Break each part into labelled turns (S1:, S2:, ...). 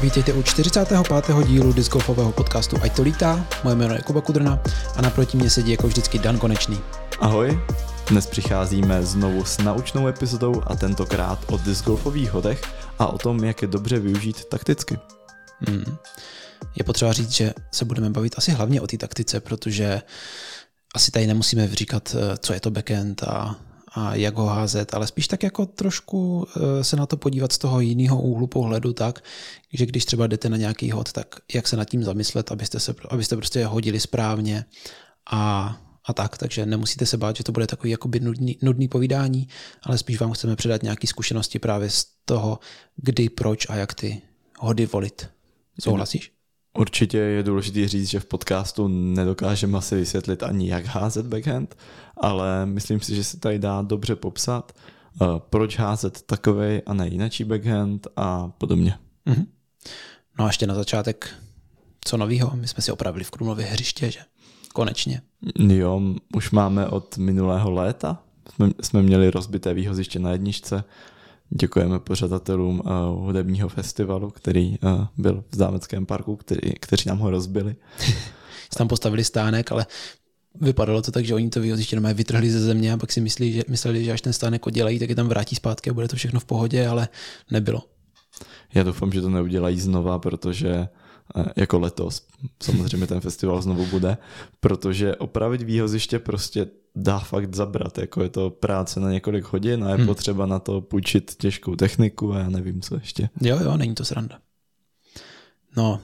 S1: Vítejte u 45. dílu discgolfového podcastu Ať to lítá. Moje jméno je Kuba Kudrna a naproti mě sedí jako vždycky Dan Konečný.
S2: Ahoj, dnes přicházíme znovu s naučnou epizodou a tentokrát o discgolfových hodech a o tom, jak je dobře využít takticky.
S1: Hmm. Je potřeba říct, že se budeme bavit asi hlavně o té taktice, protože asi tady nemusíme říkat, eh, co je to backend a a jak ho házet, ale spíš tak jako trošku eh, se na to podívat z toho jiného úhlu pohledu tak, že když třeba jdete na nějaký hod, tak jak se nad tím zamyslet, abyste, se, abyste prostě hodili správně a, a tak, takže nemusíte se bát, že to bude takový jakoby nudný, nudný povídání, ale spíš vám chceme předat nějaké zkušenosti právě z toho, kdy, proč a jak ty hody volit. Souhlasíš?
S2: Určitě je důležité říct, že v podcastu nedokážeme asi vysvětlit ani jak házet backhand, ale myslím si, že se tady dá dobře popsat, uh, proč házet takovej a ne jinačí backhand a podobně. Mm-hmm.
S1: No a ještě na začátek, co novýho? My jsme si opravili v Krumlově hřiště, že? Konečně.
S2: Jo, už máme od minulého léta. Jsme, jsme měli rozbité výhoziště na jedničce, Děkujeme pořadatelům uh, hudebního festivalu, který uh, byl v Zámeckém parku, který, kteří nám ho rozbili.
S1: tam postavili stánek, ale vypadalo to tak, že oni to vyhoziště jenom vytrhli ze země a pak si myslí, že, mysleli, že až ten stánek oddělají, tak je tam vrátí zpátky a bude to všechno v pohodě, ale nebylo.
S2: Já doufám, že to neudělají znova, protože jako letos. Samozřejmě ten festival znovu bude, protože opravit výhoziště prostě dá fakt zabrat, jako je to práce na několik hodin a je hmm. potřeba na to půjčit těžkou techniku a já nevím, co ještě.
S1: Jo, jo, není to sranda. No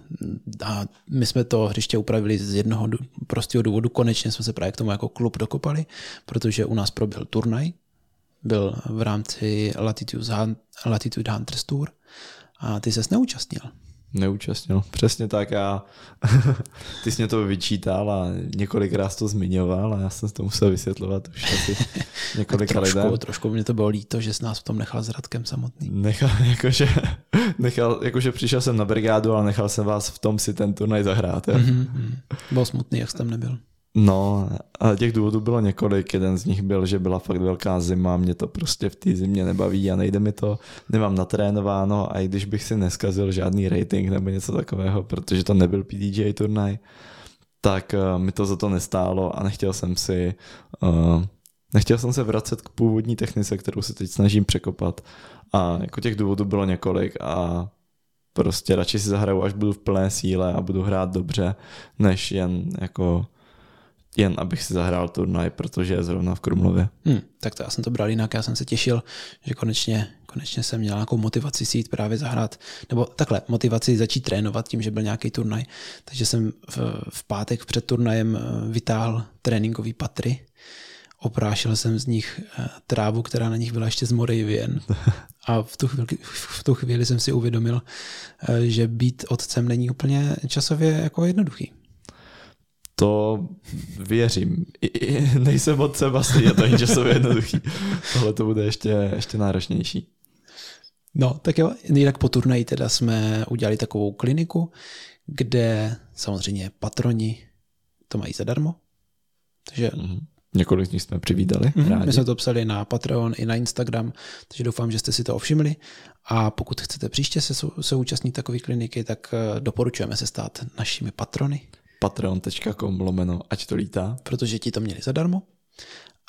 S1: a my jsme to hřiště upravili z jednoho prostého důvodu. Konečně jsme se právě k tomu jako klub dokopali, protože u nás proběhl turnaj. Byl v rámci Latitude, Latitude Hunters Tour a ty ses neúčastnil
S2: neúčastnil. Přesně tak, já, ty jsi mě to vyčítal a několikrát to zmiňoval a já jsem to musel vysvětlovat už asi několika
S1: trošku,
S2: lidem.
S1: Trošku mě to bylo líto, že jsi nás v tom nechal s Radkem samotný.
S2: Nechal, jakože, nechal, jakože přišel jsem na brigádu, ale nechal jsem vás v tom si ten turnaj zahrát. Jo? Mm-hmm.
S1: Byl smutný, jak jsi tam nebyl.
S2: No, a těch důvodů bylo několik. Jeden z nich byl, že byla fakt velká zima, mě to prostě v té zimě nebaví a nejde mi to, nemám natrénováno a i když bych si neskazil žádný rating nebo něco takového, protože to nebyl PDJ turnaj, tak uh, mi to za to nestálo a nechtěl jsem si uh, nechtěl jsem se vracet k původní technice, kterou se teď snažím překopat a jako těch důvodů bylo několik a prostě radši si zahraju, až budu v plné síle a budu hrát dobře, než jen jako jen abych si zahrál turnaj, protože je zrovna v Krumlově.
S1: Hmm, tak to já jsem to bral jinak, já jsem se těšil, že konečně, konečně jsem měl nějakou motivaci si jít právě zahrát, nebo takhle, motivaci začít trénovat tím, že byl nějaký turnaj. Takže jsem v, v pátek před turnajem eh, vytáhl tréninkový patry, oprášil jsem z nich eh, trávu, která na nich byla ještě z Moravian. A v tu, chvíli, v tu chvíli jsem si uvědomil, eh, že být otcem není úplně časově jako jednoduchý.
S2: To věřím. I, i, nejsem od Sebasty, je to není časově jednoduchý. Tohle to bude ještě, ještě náročnější.
S1: No, tak jo, jinak po turnaji teda jsme udělali takovou kliniku, kde samozřejmě patroni to mají zadarmo. Takže mm-hmm.
S2: Několik z nich jsme přivídali.
S1: Mm-hmm. My jsme to psali na Patreon i na Instagram, takže doufám, že jste si to ovšimli. A pokud chcete příště se, se účastnit takové kliniky, tak eh, doporučujeme se stát našimi patrony
S2: patreon.com lomeno, ať to lítá.
S1: Protože ti to měli zadarmo.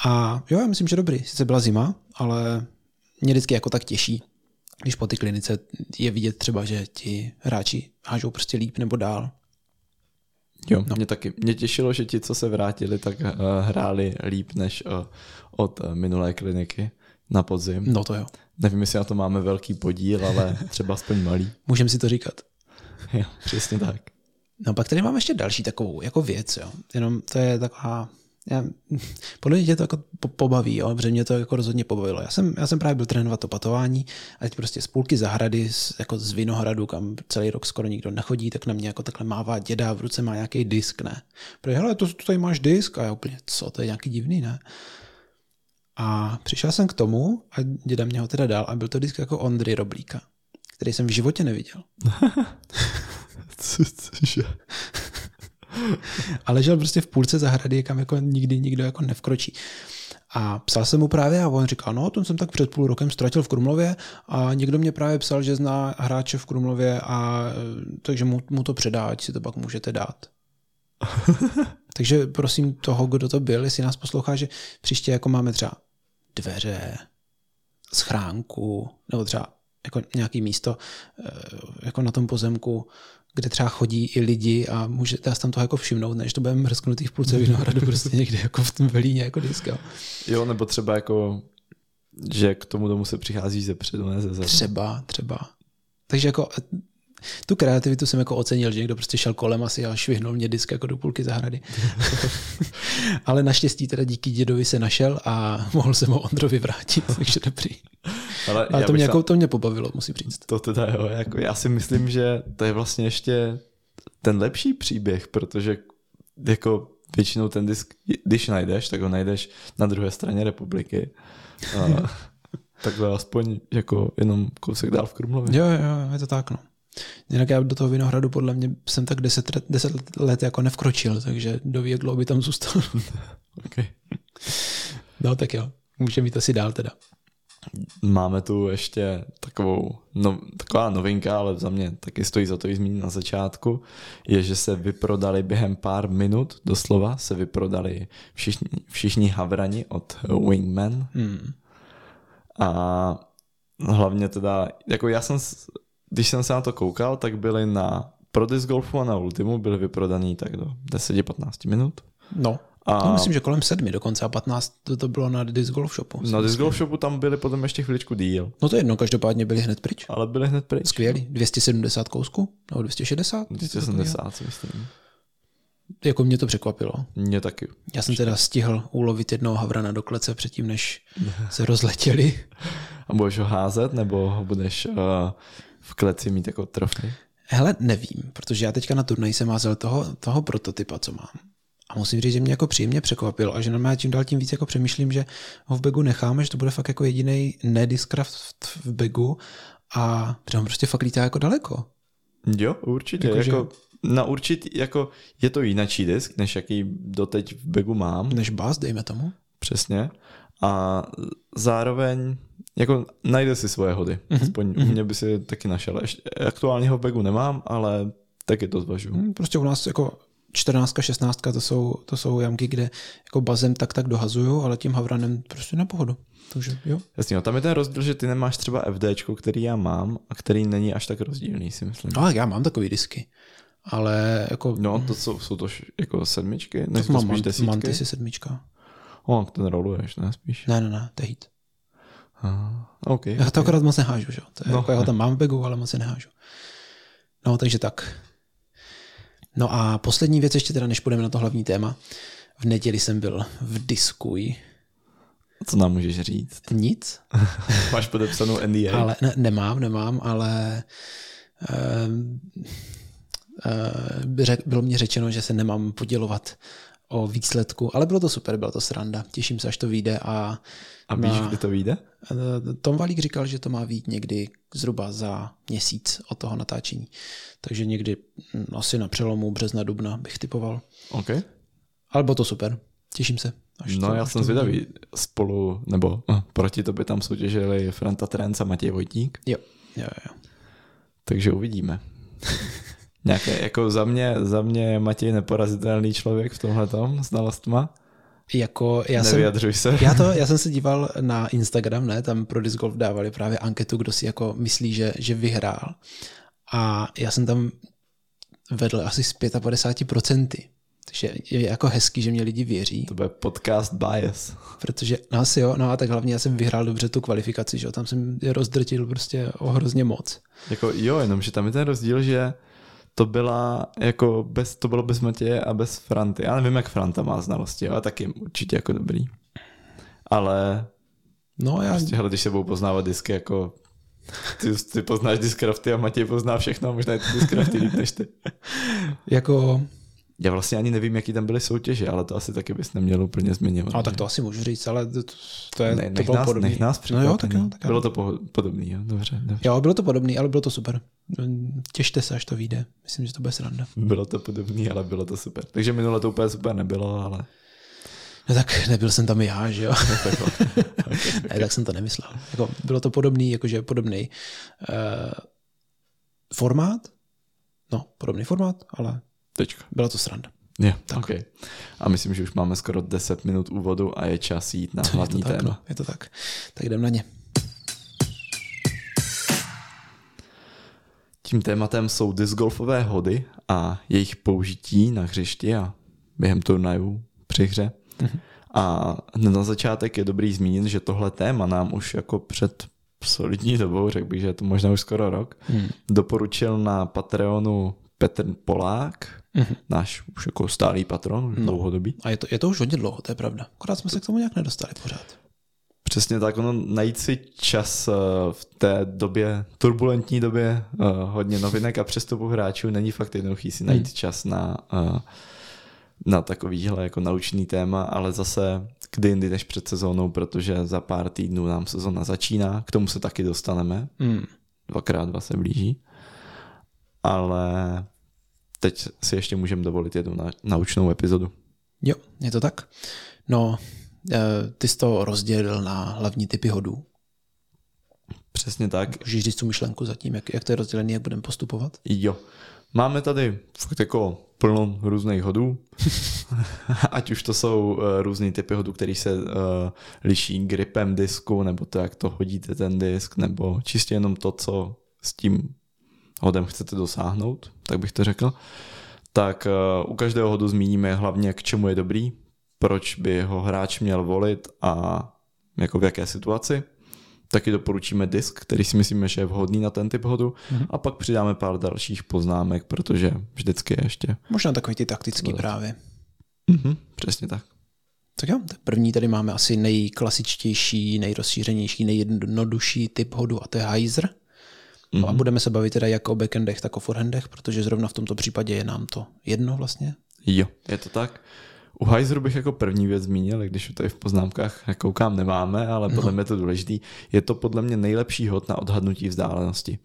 S1: A jo, já myslím, že dobrý. Sice byla zima, ale mě vždycky jako tak těší, když po ty klinice je vidět třeba, že ti hráči hážou prostě líp nebo dál.
S2: Jo, no. mě taky. Mě těšilo, že ti, co se vrátili, tak uh, hráli líp než uh, od uh, minulé kliniky na podzim.
S1: No to jo.
S2: Nevím, jestli na to máme velký podíl, ale třeba aspoň malý.
S1: Můžeme si to říkat.
S2: Jo, přesně tak.
S1: No pak tady mám ještě další takovou jako věc, jo. Jenom to je taková, já, podle mě tě to jako pobaví, jo, protože mě to jako rozhodně pobavilo. Já jsem, já jsem právě byl trénovat to patování a teď prostě z půlky zahrady, z, jako z Vinohradu, kam celý rok skoro nikdo nechodí, tak na mě jako takhle mává děda, v ruce má nějaký disk, ne. Protože hele, to, to tady máš disk a já úplně, co, to je nějaký divný, ne. A přišel jsem k tomu a děda mě ho teda dal a byl to disk jako Ondry Roblíka, který jsem v životě neviděl.
S2: Cože?
S1: A ležel prostě v půlce zahrady, kam jako nikdy nikdo jako nevkročí. A psal jsem mu právě a on říkal, no, ten jsem tak před půl rokem ztratil v Krumlově a někdo mě právě psal, že zná hráče v Krumlově a takže mu, mu to předá, ať si to pak můžete dát. takže prosím toho, kdo to byl, jestli nás poslouchá, že příště jako máme třeba dveře, schránku, nebo třeba jako nějaký místo eh, jako na tom pozemku, kde třeba chodí i lidi a můžete se tam toho jako všimnout, než to budeme mrzknutý v půlce Vinohradu prostě někde jako v tom velíně jako diska.
S2: Jo, nebo třeba jako, že k tomu domu se přichází ze předu, ne ze zadu.
S1: Třeba, třeba. Takže jako tu kreativitu jsem jako ocenil, že někdo prostě šel kolem asi a švihnul mě disk jako do půlky zahrady. Ale naštěstí teda díky dědovi se našel a mohl jsem ho Ondrovi vrátit, takže dobrý. Ale, Ale to, mě, jako, to mě pobavilo, musím říct.
S2: To teda jo, jako já si myslím, že to je vlastně ještě ten lepší příběh, protože jako většinou ten disk, když najdeš, tak ho najdeš na druhé straně republiky. A takhle aspoň jako jenom kousek dál v Krumlově.
S1: Jo, jo, je to tak, no. Jinak já do toho Vinohradu podle mě jsem tak deset, let, deset let jako nevkročil, takže do jak dlouho by tam zůstal.
S2: okay.
S1: No tak jo, můžeme jít asi dál teda.
S2: Máme tu ještě takovou, no, taková novinka, ale za mě taky stojí za to i zmínit na začátku, je, že se vyprodali během pár minut, doslova se vyprodali všichni, všichni havrani od Wingman. Hmm. A hlavně teda, jako já jsem když jsem se na to koukal, tak byly na pro disc golfu a na Ultimu byly vyprodaný tak do 10-15 minut.
S1: No. A no, myslím, že kolem sedmi dokonce a 15 to, to bylo na Disc Golf Shopu.
S2: Na Disc Golf Shopu tam byly potom ještě chviličku díl.
S1: No to jedno, každopádně byli hned pryč.
S2: Ale byli hned pryč.
S1: Skvělý. 270 kousků? Nebo 260?
S2: 270 si myslím.
S1: Jako mě to překvapilo.
S2: Mě taky.
S1: Já jsem teda stihl ulovit jednoho havrana do klece předtím, než se rozletěli.
S2: A budeš ho házet, nebo ho budeš uh, v kleci mít jako trofej?
S1: Hele, nevím, protože já teďka na turnaji jsem házel toho, toho prototypa, co mám. A musím říct, že mě jako příjemně překvapilo a že normálně tím dál tím víc jako přemýšlím, že ho v begu necháme, že to bude fakt jako jediný nediscraft v begu a že on prostě fakt lítá jako daleko.
S2: Jo, určitě. Jako, jako že... na určitý, jako je to jinačí disk, než jaký doteď v begu mám.
S1: Než bás, dejme tomu.
S2: Přesně. A zároveň jako najde si svoje hody. Mm-hmm. Aspoň mm-hmm. u mě by si taky našel. Ještě aktuálního begu nemám, ale taky to zvažuju.
S1: Mm, prostě u nás jako 14, 16 to jsou, to jsou jamky, kde jako bazem tak tak dohazuju, ale tím havranem prostě na pohodu. Takže jo.
S2: Jasně, no, tam je ten rozdíl, že ty nemáš třeba FD, který já mám a který není až tak rozdílný, si myslím.
S1: No, já mám takový disky. Ale jako...
S2: No, to jsou, jsou to jako sedmičky? Ne, to
S1: mám spíš desítky? Mantis sedmička.
S2: O, ten roluješ, ne spíš?
S1: Ne, ne, ne, to je hit.
S2: Aha, okay,
S1: Já to okay. akorát moc nehážu, že? To je no. jako, já ho tam mám v begu, ale moc se nehážu. No, takže tak. No a poslední věc ještě teda, než půjdeme na to hlavní téma. V neděli jsem byl v Diskuj.
S2: Co nám můžeš říct?
S1: Nic.
S2: Máš podepsanou NDA?
S1: Ale ne, nemám, nemám, ale uh, uh, bylo mi řečeno, že se nemám podělovat o výsledku, ale bylo to super, byla to sranda. Těším se, až to vyjde. A,
S2: a víš, kdy to vyjde?
S1: Eh, Tom Valík říkal, že to má být někdy zhruba za měsíc od toho natáčení. Takže někdy hm, asi na přelomu března, dubna bych typoval.
S2: OK.
S1: Ale bylo to super. Těším se.
S2: Až no to, já jsem zvědavý. Spolu, nebo no, proti by tam soutěžili Franta Trenc a Matěj Vojtík.
S1: Jo, jo, jo.
S2: Takže uvidíme. Nějaké, jako za mě, za mě Matěj neporazitelný člověk v tomhle tom, znalostma.
S1: Jako já
S2: Nevyjadřuj
S1: jsem,
S2: se.
S1: Já, to, já jsem se díval na Instagram, ne, tam pro Disc Golf dávali právě anketu, kdo si jako myslí, že, že vyhrál. A já jsem tam vedl asi z 55%. Takže je jako hezký, že mě lidi věří.
S2: To bude podcast bias.
S1: Protože, no asi jo, no a tak hlavně já jsem vyhrál dobře tu kvalifikaci, že jo, tam jsem je rozdrtil prostě o hrozně moc.
S2: Jako jo, jenom, že tam je ten rozdíl, že to byla jako bez, to bylo bez Matěje a bez Franty. Já nevím, jak Franta má znalosti, ale taky určitě jako dobrý. Ale
S1: no, já...
S2: prostě, hele, když se budou poznávat disky, jako ty, ty poznáš Discrafty a Matěj pozná všechno a možná je ty Discrafty líp než ty.
S1: jako
S2: já vlastně ani nevím, jaký tam byly soutěže, ale to asi taky bys neměl úplně zmiňovat.
S1: A tak to asi můžu říct, ale to, to je
S2: ne,
S1: to bylo
S2: nás,
S1: podobný.
S2: Nech nás
S1: no jo, tak jo, tak
S2: Bylo to po, podobný, jo, dobře, dobře.
S1: Jo, bylo to podobný, ale bylo to super. Těšte se, až to vyjde. Myslím, že to bude sranda.
S2: Bylo to podobný, ale bylo to super. Takže minule to úplně super nebylo, ale
S1: No tak nebyl jsem tam i já, že jo? ne, tak jsem to nemyslel. Jako, bylo to podobný, jakože podobný uh, formát, no, podobný formát, ale
S2: Tečka.
S1: byla to sranda.
S2: Je, tak. Okay. A myslím, že už máme skoro 10 minut úvodu a je čas jít na hlavní
S1: je to tak,
S2: téma.
S1: No, je to tak. Tak jdem na ně.
S2: Tím tématem jsou discgolfové hody a jejich použití na hřišti a během turnajů při hře. Mm-hmm. A na začátek je dobrý zmínit, že tohle téma nám už jako před solidní dobou, řekl bych, že je to možná už skoro rok, mm. doporučil na Patreonu Petr Polák, mm-hmm. náš už jako stálý patron, no. dlouhodobý.
S1: A je to, je to už hodně dlouho, to je pravda. Akorát jsme se k tomu nějak nedostali pořád.
S2: Přesně tak, ono najít si čas eh, v té době, turbulentní době, eh, hodně novinek a přestupu hráčů není fakt jednoduchý si najít hmm. čas na, eh, na takovýhle jako naučný téma, ale zase kdy jindy než před sezónou, protože za pár týdnů nám sezóna začíná, k tomu se taky dostaneme, hmm. dvakrát dva se blíží, ale teď si ještě můžeme dovolit jednu naučnou epizodu.
S1: Jo, je to tak. No, Eh, ty jsi to rozdělil na hlavní typy hodů.
S2: Přesně tak.
S1: Můžeš říct tu myšlenku zatím, jak, jak to je rozdělené, jak budeme postupovat?
S2: Jo. Máme tady fakt jako plno různých hodů, ať už to jsou uh, různý typy hodů, který se uh, liší gripem disku, nebo to, jak to hodíte ten disk, nebo čistě jenom to, co s tím hodem chcete dosáhnout, tak bych to řekl. Tak uh, u každého hodu zmíníme hlavně, k čemu je dobrý, proč by ho hráč měl volit a jako v jaké situaci. Taky doporučíme disk, který si myslíme, že je vhodný na ten typ hodu mm-hmm. a pak přidáme pár dalších poznámek, protože vždycky je ještě...
S1: Možná takový ty taktický Dodat. právě.
S2: Mm-hmm, přesně tak.
S1: Tak jo, tak první tady máme asi nejklasičtější, nejrozšířenější, nejjednodušší typ hodu a to je hyzer. Mm-hmm. A budeme se bavit teda jak o backendech, tak o forehandech, protože zrovna v tomto případě je nám to jedno vlastně.
S2: Jo, je to tak. U Heiseru bych jako první věc zmínil, když tady v poznámkách koukám nemáme, ale podle no. mě to důležitý. Je to podle mě nejlepší hod na odhadnutí vzdálenosti.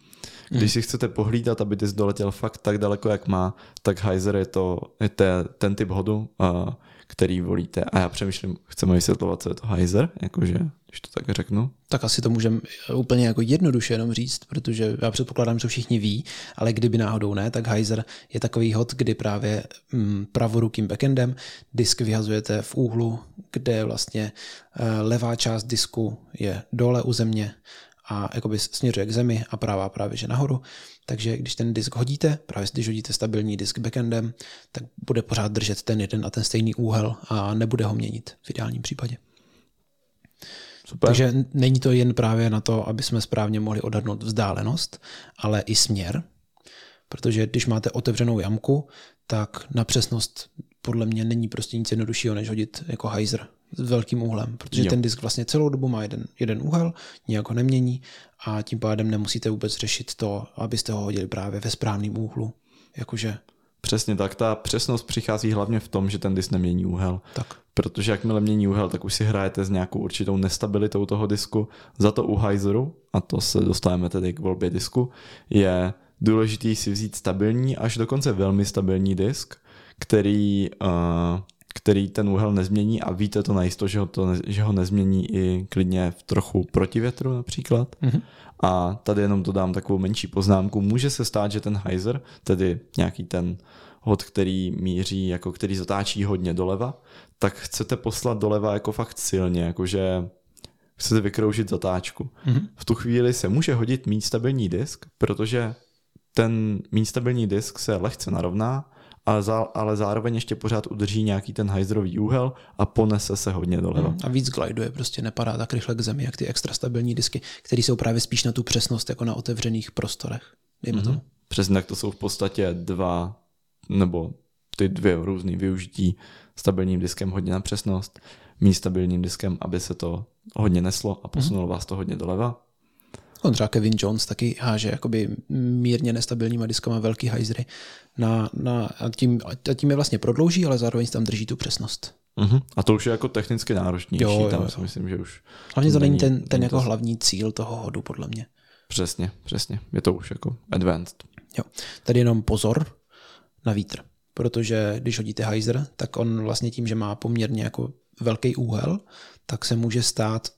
S2: Když hmm. si chcete pohlídat, aby ty doletěl fakt tak daleko, jak má, tak Heiser je to je te, ten typ hodu, uh, který volíte. A já přemýšlím, chceme vysvětlovat, co je to Heiser, jakože, když to tak řeknu.
S1: Tak asi to můžeme úplně jako jednoduše jenom říct, protože já předpokládám, že všichni ví, ale kdyby náhodou ne, tak Heiser je takový hod, kdy právě mm, pravorukým backendem disk vyhazujete v úhlu, kde vlastně uh, levá část disku je dole u země a jakoby směřuje k zemi a pravá právě že nahoru. Takže když ten disk hodíte, právě když hodíte stabilní disk backendem, tak bude pořád držet ten jeden a ten stejný úhel a nebude ho měnit v ideálním případě. Super. Takže není to jen právě na to, aby jsme správně mohli odhadnout vzdálenost, ale i směr, protože když máte otevřenou jamku, tak na přesnost podle mě není prostě nic jednoduššího, než hodit jako hyzer s velkým úhlem, protože jo. ten disk vlastně celou dobu má jeden, jeden úhel, nijak ho nemění a tím pádem nemusíte vůbec řešit to, abyste ho hodili právě ve správném úhlu. Jakože
S2: Přesně tak, ta přesnost přichází hlavně v tom, že ten disk nemění úhel.
S1: Tak.
S2: Protože jakmile mění úhel, tak už si hrajete s nějakou určitou nestabilitou toho disku. Za to u Heiseru, a to se dostáváme tedy k volbě disku, je důležitý si vzít stabilní, až dokonce velmi stabilní disk, který uh, který ten úhel nezmění a víte to najisto, že ho, to, že ho nezmění i klidně v trochu protivětru například. Mm-hmm. A tady jenom dodám takovou menší poznámku. Může se stát, že ten hyzer, tedy nějaký ten hod, který míří, jako který zatáčí hodně doleva, tak chcete poslat doleva jako fakt silně, jakože chcete vykroužit zatáčku. Mm-hmm. V tu chvíli se může hodit mít stabilní disk, protože ten mít stabilní disk se lehce narovná ale, zá, ale zároveň ještě pořád udrží nějaký ten hajzrový úhel a ponese se hodně doleva. Hmm,
S1: a víc gliduje, prostě nepadá tak rychle k zemi, jak ty extra stabilní disky, které jsou právě spíš na tu přesnost, jako na otevřených prostorech. Dejme mm-hmm.
S2: Přesně tak to jsou v podstatě dva, nebo ty dvě různé využití stabilním diskem hodně na přesnost, mít stabilním diskem, aby se to hodně neslo a posunulo mm-hmm. vás to hodně doleva
S1: On třeba Kevin Jones taky háže jakoby mírně nestabilníma diskama velký hajzry na, na, a, tím, a tím je vlastně prodlouží, ale zároveň tam drží tu přesnost.
S2: Uh-huh. A to už je jako technicky náročnější, jo, jo, tam jo. si myslím, že už...
S1: Hlavně to není ten, ten jako to... hlavní cíl toho hodu, podle mě.
S2: Přesně, přesně. Je to už jako advanced.
S1: Jo. Tady jenom pozor na vítr, protože když hodíte hyzer, tak on vlastně tím, že má poměrně jako velký úhel, tak se může stát,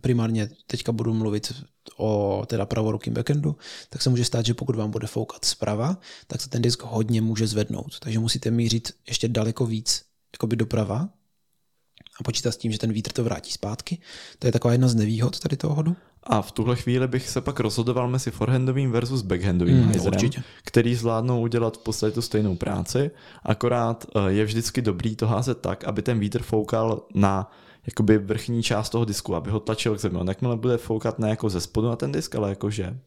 S1: primárně teďka budu mluvit o teda pravorukým backendu, tak se může stát, že pokud vám bude foukat zprava, tak se ten disk hodně může zvednout. Takže musíte mířit ještě daleko víc jakoby doprava a počítat s tím, že ten vítr to vrátí zpátky. To je taková jedna z nevýhod tady toho hodu.
S2: A v tuhle chvíli bych se pak rozhodoval mezi forehandovým versus backhandovým mm, hyzerem, který zvládnou udělat v podstatě tu stejnou práci, akorát eh, je vždycky dobrý to házet tak, aby ten vítr foukal na jakoby vrchní část toho disku, aby ho tlačil k zemi. On jakmile bude foukat ne jako ze spodu na ten disk, ale jakože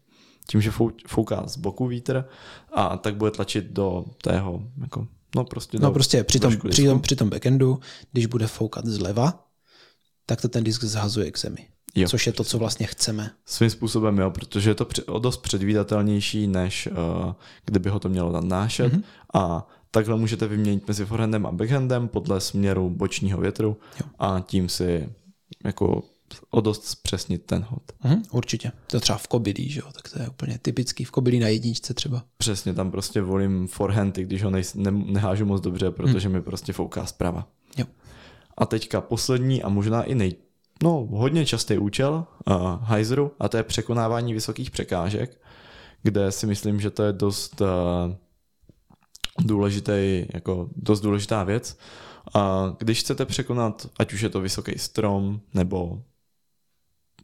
S2: tím, že fouká z boku vítr, a tak bude tlačit do tého, jako, no prostě,
S1: no prostě při tom, při, tom, při tom backendu, když bude foukat zleva, tak to ten disk zhazuje k zemi. Jo. Což je to, co vlastně chceme.
S2: Svým způsobem jo, protože je to o dost předvídatelnější, než uh, kdyby ho to mělo nadnášet. Mm-hmm. A takhle můžete vyměnit mezi forehandem a backhandem podle směru bočního větru jo. a tím si jako o dost zpřesnit ten hod.
S1: Mm, určitě. To třeba v kobylí, že jo? tak to je úplně typický v kobylí na jedničce třeba.
S2: Přesně, tam prostě volím forehand, když ho nej, ne, nehážu moc dobře, protože mm. mi prostě fouká zprava.
S1: Jo.
S2: A teďka poslední a možná i nej, no, hodně častý účel uh, Heiseru a to je překonávání vysokých překážek, kde si myslím, že to je dost uh, důležitý, jako dost důležitá věc. A když chcete překonat, ať už je to vysoký strom, nebo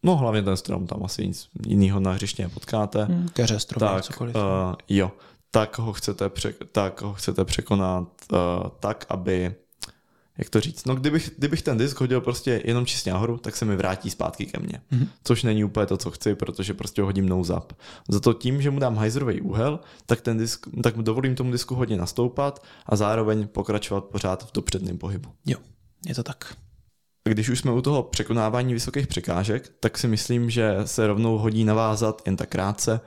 S2: no hlavně ten strom, tam asi nic jiného na hřiště nepotkáte.
S1: Hmm, keře, strom,
S2: tak, cokoliv. Uh, jo, tak ho chcete, pře- tak ho chcete překonat uh, tak, aby jak to říct, no kdybych, kdybych ten disk hodil prostě jenom čistě nahoru, tak se mi vrátí zpátky ke mně. Mm-hmm. Což není úplně to, co chci, protože prostě ho hodím nose up. Za to tím, že mu dám hajzrový úhel, tak ten disk, tak dovolím tomu disku hodně nastoupat a zároveň pokračovat pořád v dopředném pohybu.
S1: Jo, je to tak.
S2: Když už jsme u toho překonávání vysokých překážek, tak si myslím, že se rovnou hodí navázat jen tak krátce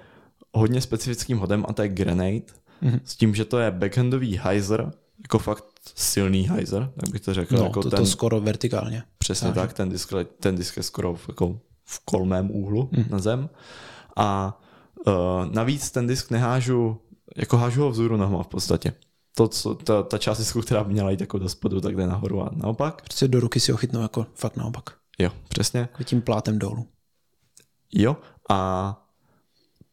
S2: hodně specifickým hodem a to je grenade, mm-hmm. s tím, že to je backhandový hyzer, jako fakt silný hyzer, tak bych to řekl.
S1: No,
S2: jako
S1: to,
S2: ten,
S1: to skoro vertikálně.
S2: Přesně tak, ten disk, ten disk je skoro v, jako v kolmém úhlu mm. na zem. A uh, navíc ten disk nehážu, jako hážu ho vzhůru nohama v podstatě. To, co, ta, ta část disku, která by měla jít jako do spodu, tak jde nahoru a naopak.
S1: Prostě do ruky si ho chytnou jako fakt naopak.
S2: Jo, přesně.
S1: Jako tím plátem dolů.
S2: Jo, a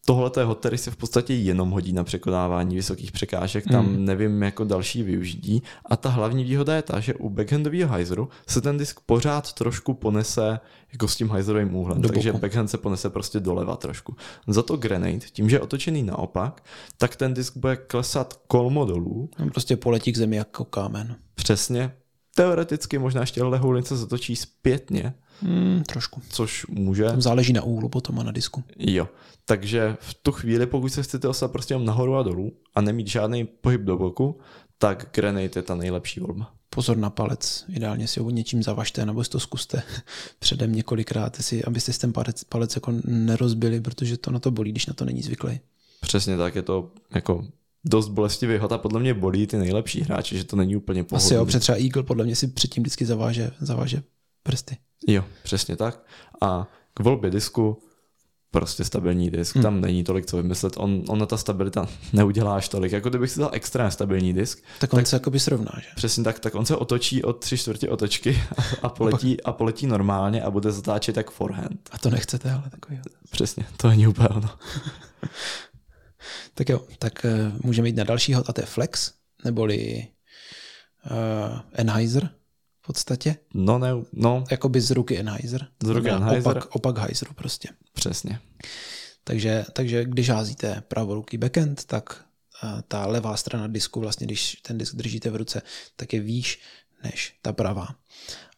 S2: tohle je hod, který se v podstatě jenom hodí na překonávání vysokých překážek, tam hmm. nevím jako další využití. A ta hlavní výhoda je ta, že u backhandového hyzeru se ten disk pořád trošku ponese jako s tím hyzerovým úhlem, Do takže boku. backhand se ponese prostě doleva trošku. Za to grenade, tím, že je otočený naopak, tak ten disk bude klesat kolmo dolů.
S1: On prostě poletí k zemi jako kámen.
S2: Přesně. Teoreticky možná ještě lehoulince zatočí zpětně,
S1: Hmm, trošku.
S2: Což může.
S1: Tam záleží na úhlu potom a na disku.
S2: Jo. Takže v tu chvíli, pokud se chcete ostat prostě nahoru a dolů a nemít žádný pohyb do boku, tak grenade je ta nejlepší volba.
S1: Pozor na palec, ideálně si ho něčím zavažte, nebo si to zkuste předem několikrát, si, abyste si ten palec, palec jako nerozbili, protože to na to bolí, když na to není zvyklý.
S2: Přesně tak, je to jako dost bolestivý hod a podle mě bolí ty nejlepší hráči, že to není úplně pohodlný.
S1: Asi jo, protože třeba Eagle podle mě si předtím vždycky zaváže, zaváže prsty.
S2: Jo, přesně tak. A k volbě disku prostě stabilní disk, hmm. tam není tolik co vymyslet, on, ona ta stabilita neudělá až tolik, jako kdybych si dal extra stabilní disk.
S1: Tak on tak, se jakoby srovná, že?
S2: Přesně tak, tak on se otočí od tři čtvrtě otočky a, a, poletí, a poletí normálně a bude zatáčet jak forehand.
S1: A to nechcete, ale takový.
S2: Přesně, to není úplně ono.
S1: tak jo, tak uh, můžeme jít na další hod a to je flex, neboli uh, Enheiser v podstatě.
S2: No, ne, no.
S1: Jakoby z ruky Enheiser.
S2: Z ruky Enheiser.
S1: Opak, opak Heiseru prostě.
S2: Přesně.
S1: Takže, takže když házíte pravoruký backend, tak uh, ta levá strana disku, vlastně když ten disk držíte v ruce, tak je výš než ta pravá.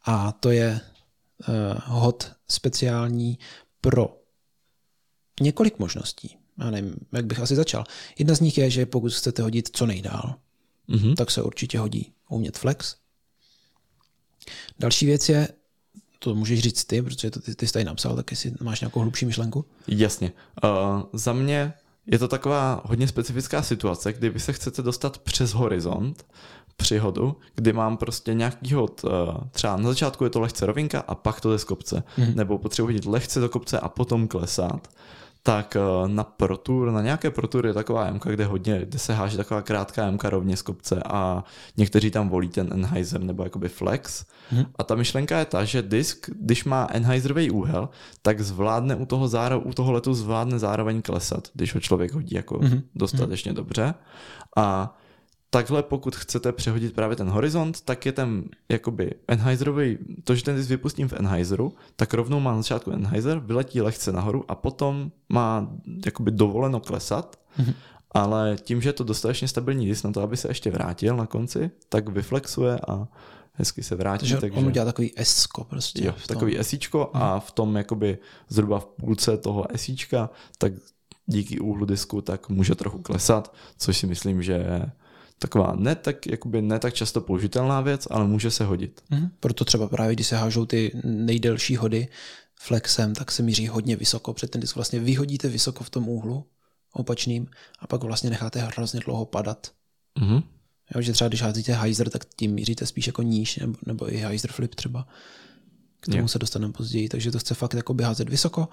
S1: A to je uh, hod speciální pro několik možností. Já nevím, jak bych asi začal. Jedna z nich je, že pokud chcete hodit co nejdál, mm-hmm. tak se určitě hodí umět flex, Další věc je, to můžeš říct ty, protože to ty, ty jsi tady napsal, tak jestli máš nějakou hlubší myšlenku?
S2: Jasně. Uh, za mě je to taková hodně specifická situace, kdy vy se chcete dostat přes horizont přihodu, kdy mám prostě nějaký hod, uh, třeba na začátku je to lehce rovinka a pak to jde z kopce, mm-hmm. nebo potřebuji hodit lehce do kopce a potom klesat tak eh, na Pro Tour, na nějaké Pro Tour je taková MK, kde hodně, kde se háže taková krátká MK rovně z kopce a někteří tam volí ten Enheiser nebo jakoby flex. Hmm. A ta myšlenka je ta, že disk, když má Enheiserový úhel, tak zvládne u toho, záro, u toho letu zvládne zároveň klesat, když ho člověk hodí jako hmm. dostatečně hmm. dobře. A takhle pokud chcete přehodit právě ten horizont, tak je ten jakoby Enheiserový, to, že ten disk vypustím v Enheiseru, tak rovnou má na začátku Enheiser, vyletí lehce nahoru a potom má jakoby dovoleno klesat, mm-hmm. ale tím, že je to dostatečně stabilní disk na to, aby se ještě vrátil na konci, tak vyflexuje a hezky se vrátí.
S1: Takže, takže on udělá takový s prostě.
S2: Jo, takový esíčko mm. a v tom jakoby zhruba v půlce toho esíčka, tak díky úhlu disku tak může trochu klesat, což si myslím, že taková ne tak, jakoby ne tak často použitelná věc, ale může se hodit.
S1: Mm, proto třeba právě, když se hážou ty nejdelší hody flexem, tak se míří hodně vysoko, před ten disk vlastně vyhodíte vysoko v tom úhlu opačným a pak vlastně necháte hrozně dlouho padat. Mm-hmm. Jo, že třeba když házíte hyzer, tak tím míříte spíš jako níž, nebo, nebo i hyzer flip třeba. K tomu je. se dostaneme později, takže to chce fakt jako házet vysoko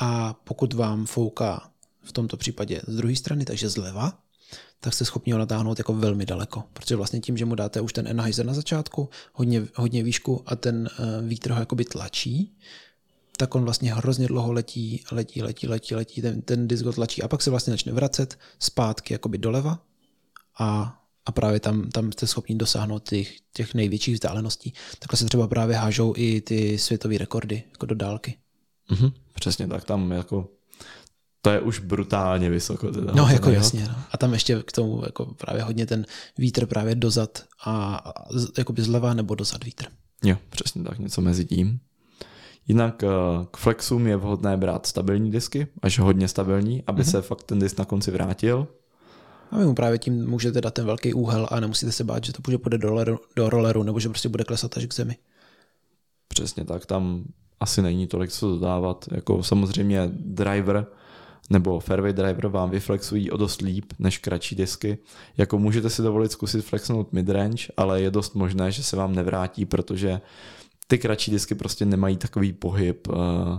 S1: a pokud vám fouká v tomto případě z druhé strany, takže zleva, tak jste schopni ho natáhnout jako velmi daleko. Protože vlastně tím, že mu dáte už ten Enheiser na začátku, hodně, hodně výšku a ten uh, vítr ho jakoby tlačí, tak on vlastně hrozně dlouho letí, letí, letí, letí, letí, ten, ten disk ho tlačí a pak se vlastně začne vracet zpátky jakoby doleva a, a právě tam, tam jste schopni dosáhnout těch, těch největších vzdáleností. Takhle se třeba právě hážou i ty světové rekordy jako do dálky.
S2: Mm-hmm, přesně tak, tam jako to je už brutálně vysoko. Teda,
S1: no, jako jasně. No. A tam ještě k tomu jako právě hodně ten vítr právě dozad a, a jakoby zleva nebo dozad vítr.
S2: Jo, přesně tak, něco mezi tím. Jinak eh, k flexům je vhodné brát stabilní disky, až hodně stabilní, aby mm-hmm. se fakt ten disk na konci vrátil.
S1: A vy mu právě tím můžete dát ten velký úhel a nemusíte se bát, že to půjde do rolleru, do rolleru nebo že prostě bude klesat až k zemi.
S2: Přesně tak, tam asi není tolik co dodávat. Jako samozřejmě driver nebo fairway driver vám vyflexují o dost líp než kratší disky. Jako můžete si dovolit zkusit flexnout midrange, ale je dost možné, že se vám nevrátí, protože ty kratší disky prostě nemají takový pohyb.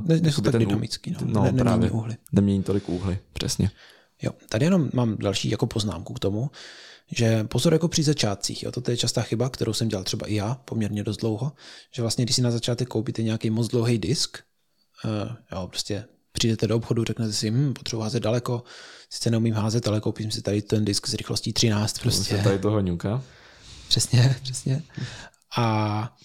S1: Ne, nejsou tak dynamický, no, no ne, právě, úhly.
S2: Nemění tolik úhly, přesně.
S1: Jo, tady jenom mám další jako poznámku k tomu, že pozor jako při začátcích, jo, to je častá chyba, kterou jsem dělal třeba i já poměrně dost dlouho, že vlastně když si na začátek koupíte nějaký moc dlouhý disk, uh, jo, prostě přijdete do obchodu, řeknete si, hm, potřebuji házet daleko, sice neumím házet, ale koupím si tady ten disk s rychlostí 13. Prostě.
S2: Tady toho ňuka.
S1: Přesně, přesně. A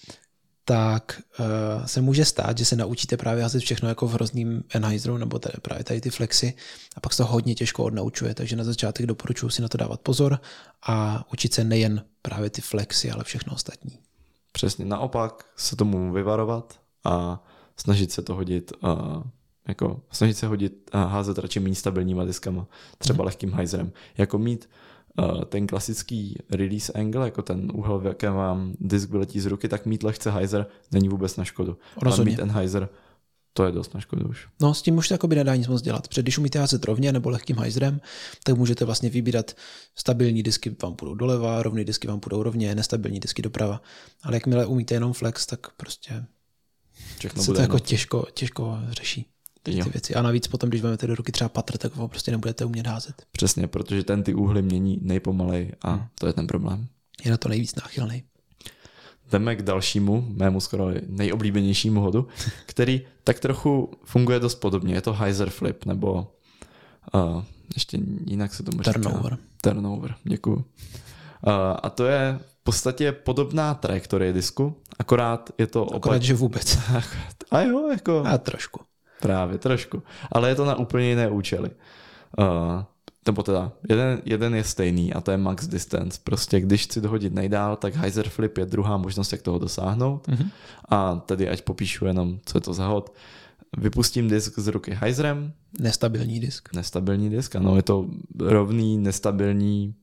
S1: tak uh, se může stát, že se naučíte právě házet všechno jako v hrozným Enheiseru nebo tady právě tady ty flexy a pak se to hodně těžko odnaučuje, takže na začátek doporučuji si na to dávat pozor a učit se nejen právě ty flexy, ale všechno ostatní.
S2: Přesně naopak se tomu vyvarovat a snažit se to hodit uh, jako snažit se hodit a házet radši méně stabilníma diskama, třeba mm. lehkým hyzerem. Jako mít uh, ten klasický release angle, jako ten úhel, v jakém vám disk vyletí z ruky, tak mít lehce hyzer není vůbec na škodu.
S1: Rozhodně.
S2: mít ten hyzer, to je dost na škodu už.
S1: No s tím už se by nedá nic moc dělat, protože když umíte házet rovně nebo lehkým hyzerem, tak můžete vlastně vybírat stabilní disky vám půjdou doleva, rovné disky vám půjdou rovně, nestabilní disky doprava. Ale jakmile umíte jenom flex, tak prostě Všechno se to jako těžko, těžko řeší ty, ty věci. A navíc potom, když vezmete do ruky třeba patr, tak ho prostě nebudete umět házet.
S2: Přesně, protože ten ty úhly mění nejpomalej a hmm. to je ten problém.
S1: Je na to nejvíc náchylný.
S2: Jdeme k dalšímu, mému skoro nejoblíbenějšímu hodu, který tak trochu funguje dost podobně. Je to hyzer flip, nebo uh, ještě jinak se tomu
S1: Turnover.
S2: Říká. Turnover, děkuju. Uh, a to je v podstatě podobná trajektorie disku, akorát je to...
S1: Akorát, opak... že vůbec.
S2: a jo, jako...
S1: A trošku.
S2: Právě, trošku. Ale je to na úplně jiné účely. Uh, nebo teda, jeden, jeden je stejný a to je max distance. Prostě když chci dohodit nejdál, tak hyzer flip je druhá možnost, jak toho dosáhnout. Mm-hmm. A tedy ať popíšu jenom, co je to za hod. Vypustím disk z ruky hyzerem.
S1: Nestabilní disk.
S2: Nestabilní disk, ano, je to rovný, nestabilní.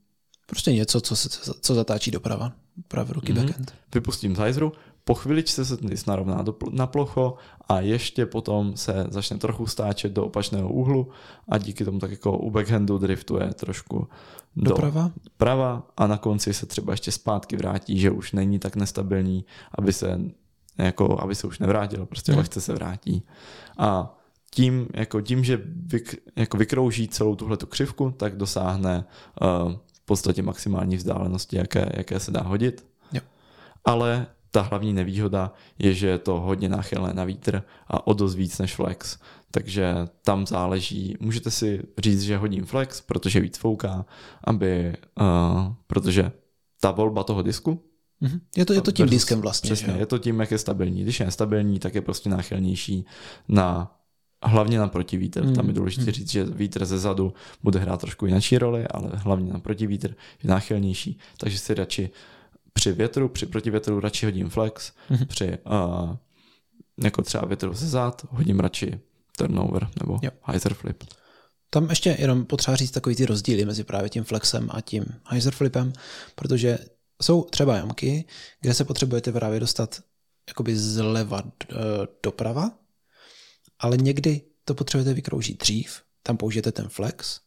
S1: Prostě něco, co, se, co zatáčí doprava, pravé ruky mm-hmm. backend.
S2: Vypustím z hyzeru, po chviličce se ten disk narovná do, na plocho a ještě potom se začne trochu stáčet do opačného úhlu a díky tomu tak jako u backhandu driftuje trošku do
S1: doprava
S2: prava a na konci se třeba ještě zpátky vrátí, že už není tak nestabilní, aby se jako, aby se už nevrátil, prostě hmm. lehce se vrátí. A tím, jako tím že vyk, jako vykrouží celou tuhle křivku, tak dosáhne uh, v podstatě maximální vzdálenosti, jaké, jaké se dá hodit.
S1: Jo.
S2: Ale ta hlavní nevýhoda je, že je to hodně náchylné na vítr a o dost víc než flex. Takže tam záleží, můžete si říct, že hodím flex, protože víc fouká, aby, uh, protože ta volba toho disku
S1: Mm-hmm. Je to, je to tím versus, diskem vlastně.
S2: Přesně, že? je to tím, jak je stabilní. Když je nestabilní, tak je prostě náchylnější na hlavně na protivítr. Mm. Tam je důležité mm. říct, že vítr ze zadu bude hrát trošku jináčí roli, ale hlavně na protivítr je náchylnější. Takže si radši při větru, při protivětru radši hodím flex, mm. při uh, jako třeba větru ze zad hodím radši turnover nebo jo. hyzer flip.
S1: Tam ještě jenom potřeba říct takový ty rozdíly mezi právě tím flexem a tím hyzer flipem, protože jsou třeba jamky, kde se potřebujete právě dostat jakoby zleva eh, doprava, ale někdy to potřebujete vykroužit dřív, tam použijete ten flex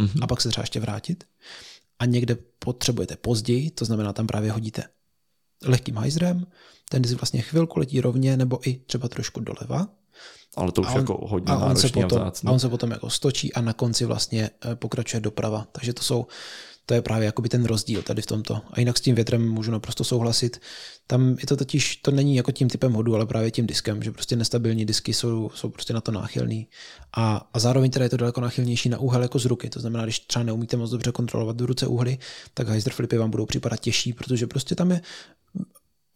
S1: mm-hmm. a pak se třeba ještě vrátit. A někde potřebujete později, to znamená, tam právě hodíte lehkým hajzrem, ten disk vlastně chvilku letí rovně nebo i třeba trošku doleva.
S2: Ale to už on, jako hodně a on se
S1: potom,
S2: a,
S1: a on se potom jako stočí a na konci vlastně eh, pokračuje doprava. Takže to jsou to je právě jakoby ten rozdíl tady v tomto. A jinak s tím větrem můžu naprosto souhlasit. Tam je to totiž, to není jako tím typem hodu, ale právě tím diskem, že prostě nestabilní disky jsou, jsou prostě na to náchylný. A, a zároveň teda je to daleko náchylnější na úhel jako z ruky. To znamená, když třeba neumíte moc dobře kontrolovat do ruce úhly, tak hyzer flipy vám budou připadat těžší, protože prostě tam je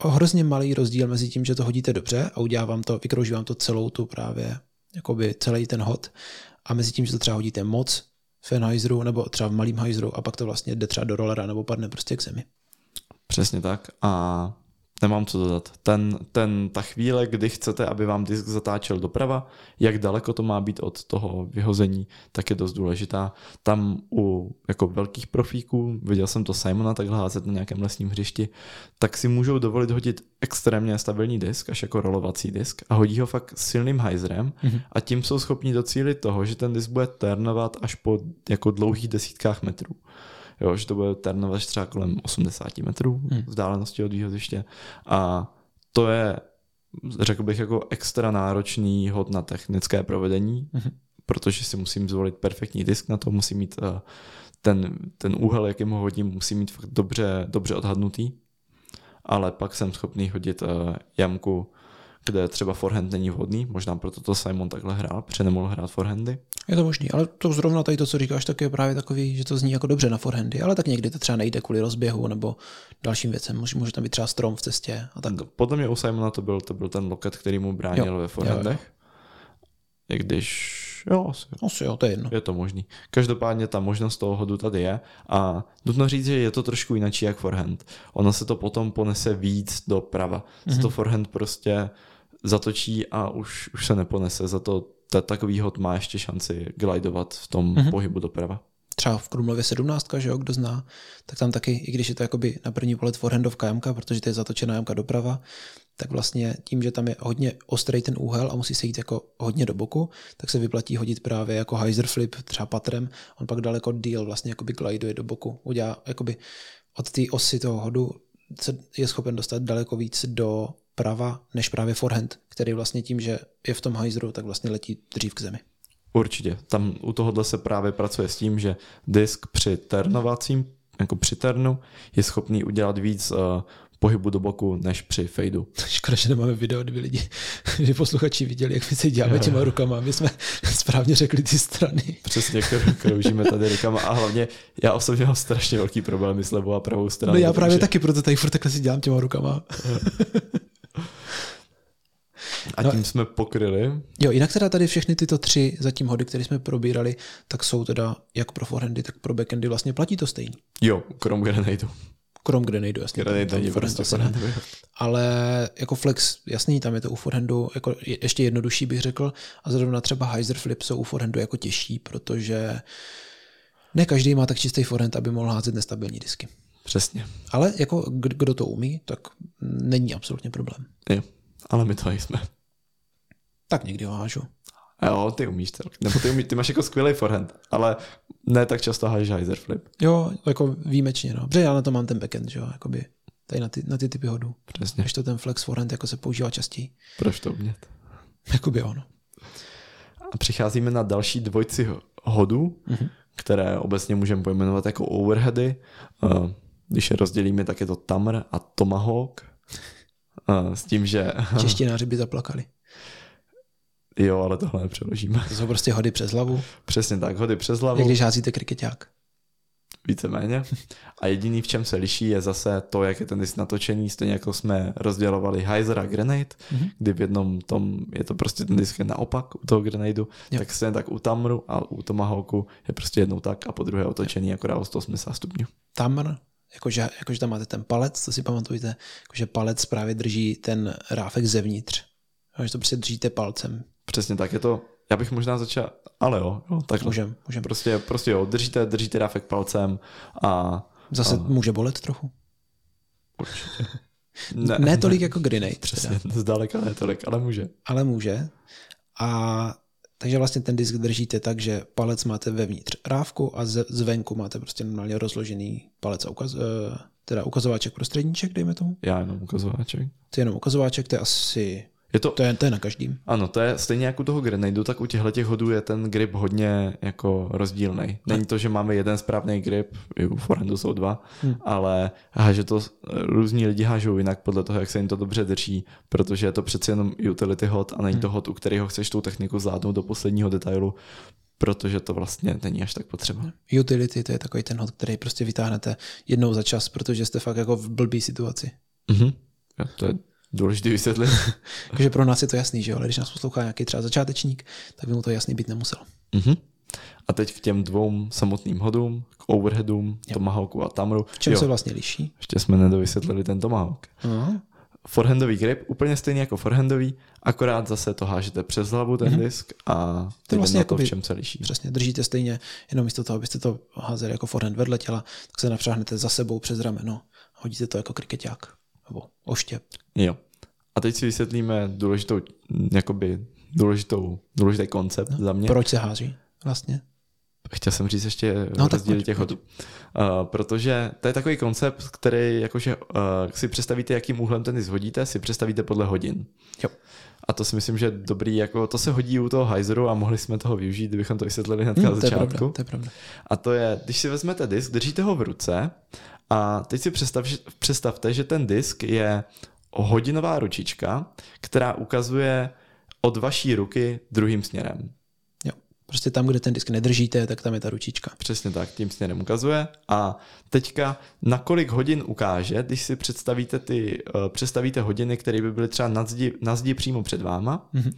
S1: hrozně malý rozdíl mezi tím, že to hodíte dobře a udělá vám to, vykrouží vám to celou tu právě, jakoby celý ten hod a mezi tím, že to třeba hodíte moc, Fenheiseru nebo třeba v malým hajzru a pak to vlastně jde třeba do rolera nebo padne prostě k zemi.
S2: Přesně tak a nemám co dodat. Ten, ten, ta chvíle, kdy chcete, aby vám disk zatáčel doprava, jak daleko to má být od toho vyhození, tak je dost důležitá. Tam u jako velkých profíků, viděl jsem to Simona takhle házet na nějakém lesním hřišti, tak si můžou dovolit hodit extrémně stabilní disk, až jako rolovací disk a hodí ho fakt silným hyzerem mm-hmm. a tím jsou schopni docílit toho, že ten disk bude turnovat až po jako dlouhých desítkách metrů jo, že to bude turnovat třeba kolem 80 metrů hmm. vzdálenosti od výhoziště a to je, řekl bych, jako extra náročný hod na technické provedení, hmm. protože si musím zvolit perfektní disk na to, musím mít uh, ten, ten úhel, jakým ho hodím, musím mít fakt dobře, dobře odhadnutý, ale pak jsem schopný hodit uh, jamku kde třeba forehand není vhodný, možná proto to Simon takhle hrál, protože nemohl hrát forehandy.
S1: Je to možný, ale to zrovna tady to, co říkáš, tak je právě takový, že to zní jako dobře na forehandy, ale tak někdy to třeba nejde kvůli rozběhu nebo dalším věcem. Může, může tam být třeba strom v cestě a tak.
S2: Podle mě u Simona to byl, to byl ten loket, který mu bránil jo, ve forehandech. Jo, jo. I když Jo, asi.
S1: Asi jo, to je jedno.
S2: Je to možný. Každopádně ta možnost toho hodu tady je a nutno říct, že je to trošku jinak jak forehand. Ono se to potom ponese víc doprava. Mm-hmm. to forehand prostě zatočí a už, už se neponese. Za to takový hod má ještě šanci glidovat v tom mm-hmm. pohybu doprava.
S1: Třeba v Krumlově 17, že jo, kdo zná, tak tam taky, i když je to jakoby na první pohled forehandovka jamka, protože to je zatočená jamka doprava, tak vlastně tím, že tam je hodně ostrý ten úhel a musí se jít jako hodně do boku, tak se vyplatí hodit právě jako hyzer flip, třeba patrem, on pak daleko díl vlastně jakoby gliduje do boku, udělá jakoby od té osy toho hodu se je schopen dostat daleko víc do prava než právě forehand, který vlastně tím, že je v tom hajzru, tak vlastně letí dřív k zemi.
S2: Určitě. Tam u tohohle se právě pracuje s tím, že disk při ternovacím, jako při ternu, je schopný udělat víc uh, pohybu do boku než při fejdu.
S1: Škoda, že nemáme video, kdyby lidi, že posluchači viděli, jak my si děláme těma rukama. My jsme správně řekli ty strany.
S2: Přesně, kroužíme tady rukama a hlavně já osobně mám strašně velký problém s levou a pravou stranou.
S1: No já právě taky, proto tady furt takhle si dělám těma rukama.
S2: A no, tím jsme pokryli.
S1: Jo, jinak teda tady všechny tyto tři zatím hody, které jsme probírali, tak jsou teda jak pro forehandy, tak pro backhandy vlastně platí to stejný.
S2: Jo, krom grenadu.
S1: Krom grenadu, jasně.
S2: Grenade není prostě forehand.
S1: Ale jako flex, jasný, tam je to u forehandu jako ještě jednodušší bych řekl. A zrovna třeba hyzer flip jsou u forehandu jako těžší, protože ne každý má tak čistý forehand, aby mohl házet nestabilní disky.
S2: Přesně.
S1: Ale jako kdo to umí, tak není absolutně problém.
S2: Jo, ale my to jsme.
S1: Tak někdy hážu.
S2: Jo, ty umíš to. Nebo ty, umí, ty máš jako skvělý forehand, ale ne tak často hážeš hyzer flip.
S1: Jo, jako výjimečně, no. Protože já na to mám ten backend, že jo, jakoby tady na ty, na ty typy hodů.
S2: Přesně.
S1: Když to ten flex forehand jako se používá častěji.
S2: Proč to umět?
S1: Jakoby ono.
S2: A přicházíme na další dvojci hodů, mm-hmm. které obecně můžeme pojmenovat jako overheady. Uh, když je rozdělíme, tak je to Tamr a Tomahawk. Uh, s tím, že...
S1: Češtináři by zaplakali.
S2: Jo, ale tohle nepřeložíme.
S1: To jsou prostě hody přes hlavu.
S2: Přesně tak, hody přes hlavu.
S1: Jak když házíte krikeťák.
S2: Víceméně. A jediný, v čem se liší, je zase to, jak je ten disk natočený, stejně jako jsme rozdělovali Heiser a Grenade, mm-hmm. kdy v jednom tom je to prostě ten disk je naopak u toho Grenadeu, jo. tak stejně tak u Tamru a u Tomahawku je prostě jednou tak a po druhé otočený akorát o 180 stupňů.
S1: Tamr, jakože, jakože tam máte ten palec, to si pamatujte, jakože palec právě drží ten ráfek zevnitř. Že to prostě držíte palcem.
S2: Přesně tak, je to já bych možná začal, ale jo, jo tak
S1: můžem, můžem.
S2: Prostě, prostě jo, držíte, držíte ráfek palcem a...
S1: Zase
S2: a...
S1: může bolet trochu.
S2: Určitě.
S1: Ne, ne tolik jako Grenade.
S2: Přesně, teda. zdaleka ne tolik, ale může.
S1: Ale může. A takže vlastně ten disk držíte tak, že palec máte vevnitř rávku a z, zvenku máte prostě normálně rozložený palec a ukaz, eh, teda ukazováček prostředníček, dejme tomu.
S2: Já jenom ukazováček.
S1: To je jenom ukazováček, to je asi
S2: je to,
S1: to, je, to je na každým.
S2: Ano, to je stejně jako u toho grenadu, tak u těchto těch hodů je ten grip hodně jako rozdílný. Není to, že máme jeden správný grip, i u forehandu jsou dva, hmm. ale háže to, různí lidi hážou jinak podle toho, jak se jim to dobře drží, protože je to přeci jenom utility hod a není hmm. to hod, u kterého chceš tu techniku zvládnout do posledního detailu, protože to vlastně není až tak potřeba.
S1: Utility to je takový ten hod, který prostě vytáhnete jednou za čas, protože jste fakt jako v blbý situaci.
S2: Mm-hmm. Ja, to je důležité vysvětlit.
S1: Takže pro nás je to jasný, že jo? ale když nás poslouchá nějaký třeba začátečník, tak by mu to jasný být nemusel.
S2: Mm-hmm. A teď k těm dvou samotným hodům, k overheadům, jo. Tomahawku a Tamru.
S1: V čem jo. se vlastně liší?
S2: Ještě jsme nedovysvětlili ten Tomahawk. Uh-huh. Forehandový grip, úplně stejný jako forehandový, akorát zase to hážete přes hlavu ten mm-hmm. disk a
S1: to vlastně
S2: to, v čem se liší.
S1: Přesně, držíte stejně, jenom místo toho, abyste to házeli jako forehand vedle těla, tak se napřáhnete za sebou přes rameno hodíte to jako krikeťák nebo oštěp.
S2: Jo. A teď si vysvětlíme důležitou, jakoby důležitou, důležitý koncept no, za mě.
S1: Proč se hází vlastně?
S2: Chtěl jsem říct ještě no, rozdíly těch hodů. Uh, protože to je takový koncept, který jakože uh, si představíte, jakým úhlem ten zhodíte, si představíte podle hodin.
S1: Jo.
S2: A to si myslím, že dobrý, jako to se hodí u toho Heiseru a mohli jsme toho využít, kdybychom to vysvětlili hned hmm, na začátku.
S1: To je, pravda, to je pravda.
S2: A to je, když si vezmete disk, držíte ho v ruce a teď si představ, představte, že ten disk je hodinová ručička, která ukazuje od vaší ruky druhým směrem.
S1: Prostě tam, kde ten disk nedržíte, tak tam je ta ručička.
S2: Přesně tak, tím směrem ukazuje. A teďka na kolik hodin ukáže, když si představíte ty, uh, představíte hodiny, které by byly třeba na zdi, na zdi přímo před váma, mm-hmm.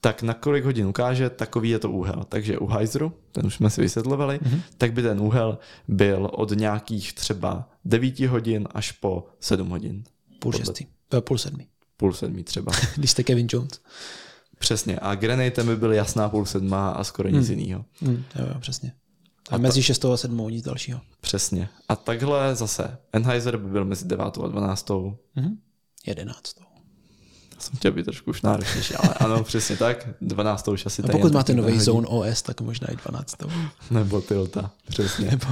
S2: tak na kolik hodin ukáže, takový je to úhel. Takže u Heiseru, ten už jsme si vysvětlovali, mm-hmm. tak by ten úhel byl od nějakých třeba 9 hodin až po 7 hodin.
S1: Půl šestý. Eh, půl sedmi.
S2: Půl sedmi třeba.
S1: Když jste Kevin Jones.
S2: Přesně. A Grenade by byl jasná půl sedma a skoro nic hmm. jiného.
S1: Hmm, jo, jo, přesně. A, a mezi ta... 6 a 7 nic dalšího.
S2: Přesně. A takhle zase. Enheiser by byl mezi 9 a 12.
S1: Hmm. 11.
S2: Já jsem chtěl být trošku už náročnější, ale ano, přesně tak. 12. už asi
S1: A pokud máte nový Zone OS, tak možná i 12.
S2: Nebo Tilta, přesně. Nebo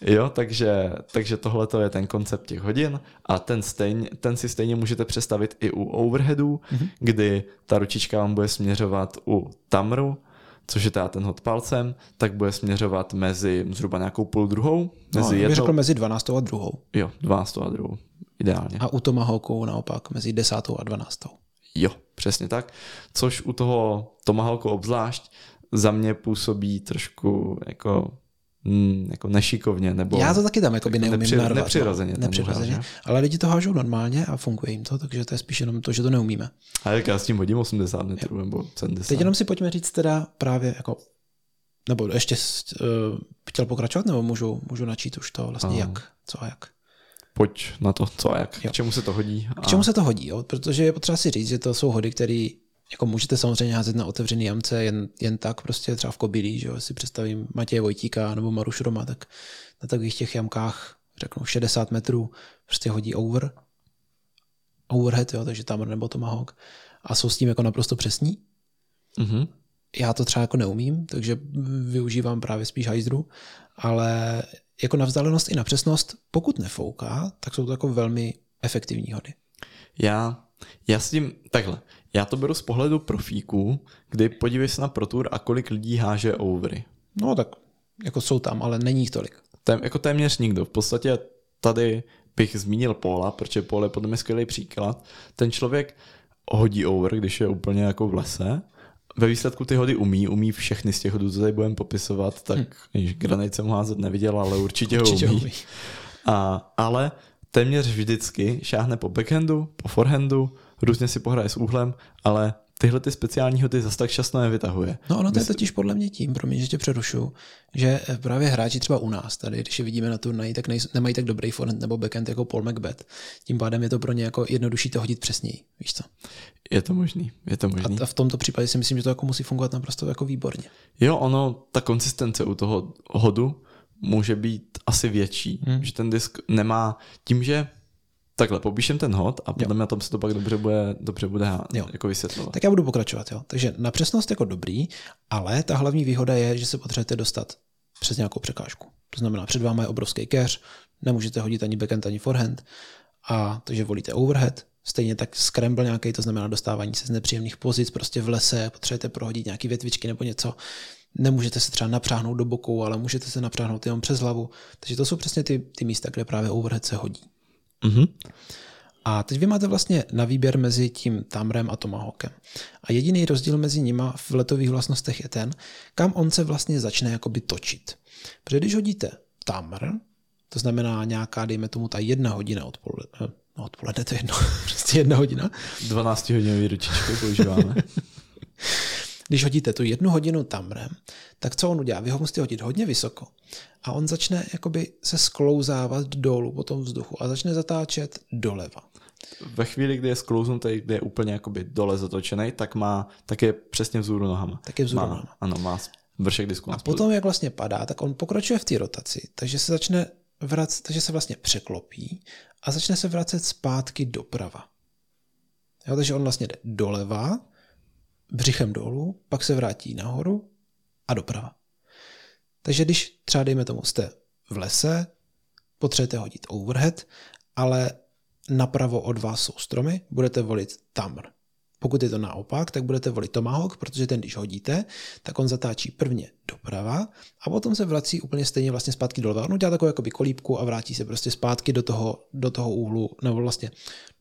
S2: Jo, takže, takže tohle je ten koncept těch hodin a ten, stejn, ten si stejně můžete představit i u overheadů, mm-hmm. kdy ta ručička vám bude směřovat u tamru, což je teda ten hod palcem, tak bude směřovat mezi zhruba nějakou půl druhou.
S1: Mezi no, jednou... řekl mezi 12. a druhou.
S2: Jo, 12. a druhou, ideálně.
S1: A u Tomahawku naopak mezi 10. a 12.
S2: Jo, přesně tak. Což u toho Tomahawku obzvlášť za mě působí trošku jako hmm, jako nešikovně. Nebo
S1: Já to taky tam jako by neumím nepři, narvat.
S2: Nepřirozeně.
S1: No, nepřirozeně. Ale lidi to hážou normálně a funguje jim to, takže to je spíš jenom to, že to neumíme.
S2: A jak já s tím hodím 80 metrů nebo 70.
S1: Teď jenom si pojďme říct teda právě jako nebo ještě uh, chtěl pokračovat, nebo můžu, můžu načít už to vlastně Aha. jak, co a jak.
S2: Pojď na to, co a jak, jo. k čemu se to hodí.
S1: A... K čemu se to hodí, jo? protože je potřeba si říct, že to jsou hody, které jako můžete samozřejmě házet na otevřený jamce jen, jen tak, prostě třeba v Kobylí, že jo, si představím Matěje Vojtíka nebo Maruš Roma, tak na takových těch jamkách řeknu 60 metrů prostě hodí over, overhead, jo, takže tam nebo Tomahawk a jsou s tím jako naprosto přesní. Mm-hmm. Já to třeba jako neumím, takže využívám právě spíš hajzdru, ale jako na vzdálenost i na přesnost, pokud nefouká, tak jsou to jako velmi efektivní hody.
S2: Já Já s tím, takhle, já to beru z pohledu profíků, kdy podívej se na Pro Tour a kolik lidí háže overy.
S1: No tak jako jsou tam, ale není jich tolik.
S2: Tém, jako téměř nikdo. V podstatě tady bych zmínil Paula, protože Paul je podle mě skvělý příklad. Ten člověk hodí over, když je úplně jako v lese. Ve výsledku ty hody umí, umí všechny z těch hodů, co tady budeme popisovat, tak hmm. granit jsem házet neviděl, ale určitě, určitě ho umí. umí. A, ale téměř vždycky šáhne po backhandu, po forehandu, různě si pohraje s úhlem, ale tyhle ty speciální hody zase tak často nevytahuje.
S1: No ono to je totiž podle mě tím, pro mě, že tě přerušu, že právě hráči třeba u nás tady, když je vidíme na turnaji, tak nejsou, nemají tak dobrý forehand nebo backhand jako Paul Macbeth. Tím pádem je to pro ně jako jednodušší to hodit přesněji, víš co?
S2: Je to možný, je to možný.
S1: A v tomto případě si myslím, že to jako musí fungovat naprosto jako výborně.
S2: Jo, ono, ta konsistence u toho hodu může být asi větší, hmm. že ten disk nemá, tím, že Takhle, popíšem ten hod a podle mě tam se to pak dobře bude, dobře bude jo. jako vysvětlovat.
S1: Tak já budu pokračovat. Jo. Takže na přesnost jako dobrý, ale ta hlavní výhoda je, že se potřebujete dostat přes nějakou překážku. To znamená, před vámi je obrovský cache, nemůžete hodit ani backhand, ani forehand, a takže volíte overhead, stejně tak scramble nějaký, to znamená dostávání se z nepříjemných pozic, prostě v lese, potřebujete prohodit nějaké větvičky nebo něco, nemůžete se třeba napřáhnout do boku, ale můžete se napřáhnout jenom přes hlavu. Takže to jsou přesně ty, ty místa, kde právě overhead se hodí. Mm-hmm. A teď vy máte vlastně na výběr mezi tím Tamrem a Tomahawkem. A jediný rozdíl mezi nima v letových vlastnostech je ten, kam on se vlastně začne jakoby točit. Protože když hodíte Tamr, to znamená nějaká, dejme tomu, ta jedna hodina odpoledne, no odpoledne to je jedno, prostě jedna hodina.
S2: 12 hodinový ručičky používáme.
S1: Když hodíte tu jednu hodinu tamrem, tak co on udělá? Vy ho musíte hodit hodně vysoko a on začne jakoby se sklouzávat dolů po tom vzduchu a začne zatáčet doleva.
S2: Ve chvíli, kdy je sklouznutý, kdy je úplně jakoby dole zatočený, tak má, tak je přesně vzhůru nohama.
S1: Tak je vzhůru
S2: má,
S1: nohama.
S2: Ano, má vršek disku.
S1: A potom, jak vlastně padá, tak on pokračuje v té rotaci, takže se začne vracet, takže se vlastně překlopí a začne se vracet zpátky doprava. Jo, takže on vlastně jde doleva, břichem dolů, pak se vrátí nahoru a doprava. Takže když třeba dejme tomu jste v lese, potřebujete hodit overhead, ale napravo od vás jsou stromy, budete volit tamr. Pokud je to naopak, tak budete volit tomahawk, protože ten, když hodíte, tak on zatáčí prvně doprava a potom se vrací úplně stejně vlastně zpátky doleva. On udělá takovou jakoby kolíbku a vrátí se prostě zpátky do toho, do toho úhlu, nebo vlastně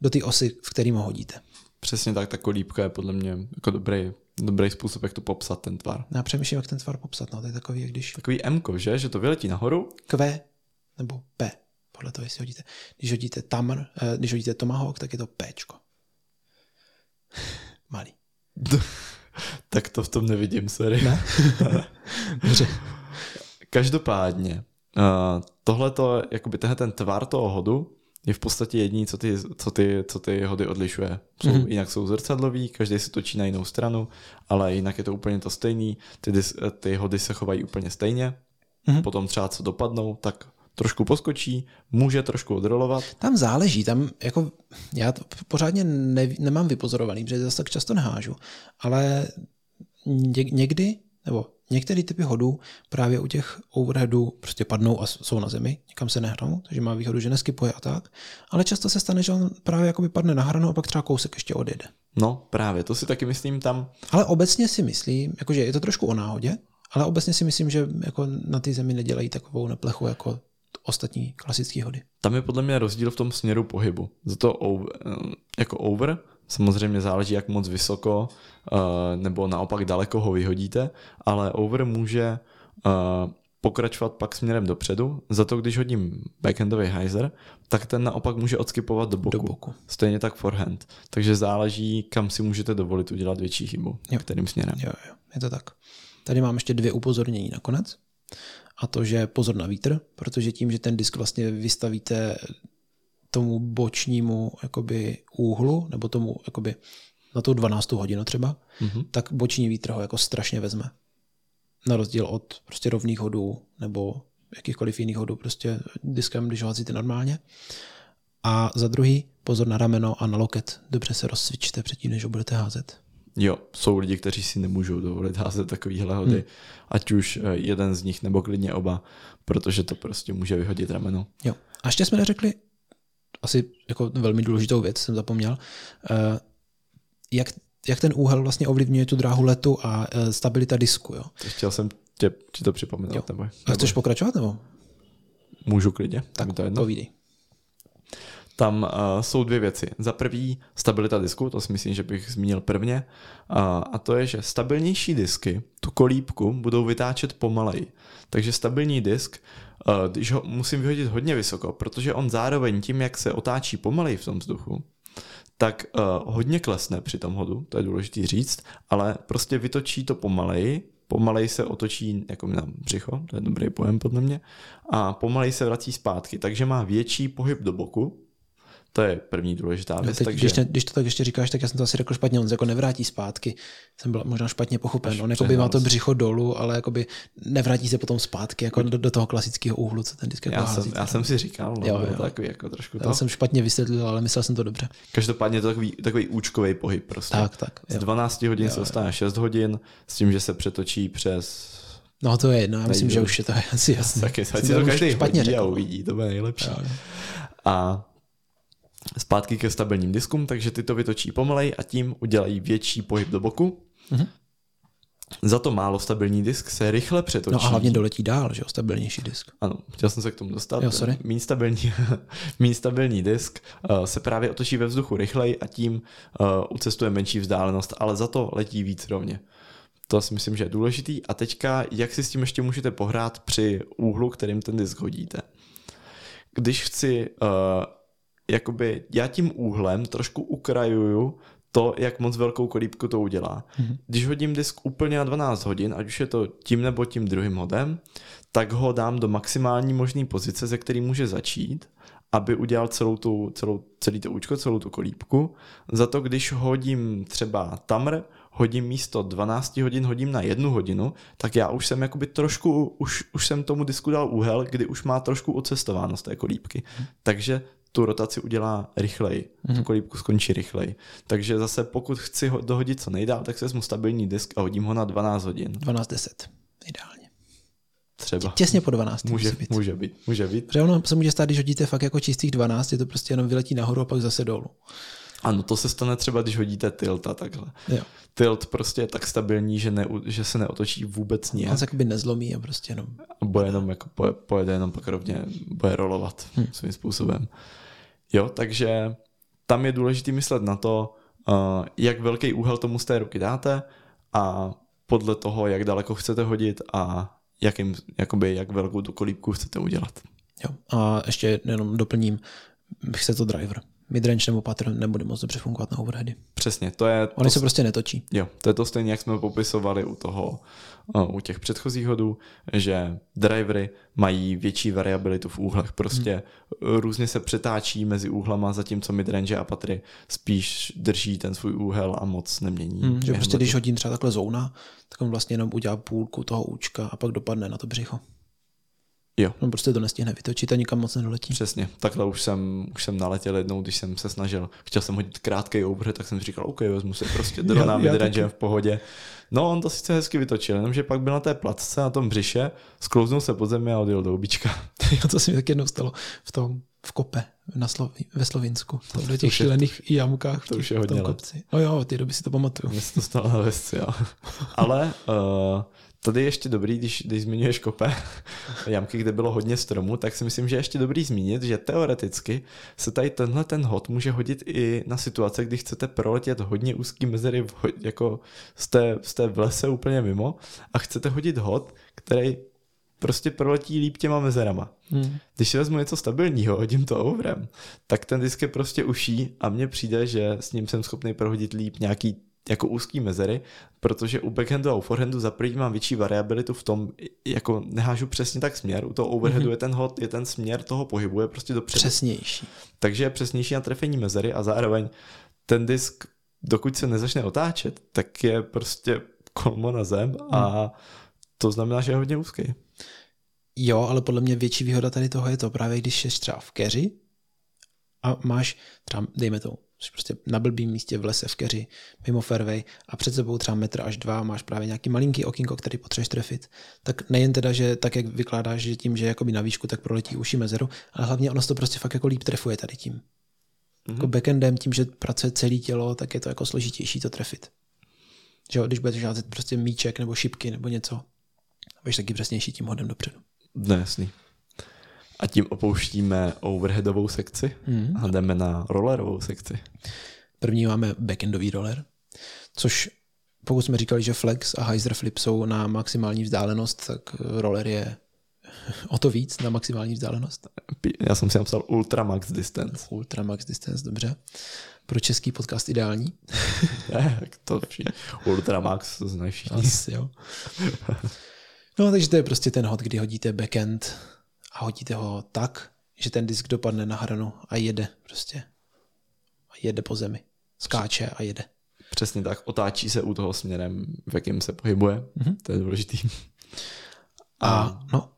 S1: do té osy, v kterým ho hodíte.
S2: Přesně tak, ta kolíbka je podle mě jako dobrý, dobrý způsob, jak to popsat, ten tvar.
S1: Já přemýšlím, jak ten tvar popsat, no, to je takový, jak když...
S2: Takový M, že? Že to vyletí nahoru.
S1: Q nebo P, podle toho, jestli hodíte. Když hodíte tamr, eh, když hodíte tomahawk, tak je to Pčko. Malý.
S2: tak to v tom nevidím, sorry.
S1: Ne?
S2: Dobře. Každopádně, uh, tohle to, jakoby tenhle ten tvar toho hodu, je v podstatě jediný, co ty, co ty, co ty hody odlišuje. Jsou, mm-hmm. Jinak jsou zrcadlový, každý se točí na jinou stranu, ale jinak je to úplně to stejný. Ty, ty hody se chovají úplně stejně. Mm-hmm. Potom třeba co dopadnou, tak trošku poskočí, může trošku odrolovat.
S1: Tam záleží, tam jako já to pořádně ne, nemám vypozorovaný, protože zase tak často nehážu, ale někdy, nebo Některé typy hodů právě u těch overheadů prostě padnou a jsou na zemi, nikam se nehranou, takže má výhodu, že neskypuje a tak, ale často se stane, že on právě jakoby padne na hranu a pak třeba kousek ještě odjede.
S2: No právě, to si taky myslím tam.
S1: Ale obecně si myslím, jakože je to trošku o náhodě, ale obecně si myslím, že jako na té zemi nedělají takovou neplechu jako ostatní klasické hody.
S2: Tam je podle mě rozdíl v tom směru pohybu. Za to over, jako over Samozřejmě záleží, jak moc vysoko uh, nebo naopak daleko ho vyhodíte, ale over může uh, pokračovat pak směrem dopředu. Za to, když hodím backhandový hyzer, tak ten naopak může odskypovat do boku.
S1: Do boku.
S2: Stejně tak forehand. Takže záleží, kam si můžete dovolit udělat větší chybu. Jo. Kterým směrem.
S1: Jo, jo, je to tak. Tady mám ještě dvě upozornění nakonec. A to, že pozor na vítr, protože tím, že ten disk vlastně vystavíte tomu bočnímu jakoby úhlu, nebo tomu jakoby na tu 12. hodinu třeba, mm-hmm. tak boční vítr ho jako strašně vezme. Na rozdíl od prostě rovných hodů nebo jakýchkoliv jiných hodů prostě diskem, když ho házíte normálně. A za druhý, pozor na rameno a na loket. Dobře se rozcvičte předtím, než ho budete házet.
S2: Jo, jsou lidi, kteří si nemůžou dovolit házet takovýhle hody, hmm. ať už eh, jeden z nich nebo klidně oba, protože to prostě může vyhodit rameno.
S1: Jo. A ještě jsme neřekli asi jako velmi důležitou věc jsem zapomněl. Uh, jak, jak ten úhel vlastně ovlivňuje tu dráhu letu a uh, stabilita disku, jo?
S2: Chtěl jsem tě, ti to připomenout. Jo. Nebo, nebo...
S1: A chceš pokračovat, nebo?
S2: Můžu klidně.
S1: Tak to jedno. povídej.
S2: Tam uh, jsou dvě věci. Za prvý stabilita disku, to si myslím, že bych zmínil prvně. Uh, a to je, že stabilnější disky tu kolíbku budou vytáčet pomaleji. Takže stabilní disk, uh, když ho musím vyhodit hodně vysoko, protože on zároveň tím, jak se otáčí pomaleji v tom vzduchu, tak uh, hodně klesne při tom hodu, to je důležité říct, ale prostě vytočí to pomaleji, pomalej se otočí jako na břicho, to je dobrý pojem podle mě, a pomalej se vrací zpátky, takže má větší pohyb do boku, to je první důležitá věc.
S1: teď, takže... když, ne, když to tak ještě říkáš, tak já jsem to asi řekl špatně, on se jako nevrátí zpátky. Jsem byl možná špatně pochopen. On jako by má to břicho dolů, ale jako by nevrátí se potom zpátky jako do, do toho klasického úhlu, co ten disk jako
S2: já, hází, jsem, já jsem si říkal, no, jo, jo. takový jako trošku
S1: to. Já jsem špatně vysvětlil, ale myslel jsem to dobře.
S2: Každopádně je to takový, takový účkový pohyb prostě.
S1: Tak, tak.
S2: Jo. Z 12 hodin jo, se dostane jo. 6 hodin s tím, že se přetočí přes
S1: No to je jedno, já myslím, že už je to asi jasné.
S2: Tak je, si to každý špatně a uvidí, to bude nejlepší. Jo, jo. A zpátky ke stabilním diskům, takže ty to vytočí pomalej a tím udělají větší pohyb do boku. Mm-hmm. Za to málo stabilní disk se rychle přetočí.
S1: No a hlavně doletí dál, že jo, stabilnější disk.
S2: Ano, chtěl jsem se k tomu dostat.
S1: Jo, sorry.
S2: Mín stabilní, mín stabilní disk uh, se právě otočí ve vzduchu rychleji a tím uh, ucestuje menší vzdálenost, ale za to letí víc rovně. To si myslím, že je důležitý. A teďka, jak si s tím ještě můžete pohrát při úhlu, kterým ten disk hodíte. Když chci uh, jakoby já tím úhlem trošku ukrajuju to, jak moc velkou kolíbku to udělá. Mm-hmm. Když hodím disk úplně na 12 hodin, ať už je to tím nebo tím druhým hodem, tak ho dám do maximální možné pozice, ze který může začít, aby udělal celou tu, celou, celý to účko, celou tu kolíbku. Za to, když hodím třeba tamr, hodím místo 12 hodin, hodím na jednu hodinu, tak já už jsem jakoby trošku, už, už jsem tomu disku dal úhel, kdy už má trošku ocestováno z té kolíbky. Mm. Takže tu rotaci udělá rychleji, mm-hmm. tu kolíbku skončí rychleji. Takže zase pokud chci ho dohodit co nejdál, tak se vezmu stabilní disk a hodím ho na 12 hodin.
S1: 12-10, ideálně.
S2: Třeba.
S1: Těsně po 12.
S2: Může, být. může být. Může být.
S1: Protože ono se může stát, když hodíte fakt jako čistých 12, je to prostě jenom vyletí nahoru a pak zase dolů.
S2: Ano, to se stane třeba, když hodíte tilt a takhle.
S1: Jo.
S2: Tilt prostě je tak stabilní, že, ne, že se neotočí vůbec nijak.
S1: On se jakoby nezlomí a prostě jenom...
S2: A bude jenom jako poje, pojede jenom pak rovně, bude rolovat hmm. svým způsobem. Jo, takže tam je důležité myslet na to, uh, jak velký úhel tomu z té ruky dáte a podle toho, jak daleko chcete hodit a jakým, jakoby, jak velkou tu kolíbku chcete udělat.
S1: Jo, a ještě jenom doplním, chce to driver midrange nebo pattern nebude moc dobře fungovat na overheady.
S2: Přesně, to je...
S1: Oni to, se prostě netočí.
S2: Jo, to je to stejně, jak jsme popisovali u toho, u těch předchozích hodů, že drivery mají větší variabilitu v úhlech, prostě hmm. různě se přetáčí mezi úhlama, zatímco midrange a patry spíš drží ten svůj úhel a moc nemění.
S1: Hmm, že prostě když hodím třeba takhle zóna, tak on vlastně jenom udělá půlku toho účka a pak dopadne na to břicho.
S2: Jo.
S1: On prostě to nestihne vytočit a nikam moc nedoletí.
S2: Přesně. Takhle už jsem, už jsem naletěl jednou, když jsem se snažil. Chtěl jsem hodit krátký overhead, tak jsem si říkal, OK, vezmu si prostě drona midrange v pohodě. No, on to sice hezky vytočil, jenomže pak byl na té placce, na tom břiše, sklouznul se pod zemi a odjel do obička.
S1: jo, to se mi tak jednou stalo v tom, v kope na Slovi, ve Slovinsku. To, do těch šílených jamkách.
S2: To už je hodně
S1: kopci. No jo, ty doby si to pamatuju.
S2: Mně se to stalo na vesci, jo. Ale uh, Tady je ještě dobrý, když, když zmiňuješ kope, jamky, kde bylo hodně stromů, tak si myslím, že je ještě dobrý zmínit, že teoreticky se tady tenhle ten hod může hodit i na situace, kdy chcete proletět hodně úzký mezery v, jako jste, jste v lese úplně mimo a chcete hodit hod, který prostě proletí líp těma mezerama. Hmm. Když si vezmu něco stabilního, hodím to overem, tak ten disk je prostě uší a mně přijde, že s ním jsem schopný prohodit líp nějaký jako úzký mezery, protože u backhandu a u forehandu za první mám větší variabilitu v tom, jako nehážu přesně tak směr, u toho overheadu mm-hmm. je ten hod, je ten směr toho pohybu, je prostě dopředu.
S1: Přesnější.
S2: Takže je přesnější na trefení mezery a zároveň ten disk, dokud se nezačne otáčet, tak je prostě kolmo na zem a mm. to znamená, že je hodně úzký.
S1: Jo, ale podle mě větší výhoda tady toho je to právě, když jsi třeba v keři a máš třeba, dejme to, prostě na blbým místě v lese v keři, mimo fairway a před sebou třeba metr až dva máš právě nějaký malinký okýnko, který potřebuješ trefit, tak nejen teda, že tak, jak vykládáš, že tím, že jakoby na výšku, tak proletí uši mezeru, ale hlavně ono to prostě fakt jako líp trefuje tady tím. Mm-hmm. Jako backendem, tím, že pracuje celé tělo, tak je to jako složitější to trefit. Že jo, když budeš házet prostě míček nebo šipky nebo něco, budeš taky přesnější tím hodem dopředu.
S2: No, jasný. A tím opouštíme overheadovou sekci mm. a jdeme na rollerovou sekci.
S1: První máme backendový roller, což pokud jsme říkali, že flex a hyzer flip jsou na maximální vzdálenost, tak roller je o to víc na maximální vzdálenost.
S2: Já jsem si napsal Ultramax Distance.
S1: Ultramax Distance, dobře. Pro český podcast ideální.
S2: ne, to Ultramax, to znají všichni.
S1: Asi, jo. No, takže to je prostě ten hod, kdy hodíte backend a hodíte ho tak, že ten disk dopadne na hranu a jede prostě. A jede po zemi. Skáče a jede.
S2: Přesně tak, otáčí se u toho směrem, v jakém se pohybuje. Mm-hmm. To je důležitý.
S1: A, a no,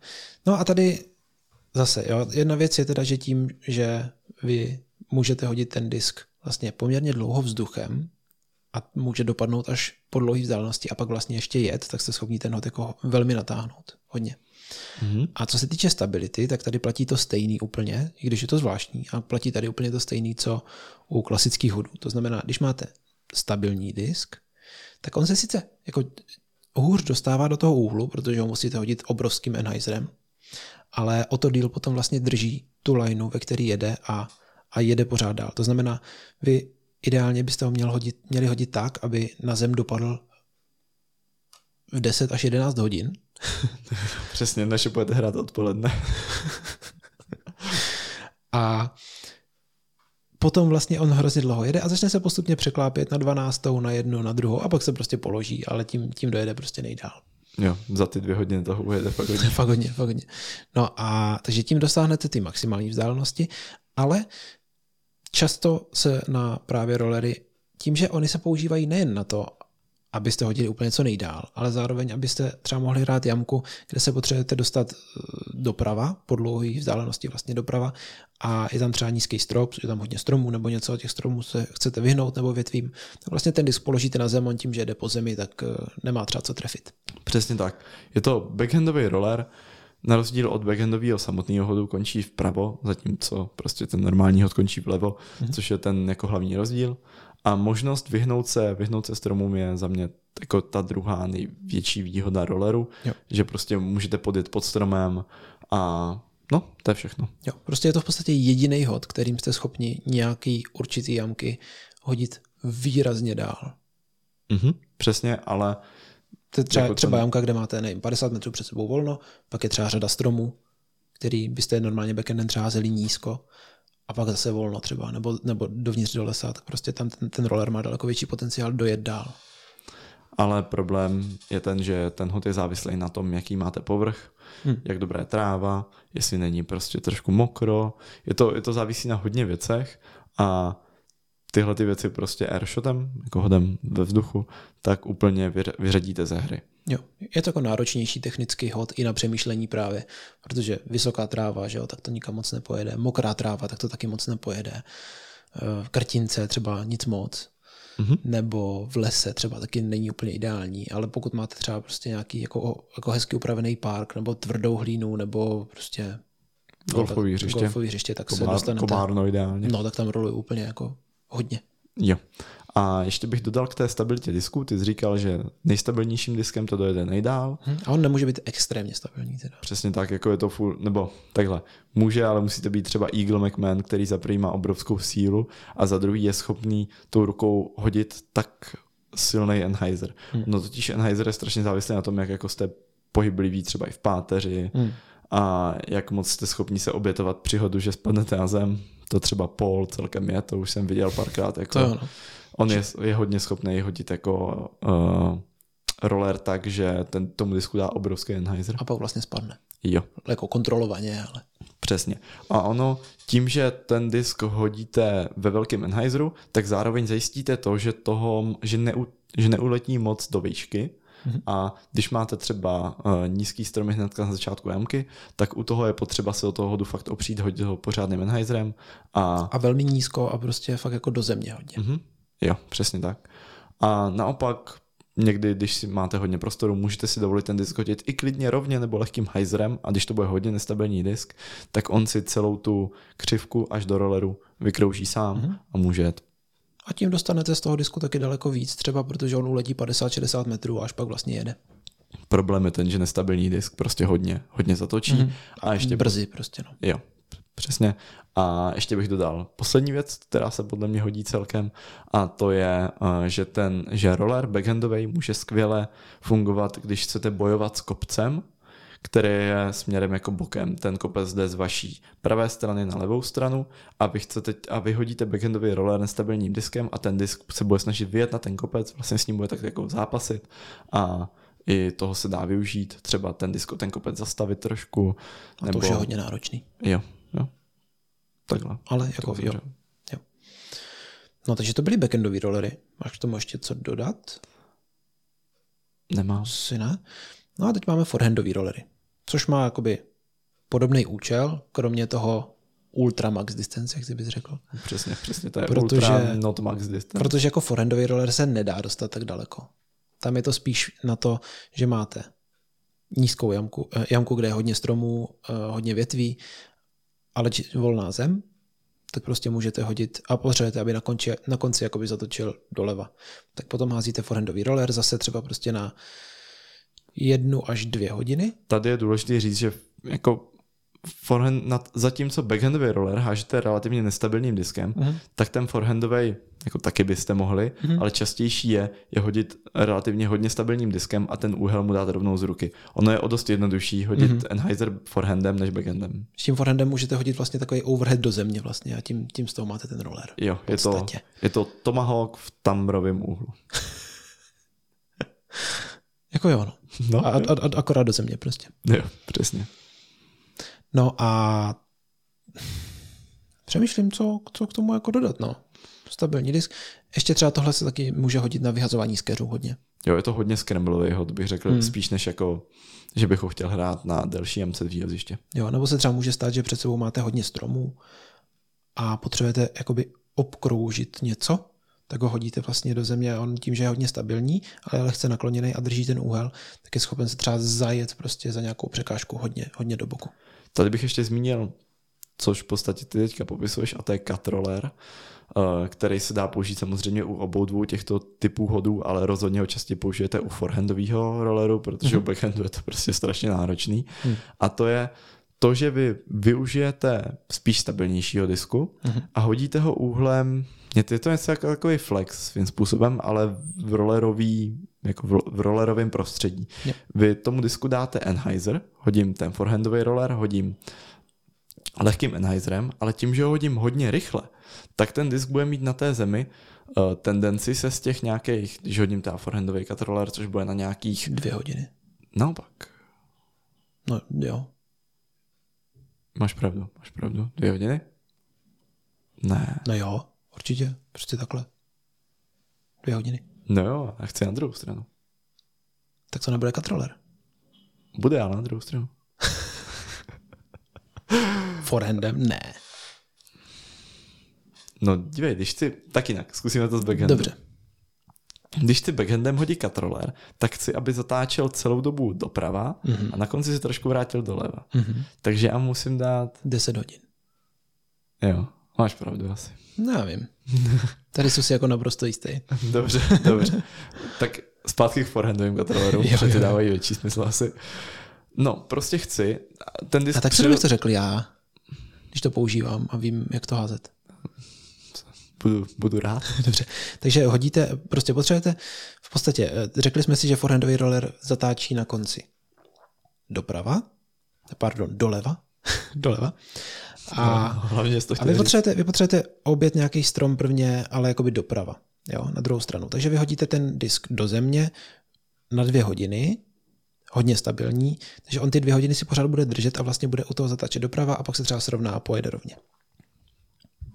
S1: no a tady zase, jo, jedna věc je teda, že tím, že vy můžete hodit ten disk vlastně poměrně dlouho vzduchem a může dopadnout až po dlouhé vzdálenosti a pak vlastně ještě jet, tak jste schopni ten hod jako velmi natáhnout. Hodně. Mm-hmm. A co se týče stability, tak tady platí to stejný úplně, i když je to zvláštní, a platí tady úplně to stejný, co u klasických hodů. To znamená, když máte stabilní disk, tak on se sice jako hůř dostává do toho úhlu, protože ho musíte hodit obrovským enhizerem, ale o to díl potom vlastně drží tu lineu, ve který jede a, a jede pořád dál. To znamená, vy ideálně byste ho měl hodit, měli hodit tak, aby na zem dopadl v 10 až 11 hodin.
S2: Přesně, než budete hrát odpoledne.
S1: a potom vlastně on hrozně dlouho jede a začne se postupně překlápět na 12, na jednu, na druhou a pak se prostě položí, ale tím, tím dojede prostě nejdál.
S2: Jo, za ty dvě hodiny toho ujede fakt hodně.
S1: fakt hodně, fakt hodně. No a takže tím dosáhnete ty maximální vzdálenosti, ale často se na právě rollery, tím, že oni se používají nejen na to, abyste hodili úplně co nejdál, ale zároveň, abyste třeba mohli hrát jamku, kde se potřebujete dostat eh, doprava, po dlouhé vzdálenosti vlastně doprava a je tam třeba nízký strop, je tam hodně stromů nebo něco, od těch stromů se chcete vyhnout nebo větvím, tak vlastně ten disk položíte na zem, on tím, že jde po zemi, tak eh, nemá třeba co trefit.
S2: Přesně tak. Je to backhandový roller, na rozdíl od backhandového samotného hodu končí vpravo, zatímco prostě ten normální hod končí vlevo, mm-hmm. což je ten jako hlavní rozdíl. A možnost vyhnout se, vyhnout se stromům je za mě jako ta druhá největší výhoda rolleru, jo. že prostě můžete podjet pod stromem a no, to je všechno.
S1: Jo, prostě je to v podstatě jediný hod, kterým jste schopni nějaký určitý jamky hodit výrazně dál.
S2: Mhm, přesně, ale
S1: to je třeba, jako třeba jamka, kde máte nevím, 50 metrů před sebou volno, pak je třeba řada stromů, který byste normálně backendem třeba nízko a pak zase volno třeba, nebo, nebo dovnitř do lesa, tak prostě tam ten, ten roller má daleko větší potenciál dojet dál.
S2: Ale problém je ten, že ten hod je závislý na tom, jaký máte povrch, hmm. jak dobrá je tráva, jestli není prostě trošku mokro. Je to, je to závisí na hodně věcech a tyhle ty věci prostě airshotem, jako hodem ve vzduchu, tak úplně vyřadíte ze hry.
S1: Jo, je to jako náročnější technický hod i na přemýšlení právě, protože vysoká tráva, že jo, tak to nikam moc nepojede, mokrá tráva, tak to taky moc nepojede, v eh, krtince třeba nic moc, mm-hmm. nebo v lese třeba taky není úplně ideální, ale pokud máte třeba prostě nějaký jako, jako hezky upravený park, nebo tvrdou hlínu, nebo prostě
S2: golfový hřiště,
S1: golfový hřiště tak Komár, se dostanete.
S2: Komárno ideálně.
S1: No, tak tam roluje úplně jako hodně.
S2: Jo. A ještě bych dodal k té stabilitě disku. Ty jsi říkal, že nejstabilnějším diskem to dojede nejdál.
S1: Hmm, a on nemůže být extrémně stabilní. Teda.
S2: Přesně tak, jako je to full, nebo takhle. Může, ale musíte být třeba Eagle McMahon, který za prvý má obrovskou sílu a za druhý je schopný tou rukou hodit tak silný Enheiser. Hmm. No totiž Enheiser je strašně závislý na tom, jak jako jste pohybliví třeba i v páteři hmm. a jak moc jste schopni se obětovat při hodu, že spadnete na zem. To třeba Paul celkem je, to už jsem viděl párkrát. Jako, to jo, no On je, je hodně schopný hodit jako uh, roller tak, že ten tomu disku dá obrovský Enheiser.
S1: A pak vlastně spadne.
S2: Jo.
S1: Jako kontrolovaně, ale.
S2: Přesně. A ono, tím, že ten disk hodíte ve velkém Enheiseru, tak zároveň zajistíte to, že toho, že, neu, že neuletí moc do výšky, Mm-hmm. A když máte třeba uh, nízký stromy hned na začátku jamky, tak u toho je potřeba se do toho hodu fakt opřít, hodit ho pořádným Enheiserem. A...
S1: a velmi nízko a prostě fakt jako do země hodně.
S2: Mm-hmm. Jo, přesně tak. A naopak někdy, když si máte hodně prostoru, můžete si dovolit ten disk hodit i klidně rovně nebo lehkým hyzerem a když to bude hodně nestabilní disk, tak on si celou tu křivku až do rolleru vykrouží sám mm-hmm. a může jet.
S1: A tím dostanete z toho disku taky daleko víc, třeba protože on uletí 50-60 metrů a až pak vlastně jede.
S2: Problém je ten, že nestabilní disk prostě hodně, hodně zatočí. Mm-hmm.
S1: A ještě brzy prostě. No.
S2: Jo, Přesně. A ještě bych dodal poslední věc, která se podle mě hodí celkem, a to je, eh, že ten že roller backhandový může skvěle fungovat, když chcete bojovat s kopcem, který je směrem jako bokem. Ten kopec jde z vaší pravé strany na levou stranu a vy, chcete, a vy hodíte backhandový roller nestabilním diskem a ten disk se bude snažit vyjet na ten kopec, vlastně s ním bude tak jako zápasit a i toho se dá využít, třeba ten disk, ten kopec zastavit trošku.
S1: A to už je hodně náročný.
S2: Jo, jo. Takhle.
S1: Ale jako jo. jo. No takže to byly backendové rollery. Máš k tomu ještě co dodat?
S2: Nemám.
S1: Si ne? No a teď máme forehandové rollery, což má jakoby podobný účel, kromě toho ultra max distance, jak bys řekl.
S2: Přesně, přesně, to je protože, ultra not max distance.
S1: Protože jako forehandový roller se nedá dostat tak daleko. Tam je to spíš na to, že máte nízkou jamku, eh, jamku kde je hodně stromů, eh, hodně větví ale volná zem, tak prostě můžete hodit a potřebujete, aby na konci, na konci jakoby zatočil doleva. Tak potom házíte forehandový roller zase třeba prostě na jednu až dvě hodiny.
S2: Tady je důležité říct, že jako forehand, nad, zatímco backhandový roller hážete relativně nestabilním diskem, uh-huh. tak ten forehandový jako taky byste mohli, uh-huh. ale častější je, je hodit relativně hodně stabilním diskem a ten úhel mu dát rovnou z ruky. Ono je o dost jednodušší hodit uh-huh. Enheiser forehandem než backhandem.
S1: S tím forehandem můžete hodit vlastně takový overhead do země vlastně a tím, tím z toho máte ten roller.
S2: Jo, je to, je to tomahawk v tambrovém úhlu.
S1: jako jo, no. No a, a, a, akorát do země prostě.
S2: Jo, přesně.
S1: No a přemýšlím, co, co k tomu jako dodat, no. Stabilní disk. Ještě třeba tohle se taky může hodit na vyhazování skeřů hodně.
S2: Jo, je to hodně scramblový hod, bych řekl, hmm. spíš než jako, že bych ho chtěl hrát na delší MC výjezdiště.
S1: Jo, nebo se třeba může stát, že před sebou máte hodně stromů a potřebujete jakoby obkroužit něco, tak ho hodíte vlastně do země a on tím, že je hodně stabilní, ale je lehce nakloněný a drží ten úhel, tak je schopen se třeba zajet prostě za nějakou překážku hodně, hodně do boku.
S2: Tady bych ještě zmínil, což v podstatě ty teďka popisuješ, a to je cut roller, eh, který se dá použít samozřejmě u obou dvou těchto typů hodů, ale rozhodně ho častěji použijete u forehandového rolleru, protože mm-hmm. u backhandu je to prostě strašně náročný. Mm. A to je to, že vy využijete spíš stabilnějšího disku mm-hmm. a hodíte ho úhlem, je to něco jako takový flex svým způsobem, ale v rollerový jako v rollerovém prostředí. Yeah. Vy tomu disku dáte Enheiser, hodím ten forehandový roller, hodím lehkým Enheiserem, ale tím, že ho hodím hodně rychle, tak ten disk bude mít na té zemi uh, tendenci se z těch nějakých, když hodím ten forehandový cut roller, což bude na nějakých...
S1: Dvě hodiny.
S2: Naopak.
S1: No jo.
S2: Máš pravdu, máš pravdu. Dvě hodiny? Ne.
S1: No jo, určitě. Prostě takhle. Dvě hodiny.
S2: No jo, a chci na druhou stranu.
S1: Tak to nebude katroler.
S2: Bude, ale na druhou stranu.
S1: Forehandem ne.
S2: No dívej, když ty, tak jinak, zkusíme to s backhandem.
S1: Dobře.
S2: Když ty backhandem hodí katroler, tak chci, aby zatáčel celou dobu doprava mm-hmm. a na konci se trošku vrátil doleva. Mm-hmm. Takže já musím dát...
S1: 10 hodin.
S2: Jo, máš pravdu asi.
S1: No, já vím. Tady jsou si jako naprosto jistý.
S2: Dobře, dobře. tak zpátky k forehandovým kontrolerům, protože ty dávají větší smysl asi. No, prostě chci. Ten
S1: disk a tak co bych to řekl já, když to používám a vím, jak to házet.
S2: Budu, budu rád.
S1: Dobře. Takže hodíte, prostě potřebujete, v podstatě, eh, řekli jsme si, že forehandový roller zatáčí na konci doprava, pardon, doleva, doleva. A,
S2: no, hlavně
S1: to a vy, potřebujete, vy potřebujete obět nějaký strom prvně, ale jakoby doprava, jo, na druhou stranu. Takže vy hodíte ten disk do země na dvě hodiny, hodně stabilní, takže on ty dvě hodiny si pořád bude držet a vlastně bude u toho zatáčet doprava a pak se třeba srovná a pojede rovně.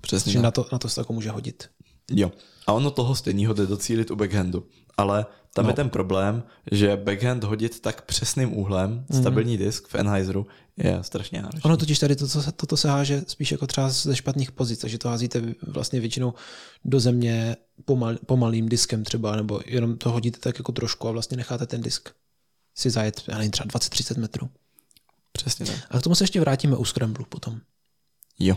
S2: Přesně.
S1: na to, na to se jako může hodit.
S2: Jo. A ono toho stejného jde docílit u backhandu. Ale tam no. je ten problém, že backhand hodit tak přesným úhlem, mm-hmm. stabilní disk v Enheiseru je strašně náročné.
S1: Ono totiž tady to, co se, toto se háže spíš jako třeba ze špatných pozic, že to házíte vlastně většinou do země pomal, pomalým diskem třeba, nebo jenom to hodíte tak jako trošku a vlastně necháte ten disk si zajet, já nevím, třeba 20-30 metrů.
S2: Přesně tak.
S1: A k tomu se ještě vrátíme u Scramblu potom.
S2: Jo.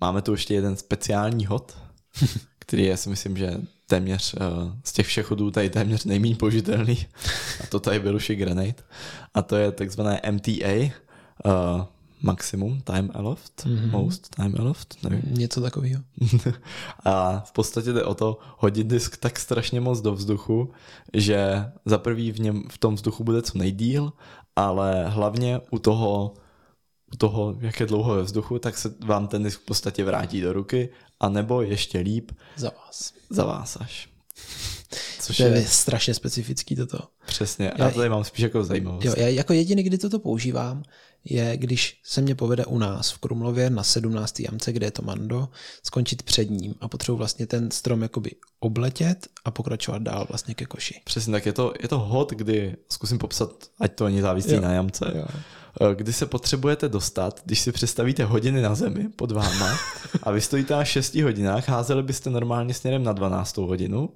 S2: Máme tu ještě jeden speciální hod, který je si myslím, že téměř uh, z těch všech hodů tady téměř nejméně použitelný. A to tady byl už i Grenade. A to je takzvané MTA, uh, eh, Maximum Time Aloft, mm-hmm. Most Time Aloft, nevím.
S1: Něco takového.
S2: a v podstatě jde o to hodit disk tak strašně moc do vzduchu, že za prvý v, něm, v tom vzduchu bude co nejdíl, ale hlavně u toho u toho, jak je dlouho ve vzduchu, tak se vám ten disk v podstatě vrátí do ruky, a nebo ještě líp
S1: za vás.
S2: Za vás až.
S1: Což to je, je strašně specifický toto.
S2: Přesně, já, já tady mám spíš jako zajímavost.
S1: Jo, já jako jediný, kdy toto používám, je, když se mě povede u nás v Krumlově na 17. jamce, kde je to Mando, skončit před ním a potřebuji vlastně ten strom jakoby obletět a pokračovat dál vlastně ke koši.
S2: Přesně tak, je to, je to hod, kdy zkusím popsat, ať to není závislí na jamce. Jo. Eh, kdy se potřebujete dostat, když si představíte hodiny na zemi pod váma a vy stojíte na 6 hodinách, házeli byste normálně směrem na 12 hodinu,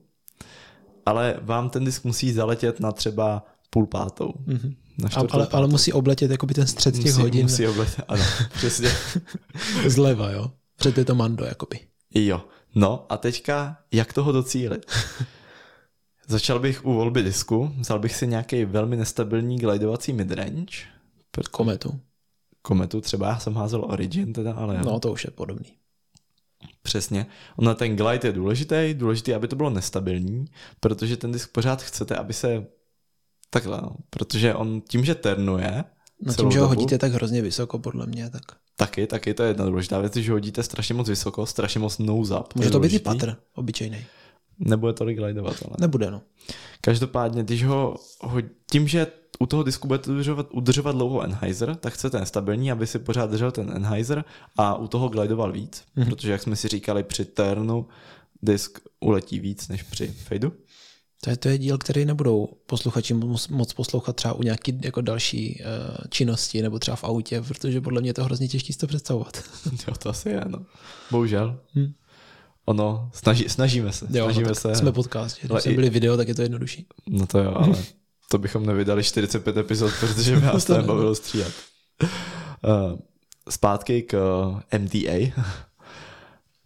S2: ale vám ten disk musí zaletět na třeba půl pátou. Mm-hmm.
S1: Na ale, ale musí obletět jakoby ten střed těch musí, hodin.
S2: Musí obletět, ano, přesně.
S1: Zleva, jo? Před je to mando, jakoby.
S2: Jo. No a teďka, jak toho docílit? Začal bych u volby disku, vzal bych si nějaký velmi nestabilní glidovací midrange,
S1: Kometu.
S2: Kometu, třeba já jsem házel Origin teda, ale...
S1: No to už je podobný.
S2: Přesně. Ono ten glide je důležitý, důležitý, aby to bylo nestabilní, protože ten disk pořád chcete, aby se takhle, no, protože on tím, že ternuje,
S1: No tím, že ho hodíte tak hrozně vysoko, podle mě, tak...
S2: Taky, taky to je jedna důležitá věc, že hodíte strašně moc vysoko, strašně moc nose up.
S1: Může to být i patr, obyčejný.
S2: Nebude tolik glidovat, ale...
S1: Nebude, no.
S2: Každopádně, když ho, ho tím, že u toho disku budete udržovat, udržovat dlouho Enheiser, tak chcete ten stabilní, aby si pořád držel ten Enheiser a u toho glidoval víc, mm-hmm. protože jak jsme si říkali při turnu, disk uletí víc než při fadeu.
S1: To je, to je díl, který nebudou posluchači moc poslouchat třeba u nějaký jako další uh, činnosti nebo třeba v autě, protože podle mě je to hrozně těžké si to představovat.
S2: jo, to asi je, no. Bohužel. Hmm. Ono, snaží, snažíme se. Jo, snažíme no, se.
S1: Jsme podcast. Když jsme byli video, tak je to jednodušší.
S2: No to jo, ale to bychom nevydali 45 epizod, protože by nás to nebavilo stříhat. Uh, zpátky k eh, MDA.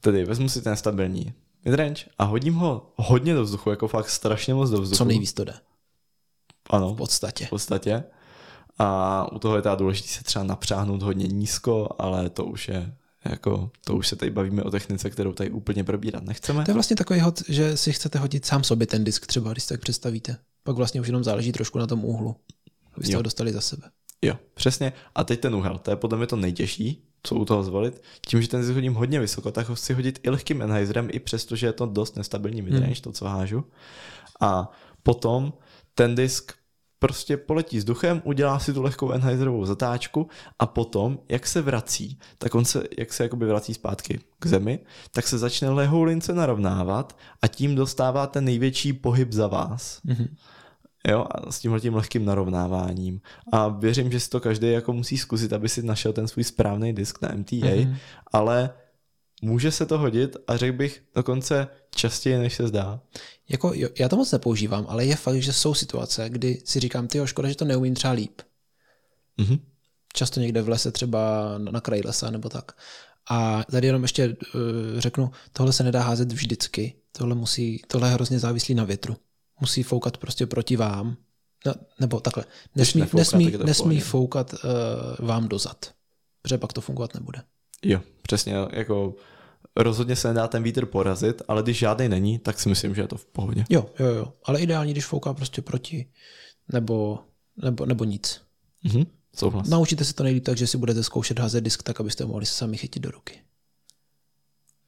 S2: Tedy vezmu si ten stabilní midrange a hodím ho hodně do vzduchu, jako fakt strašně moc do vzduchu.
S1: Co nejvíc to jde.
S2: Ano.
S1: V podstatě.
S2: V podstatě. A u toho je teda důležité se třeba napřáhnout hodně nízko, ale to už je jako, to už se tady bavíme o technice, kterou tady úplně probírat nechceme.
S1: To je vlastně takový hod, že si chcete hodit sám sobě ten disk třeba, když tak představíte. Pak vlastně už jenom záleží trošku na tom úhlu, abyste jo. ho dostali za sebe.
S2: Jo, přesně. A teď ten úhel, to je podle mě to nejtěžší, co u toho zvolit. Tím, že ten disk hodím hodně vysoko, tak ho chci hodit i lehkým Enheiserem, i přesto, že je to dost nestabilní midrange, hmm. to, co hážu. A potom ten disk prostě poletí vzduchem, udělá si tu lehkou Enheiserovou zatáčku a potom, jak se vrací, tak on se, jak se jakoby vrací zpátky k zemi, tak se začne lehou lince narovnávat a tím dostává ten největší pohyb za vás. Mm-hmm. Jo, a s tímhle tím lehkým narovnáváním. A věřím, že si to každý jako musí zkusit, aby si našel ten svůj správný disk na MTA, mm-hmm. ale může se to hodit a řekl bych dokonce častěji, než se zdá.
S1: Jako, jo, já to moc nepoužívám, ale je fakt, že jsou situace, kdy si říkám, ty škoda, že to neumím třeba líp. Mm-hmm. Často někde v lese, třeba na kraji lesa nebo tak. A tady jenom ještě uh, řeknu, tohle se nedá házet vždycky. Tohle, musí, tohle je hrozně závislý na větru. Musí foukat prostě proti vám. No, nebo takhle. Nesmí, nefouká, nesmí, nesmí foukat uh, vám dozad. Protože pak to fungovat nebude.
S2: Jo, přesně. Jako rozhodně se nedá ten vítr porazit, ale když žádný není, tak si myslím, že je to v pohodě.
S1: Jo, jo, jo. Ale ideální, když fouká prostě proti, nebo, nebo, nebo nic.
S2: Mhm, souhlas.
S1: Naučíte se to nejlíp tak, že si budete zkoušet házet disk tak, abyste mohli se sami chytit do ruky.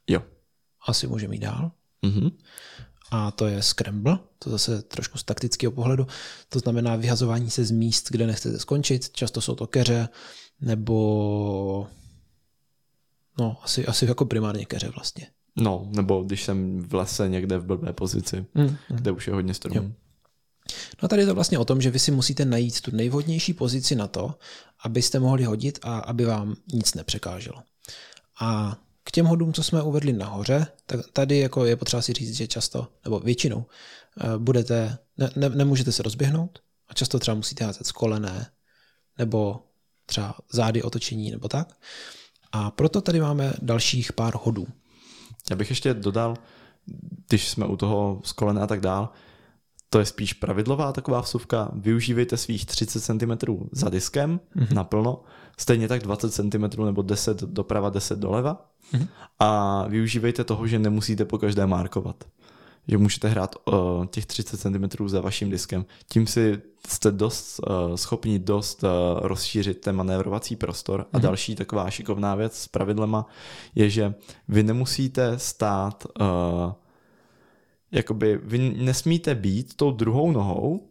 S2: Jo.
S1: Asi můžeme jít dál. Mhm. A to je scramble, to zase trošku z taktického pohledu. To znamená vyhazování se z míst, kde nechcete skončit. Často jsou to keře, nebo No, asi, asi jako primárně keře vlastně.
S2: No, nebo když jsem v lese někde v blbé pozici,
S1: Mm.
S2: kde už je hodně stromů.
S1: No tady je to vlastně o tom, že vy si musíte najít tu nejvhodnější pozici na to, abyste mohli hodit a aby vám nic nepřekáželo. A k těm hodům, co jsme uvedli nahoře, tak tady jako je potřeba si říct, že často, nebo většinou, eh, budete, ne, ne, nemůžete se rozběhnout a často třeba musíte házet z kolené, nebo třeba zády otočení, nebo tak. A proto tady máme dalších pár hodů.
S2: Já bych ještě dodal, když jsme u toho z kolena a tak dál, to je spíš pravidlová taková vsuvka. Využívejte svých 30 cm za diskem mm-hmm. naplno, stejně tak 20 cm nebo 10 doprava, 10 doleva. Mm-hmm. A využívejte toho, že nemusíte po každé markovat. Že můžete hrát uh, těch 30 cm za vaším diskem. Tím si jste dost uh, schopni dost uh, rozšířit ten manévrovací prostor. A mm-hmm. další taková šikovná věc s pravidlema je, že vy nemusíte stát uh, jakoby vy nesmíte být tou druhou nohou,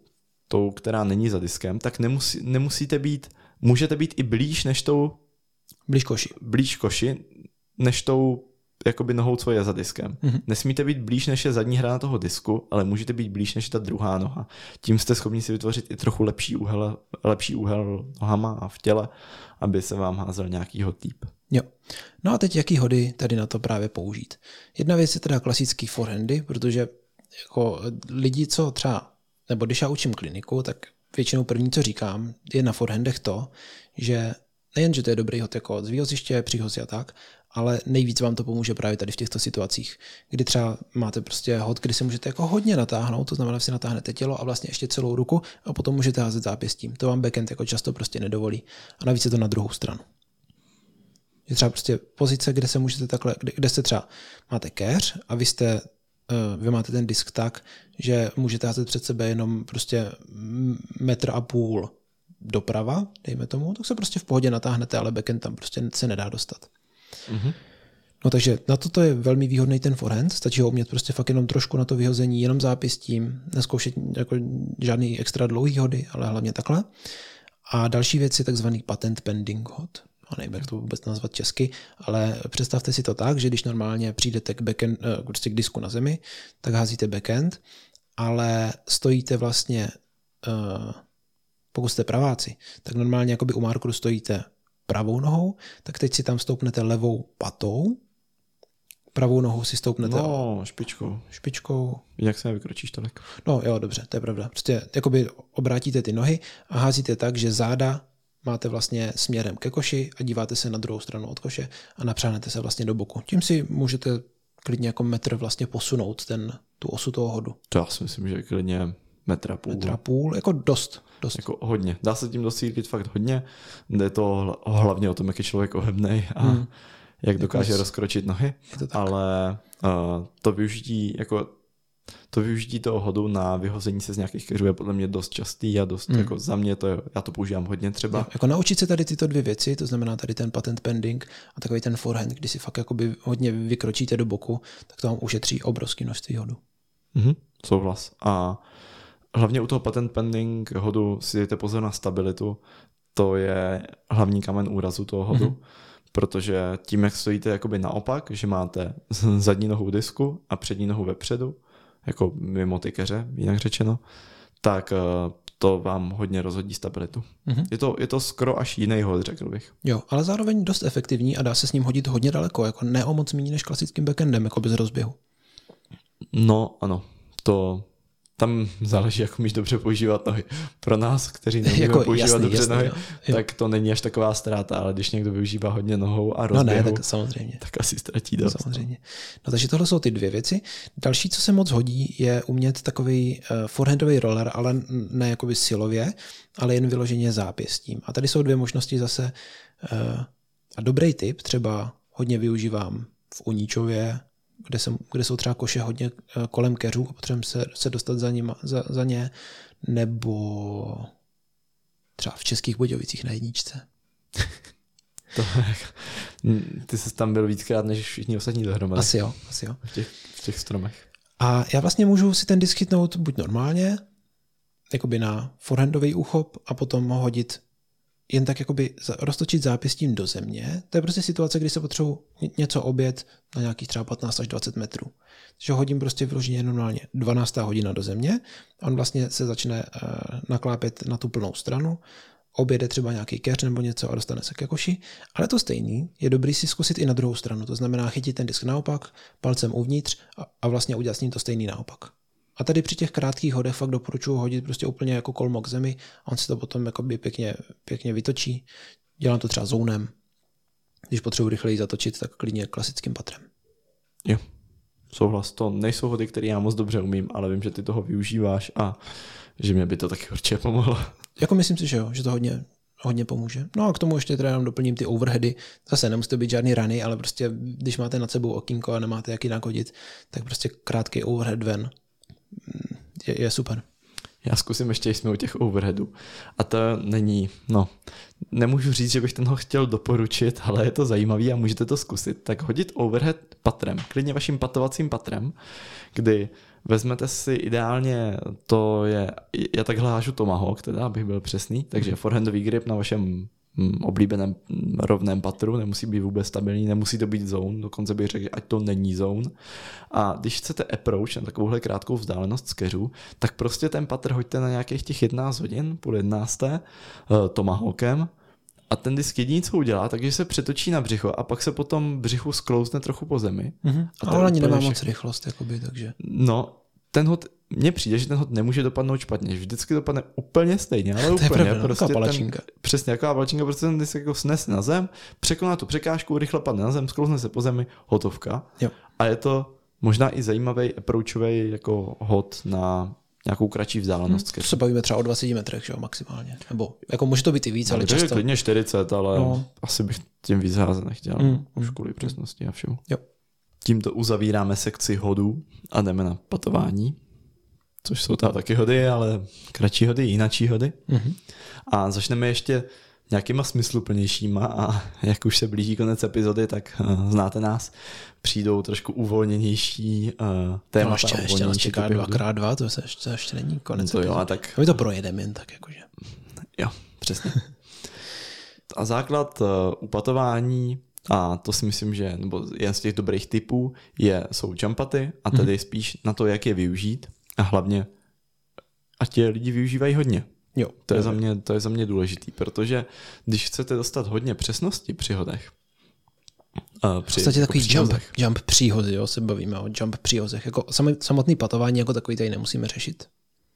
S2: tou, která není za diskem, tak nemusí, nemusíte být, můžete být i blíž než tou
S1: Blíž koši.
S2: blíž koši, než tou jakoby nohou, co je za diskem. Mm-hmm. Nesmíte být blíž než je zadní hrana toho disku, ale můžete být blíž než ta druhá noha. Tím jste schopni si vytvořit i trochu lepší úhel, lepší úhel nohama a v těle, aby se vám házel nějaký líp.
S1: Jo. No a teď jaký hody tady na to právě použít? Jedna věc je teda klasický forehandy, protože jako lidi, co třeba, nebo když já učím kliniku, tak většinou první, co říkám, je na forehandech to, že nejen, že to je dobrý hod jako z výhoziště, příhozi a tak, ale nejvíc vám to pomůže právě tady v těchto situacích, kdy třeba máte prostě hod, kdy se můžete jako hodně natáhnout, to znamená, že si natáhnete tělo a vlastně ještě celou ruku a potom můžete házet zápěstím. To vám backend jako často prostě nedovolí. A navíc je to na druhou stranu. Je třeba prostě pozice, kde se můžete takhle, kde, kde se třeba máte keř a vy jste vy máte ten disk tak, že můžete házet před sebe jenom prostě metr a půl doprava, dejme tomu, tak se prostě v pohodě natáhnete, ale backend tam prostě se nedá dostat. Mm-hmm. No takže na toto je velmi výhodný ten forehand, stačí ho umět prostě fakt jenom trošku na to vyhození, jenom zápěstím, neskoušet jako žádný extra dlouhý hody, ale hlavně takhle. A další věc je takzvaný patent pending hod a nevím, jak to vůbec nazvat česky, ale představte si to tak, že když normálně přijdete k, backend, prostě k disku na zemi, tak házíte backend, ale stojíte vlastně, pokud jste praváci, tak normálně jakoby u markeru stojíte pravou nohou, tak teď si tam stoupnete levou patou, pravou nohou si stoupnete.
S2: No, špičkou.
S1: Špičkou.
S2: Jak se nevykročíš tolik?
S1: No jo, dobře, to je pravda. Prostě jakoby obrátíte ty nohy a házíte tak, že záda máte vlastně směrem ke koši a díváte se na druhou stranu od koše a napřánete se vlastně do boku. Tím si můžete klidně jako metr vlastně posunout ten, tu osu toho hodu.
S2: To já si myslím, že klidně metra půl.
S1: Metra půl, jako dost. dost.
S2: Jako hodně. Dá se tím dosílit fakt hodně. Jde to hlavně o tom, jak je člověk ohebnej a hmm. jak dokáže jako rozkročit nohy. Ale uh, to využití jako to využití toho hodu na vyhození se z nějakých keřů je podle mě dost častý a dost, hmm. jako za mě to je, já to používám hodně třeba. Jo,
S1: jako naučit se tady tyto dvě věci, to znamená tady ten patent pending a takový ten forehand, kdy si fakt jakoby hodně vykročíte do boku, tak to vám ušetří obrovský množství hodu.
S2: Mhm, souhlas. A hlavně u toho patent pending hodu si dejte pozor na stabilitu, to je hlavní kamen úrazu toho hodu. Mm-hmm protože tím, jak stojíte jakoby naopak, že máte zadní nohu v disku a přední nohu vepředu, jako mimo ty keře, jinak řečeno, tak eh, to vám hodně rozhodí stabilitu. Mm-hmm. Je, to, je to skoro až jiný hod, řekl bych.
S1: Jo, ale zároveň dost efektivní a dá se s ním hodit hodně daleko, jako ne o moc méně než klasickým backendem, jako bez rozběhu.
S2: No, ano, to tam záleží, jak umíš dobře používat nohy. Pro nás, kteří neumíme jako, používat jasný, dobře jasný, nohy, jo. Jo. tak to není až taková ztráta, ale když někdo využívá hodně nohou a rozběhu,
S1: no ne, tak samozřejmě.
S2: tak asi ztratí dost.
S1: Samozřejmě. No takže tohle jsou ty dvě věci. Další, co se moc hodí, je umět takový uh, forehandový roller, ale ne jakoby silově, ale jen vyloženě zápěstím. A tady jsou dvě možnosti zase. Uh, a dobrý tip, třeba hodně využívám v Uníčově, kde, jsem, kde jsou třeba koše hodně eh, kolem keřů a potřebujeme se, se dostat za, nima, za, za ně, nebo třeba v Českých Budějovicích na jedničce.
S2: to, ty jsi tam byl víckrát než všichni ostatní dohromady.
S1: Asi jo, asi jo.
S2: V těch, v těch stromech.
S1: A já vlastně můžu si ten disk chytnout buď normálně, jakoby na forehandový úchop a potom ho hodit jen tak jakoby roztočit zápěstím do země. To je prostě situace, kdy se potřebuji něco obět na nějakých třeba 15 až 20 metrů. Takže hodím prostě vyloženě normálně 12. hodina do země, on vlastně se začne uh, naklápět na tu plnou stranu, objede třeba nějaký keř nebo něco a dostane se ke koši, ale to stejný je dobrý si zkusit i na druhou stranu, to znamená chytit ten disk naopak, palcem uvnitř a, a vlastně udělat s ním to stejný naopak. A tady při těch krátkých hodech fakt doporučuji hodit prostě úplně jako kolmo k zemi a on si to potom jakoby pěkně, pěkně vytočí. Dělám to třeba zónem. Když potřebuji rychleji zatočit, tak klidně klasickým patrem.
S2: Jo, souhlas. To nejsou hody, které já moc dobře umím, ale vím, že ty toho využíváš a že mě by to taky určitě pomohlo.
S1: Jako myslím si, že jo, že to hodně, hodně pomůže. No a k tomu ještě teda jenom doplním ty overheady. Zase nemusíte být žádný rany, ale prostě když máte nad sebou okýnko a nemáte jak jinak hodit, tak prostě krátký overhead ven je, je super.
S2: Já zkusím ještě, jsme u těch overheadů. A to není, no, nemůžu říct, že bych ten ho chtěl doporučit, ale je to zajímavý a můžete to zkusit. Tak hodit overhead patrem, klidně vaším patovacím patrem, kdy vezmete si ideálně, to je, já takhle hážu Tomahawk, teda, abych byl přesný, takže mhm. forehandový grip na vašem oblíbeném mm, rovném patru, nemusí být vůbec stabilní, nemusí to být zone, dokonce bych řekl, ať to není zone. A když chcete approach na takovouhle krátkou vzdálenost z keřů, tak prostě ten patr hoďte na nějakých těch 11 hodin, půl 11. Uh, tomahawkem a ten disk jediný, co udělá, takže se přetočí na břicho a pak se potom břichu sklouzne trochu po zemi.
S1: Mm-hmm. A Ale ani nemá moc rychlost, jakoby, takže...
S2: No, ten hod, mně přijde, že ten hod nemůže dopadnout špatně, že vždycky dopadne úplně stejně, ale to úplně.
S1: Je pravda, prostě palačinka.
S2: Ten, přesně, jako palačinka, prostě ten disk jako snes na zem, překoná tu překážku, rychle padne na zem, sklouzne se po zemi, hotovka.
S1: Jo.
S2: A je to možná i zajímavý approachový jako hod na nějakou kratší vzdálenost.
S1: Hmm, to se bavíme třeba o 20 metrech, že jo, maximálně. Nebo jako může to být i víc, no, ale často.
S2: klidně 40, ale no. asi bych tím víc házet nechtěl. Hmm. Už kvůli přesnosti a všemu.
S1: Jo.
S2: Tímto uzavíráme sekci hodů a jdeme na patování, což jsou tam taky hody, ale kratší hody, jinačí hody. Mm-hmm. A začneme ještě nějakýma smysluplnějšíma a jak už se blíží konec epizody, tak uh, znáte nás, přijdou trošku uvolněnější uh, témata. No
S1: ještě, ještě nás čeká dvakrát dva, to, se, to ještě není konec.
S2: To jo, a tak...
S1: My to projedeme jen tak jakože.
S2: Jo, přesně. a základ uh, upatování a to si myslím, že nebo jeden z těch dobrých typů je, jsou jumpaty a tedy hmm. spíš na to, jak je využít a hlavně, ať tě lidi využívají hodně.
S1: Jo,
S2: to, je za mě, to je za mě důležitý, protože když chcete dostat hodně přesnosti při hodech,
S1: Uh, při, v podstatě jako takový jump, jump příhozy, jo, se bavíme o jump příhozech. Jako samotný patování jako takový tady nemusíme řešit.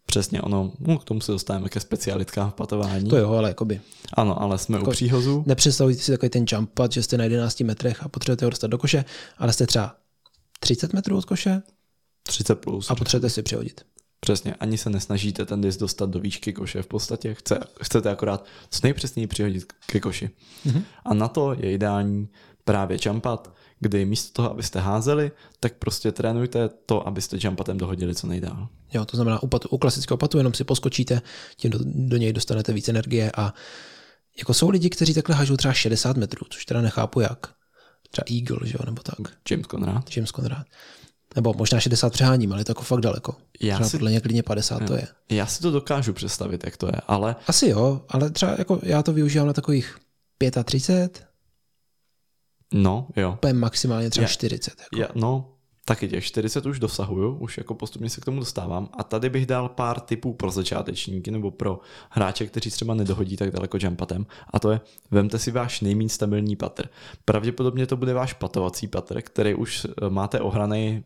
S2: Přesně, ono, no, k tomu se dostáváme ke specialitkám v patování.
S1: To jo, ale jakoby.
S2: Ano, ale jsme jako, u příhozu.
S1: Nepředstavujte si takový ten jump pad, že jste na 11 metrech a potřebujete ho dostat do koše, ale jste třeba 30 metrů od koše.
S2: 30 plus.
S1: A potřebujete si přihodit.
S2: Přesně, ani se nesnažíte ten disk dostat do výšky koše. V podstatě chce, chcete akorát co nejpřesněji přihodit ke koši. Mm-hmm. A na to je ideální právě jumpat, kdy místo toho, abyste házeli, tak prostě trénujte to, abyste jumpatem dohodili co nejdál.
S1: Jo, to znamená u, patu, u klasického patu jenom si poskočíte, tím do, do něj dostanete víc energie a jako jsou lidi, kteří takhle hažou třeba 60 metrů, což teda nechápu jak. Třeba Eagle, že jo, nebo tak.
S2: James Conrad.
S1: James Conrad. Nebo možná 60 přeháním, ale je to jako fakt daleko. Já třeba si, podle mě klidně 50 jo. to je.
S2: Já si to dokážu představit, jak to je, ale...
S1: Asi jo, ale třeba jako já to využívám na takových 35,
S2: No, jo.
S1: To je maximálně třeba já, 40. Jako.
S2: Já, no, taky těch 40 už dosahuju, už jako postupně se k tomu dostávám. A tady bych dal pár typů pro začátečníky nebo pro hráče, kteří třeba nedohodí tak daleko jumpatem. A to je, vemte si váš nejméně stabilní patr. Pravděpodobně to bude váš patovací patr, který už máte ohraný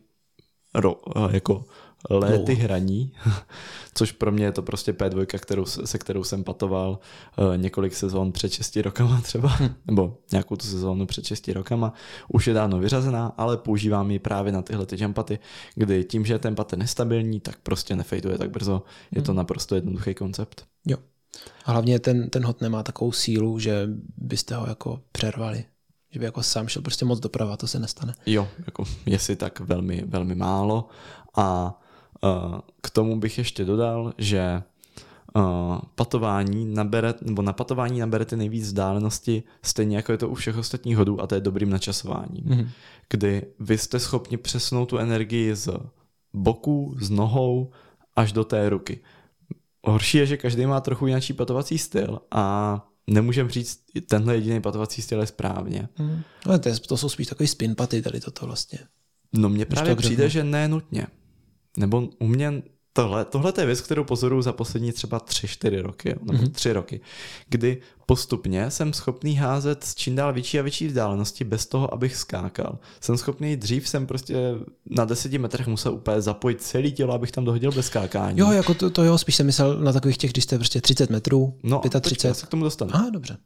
S2: ro, jako léty no. hraní, což pro mě je to prostě P2, kterou, se kterou jsem patoval uh, několik sezón před 6 rokama třeba, hm. nebo nějakou tu sezónu před 6 rokama. Už je dávno vyřazená, ale používám ji právě na tyhle ty jumpaty, kdy tím, že je ten pattern nestabilní, tak prostě nefejduje tak brzo. Je hm. to naprosto jednoduchý koncept.
S1: Jo. A hlavně ten, ten hod nemá takovou sílu, že byste ho jako přervali že by jako sám šel prostě moc doprava, to se nestane.
S2: Jo, jako jestli tak velmi, velmi málo a k tomu bych ještě dodal, že patování nabere, nebo na patování naberete nejvíc vzdálenosti, stejně jako je to u všech ostatních hodů, a to je dobrým načasováním. Mm-hmm. Kdy vy jste schopni přesunout tu energii z boku, z nohou až do té ruky. Horší je, že každý má trochu jiný patovací styl a nemůžeme říct, tenhle jediný patovací styl je správně.
S1: Hmm. No, to, je, to jsou spíš takový spin paty tady toto vlastně.
S2: No mně právě přijde, že ne nutně. Nebo u mě tohle, tohle je věc, kterou pozoruju za poslední třeba 3-4 roky, nebo mm-hmm. 3 roky, kdy postupně jsem schopný házet s čím dál větší a větší vzdálenosti bez toho, abych skákal. Jsem schopný, dřív jsem prostě na 10 metrech musel úplně zapojit celý tělo, abych tam dohodil bez skákání.
S1: Jo, jako to, to jo, spíš jsem myslel na takových těch, když jste prostě 30 metrů,
S2: no,
S1: 35. Počkej, já
S2: se k tomu dostanu.
S1: Aha, dobře.